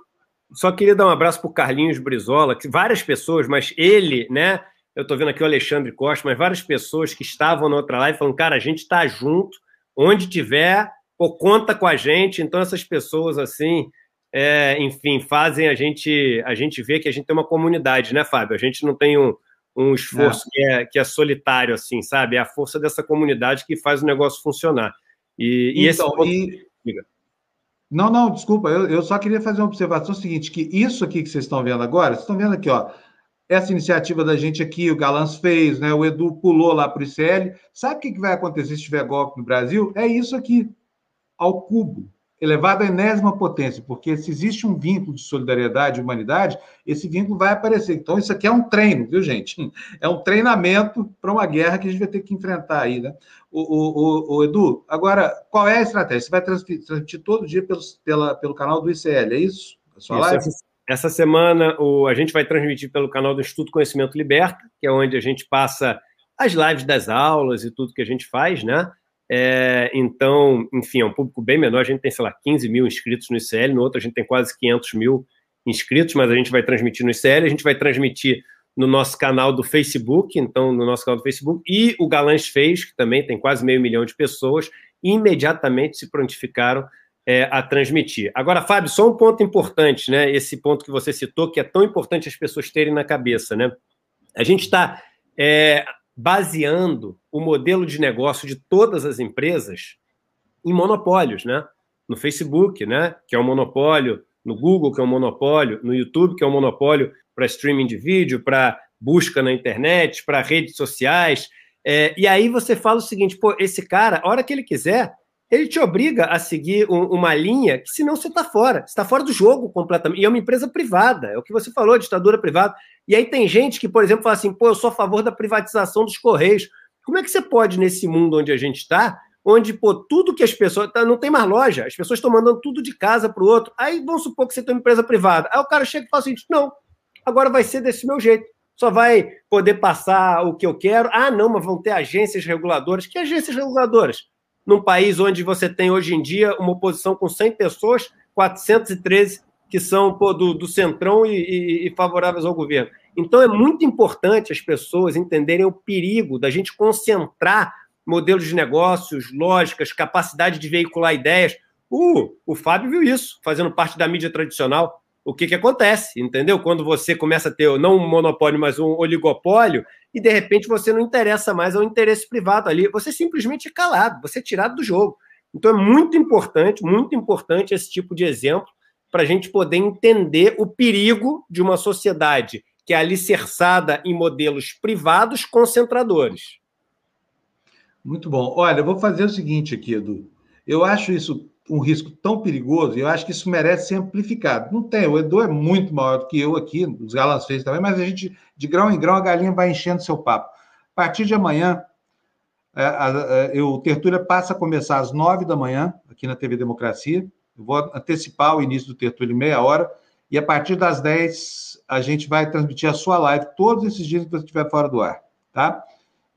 Só queria dar um abraço para o Carlinhos Brizola, que várias pessoas, mas ele, né? eu estou vendo aqui o Alexandre Costa, mas várias pessoas que estavam na outra live falando, cara, a gente está junto, onde tiver, pô, conta com a gente. Então, essas pessoas, assim, é, enfim, fazem a gente, a gente ver que a gente tem uma comunidade, né, Fábio? A gente não tem um, um esforço é. Que, é, que é solitário, assim, sabe? É a força dessa comunidade que faz o negócio funcionar. E, e então, esse ponto... e... Não, não, desculpa, eu, eu só queria fazer uma observação seguinte, que isso aqui que vocês estão vendo agora, vocês estão vendo aqui, ó, essa iniciativa da gente aqui, o Galãs fez, né? O Edu pulou lá para o ICL. Sabe o que vai acontecer se tiver golpe no Brasil? É isso aqui, ao cubo, elevado à enésima potência, porque se existe um vínculo de solidariedade e humanidade, esse vínculo vai aparecer. Então, isso aqui é um treino, viu, gente? É um treinamento para uma guerra que a gente vai ter que enfrentar aí, né? O, o, o, Edu, agora, qual é a estratégia? Você vai transmitir, todo dia pelos, pela, pelo canal do ICL, é isso? Isso, live? Essa semana o, a gente vai transmitir pelo canal do Instituto Conhecimento Liberta, que é onde a gente passa as lives das aulas e tudo que a gente faz, né? É, então, enfim, é um público bem menor. A gente tem, sei lá, 15 mil inscritos no ICL, no outro a gente tem quase 500 mil inscritos, mas a gente vai transmitir no ICL, a gente vai transmitir no nosso canal do Facebook, então no nosso canal do Facebook, e o Galãs fez, que também tem quase meio milhão de pessoas, imediatamente se prontificaram é, a transmitir. Agora, Fábio, só um ponto importante, né? Esse ponto que você citou, que é tão importante as pessoas terem na cabeça, né? A gente está é, baseando o modelo de negócio de todas as empresas em monopólios, né? No Facebook, né? Que é um monopólio, no Google, que é um monopólio, no YouTube, que é um monopólio para streaming de vídeo, para busca na internet, para redes sociais. É, e aí você fala o seguinte, pô, esse cara, a hora que ele quiser, ele te obriga a seguir um, uma linha que senão você está fora, está fora do jogo completamente. E é uma empresa privada, é o que você falou, ditadura privada. E aí tem gente que, por exemplo, fala assim, pô, eu sou a favor da privatização dos Correios. Como é que você pode, nesse mundo onde a gente está, onde, pô, tudo que as pessoas. Tá, não tem mais loja, as pessoas estão mandando tudo de casa para o outro. Aí vamos supor que você tem uma empresa privada. Aí o cara chega e fala assim: não, agora vai ser desse meu jeito. Só vai poder passar o que eu quero. Ah, não, mas vão ter agências reguladoras. Que agências reguladoras? num país onde você tem hoje em dia uma oposição com 100 pessoas, 413 que são pô, do, do centrão e, e, e favoráveis ao governo. Então é muito importante as pessoas entenderem o perigo da gente concentrar modelos de negócios, lógicas, capacidade de veicular ideias. Uh, o Fábio viu isso, fazendo parte da mídia tradicional. o que, que acontece, entendeu? Quando você começa a ter não um monopólio, mas um oligopólio, e de repente você não interessa mais ao interesse privado ali, você simplesmente é calado, você é tirado do jogo. Então é muito importante, muito importante esse tipo de exemplo para a gente poder entender o perigo de uma sociedade que é alicerçada em modelos privados concentradores. Muito bom. Olha, eu vou fazer o seguinte aqui, Edu. Eu acho isso um risco tão perigoso, e eu acho que isso merece ser amplificado. Não tem, o Edu é muito maior do que eu aqui, os galãs fez também, mas a gente, de grão em grão, a galinha vai enchendo seu papo. A partir de amanhã, é, a, o Tertúlia passa a começar às nove da manhã, aqui na TV Democracia. Eu vou antecipar o início do Tertúlia meia hora, e a partir das dez a gente vai transmitir a sua live todos esses dias que você estiver fora do ar, tá?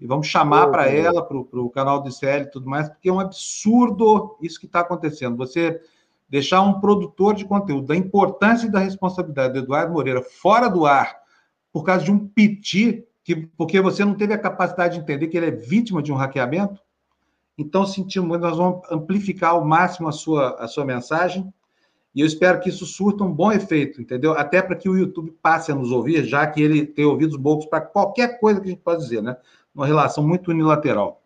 e vamos chamar para ela, para o canal do ICL e tudo mais, porque é um absurdo isso que está acontecendo. Você deixar um produtor de conteúdo da importância e da responsabilidade do Eduardo Moreira fora do ar por causa de um piti, que, porque você não teve a capacidade de entender que ele é vítima de um hackeamento. Então, sentimos, nós vamos amplificar ao máximo a sua, a sua mensagem e eu espero que isso surta um bom efeito, entendeu? Até para que o YouTube passe a nos ouvir, já que ele tem ouvidos bons para qualquer coisa que a gente pode dizer, né? uma relação muito unilateral.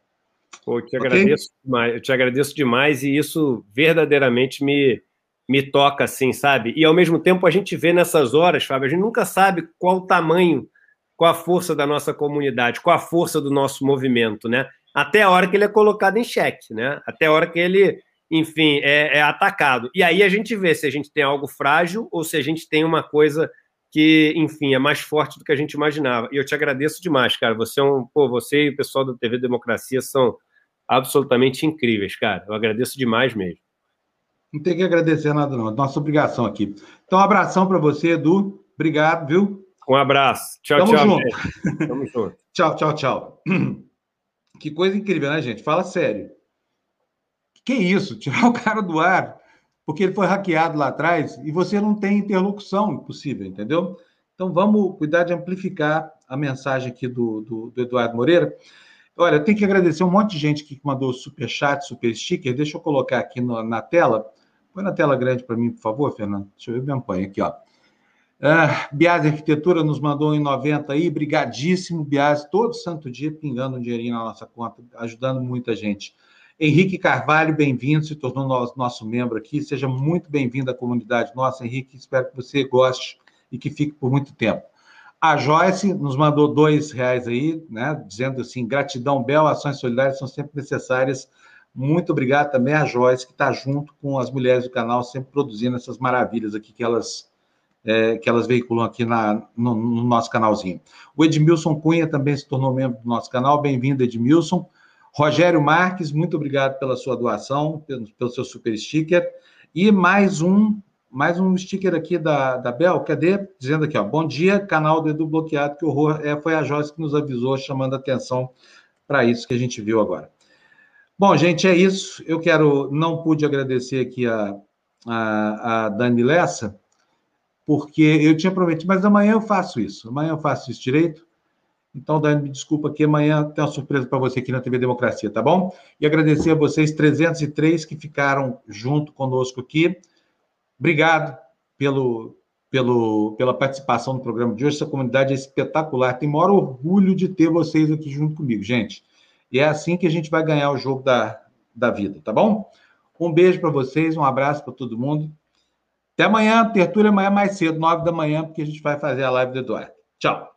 Pô, eu, te okay? agradeço demais, eu te agradeço demais e isso verdadeiramente me, me toca, assim, sabe? E ao mesmo tempo a gente vê nessas horas, Fábio, a gente nunca sabe qual o tamanho, qual a força da nossa comunidade, qual a força do nosso movimento, né? Até a hora que ele é colocado em xeque, né? Até a hora que ele, enfim, é, é atacado. E aí a gente vê se a gente tem algo frágil ou se a gente tem uma coisa que, enfim, é mais forte do que a gente imaginava. E eu te agradeço demais, cara. Você é um, pô, você e o pessoal da TV Democracia são absolutamente incríveis, cara. Eu agradeço demais mesmo. Não tem que agradecer nada, não. Nossa obrigação aqui. Então, um abração para você, Edu. Obrigado, viu? Um abraço. Tchau, Tamo tchau. Junto. Tamo junto. tchau, tchau, tchau. Que coisa incrível, né, gente? Fala sério. Que isso? Tirar o cara do ar porque ele foi hackeado lá atrás e você não tem interlocução possível, entendeu? Então vamos cuidar de amplificar a mensagem aqui do, do, do Eduardo Moreira. Olha, tenho que agradecer um monte de gente que mandou super chat, super sticker. Deixa eu colocar aqui no, na tela. Põe na tela grande para mim, por favor, Fernando. Deixa eu ver bem põe aqui, ó. Uh, Biase Arquitetura nos mandou em 90 aí, brigadíssimo, Biase, todo santo dia pingando um dinheirinho na nossa conta, ajudando muita gente. Henrique Carvalho, bem-vindo, se tornou nosso, membro aqui. Seja muito bem-vindo à comunidade nossa, Henrique. Espero que você goste e que fique por muito tempo. A Joyce nos mandou dois reais aí, né? Dizendo assim: gratidão, Bel, ações solidárias são sempre necessárias. Muito obrigado também a Joyce, que está junto com as mulheres do canal, sempre produzindo essas maravilhas aqui que elas, é, que elas veiculam aqui na, no, no, nosso canalzinho. O Edmilson Cunha também se tornou membro do nosso canal. Bem-vindo, Edmilson. Rogério Marques, muito obrigado pela sua doação, pelo, pelo, seu super sticker. E mais um, mais um sticker aqui da, da Bel, cadê? Dizendo aqui, ó, bom dia, canal do Edu Bloqueado, que horror, é, foi a Joyce que nos avisou, chamando atenção para isso que a gente viu agora. Bom, gente, é isso. Eu quero, não pude agradecer aqui a, a, a Dani Lessa, porque eu tinha prometido, mas amanhã eu faço isso, amanhã eu faço isso direito. Então, Dani, me desculpa que amanhã tem uma surpresa para você aqui na TV Democracia, tá bom? E agradecer a vocês, 303 que ficaram junto conosco aqui. Obrigado pelo, pelo, pela participação no programa de hoje. Essa comunidade é espetacular. Tenho maior orgulho de ter vocês aqui junto comigo, gente. E é assim que a gente vai ganhar o jogo da, da vida, tá bom? Um beijo para vocês, um abraço para todo mundo. Até amanhã, tertúlia amanhã mais cedo, nove da manhã, porque a gente vai fazer a live do Eduardo. Tchau.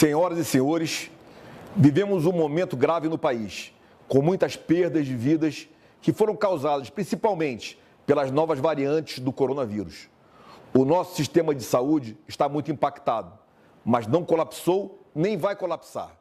Senhoras e senhores, vivemos um momento grave no país, com muitas perdas de vidas que foram causadas principalmente pelas novas variantes do coronavírus. O nosso sistema de saúde está muito impactado, mas não colapsou nem vai colapsar.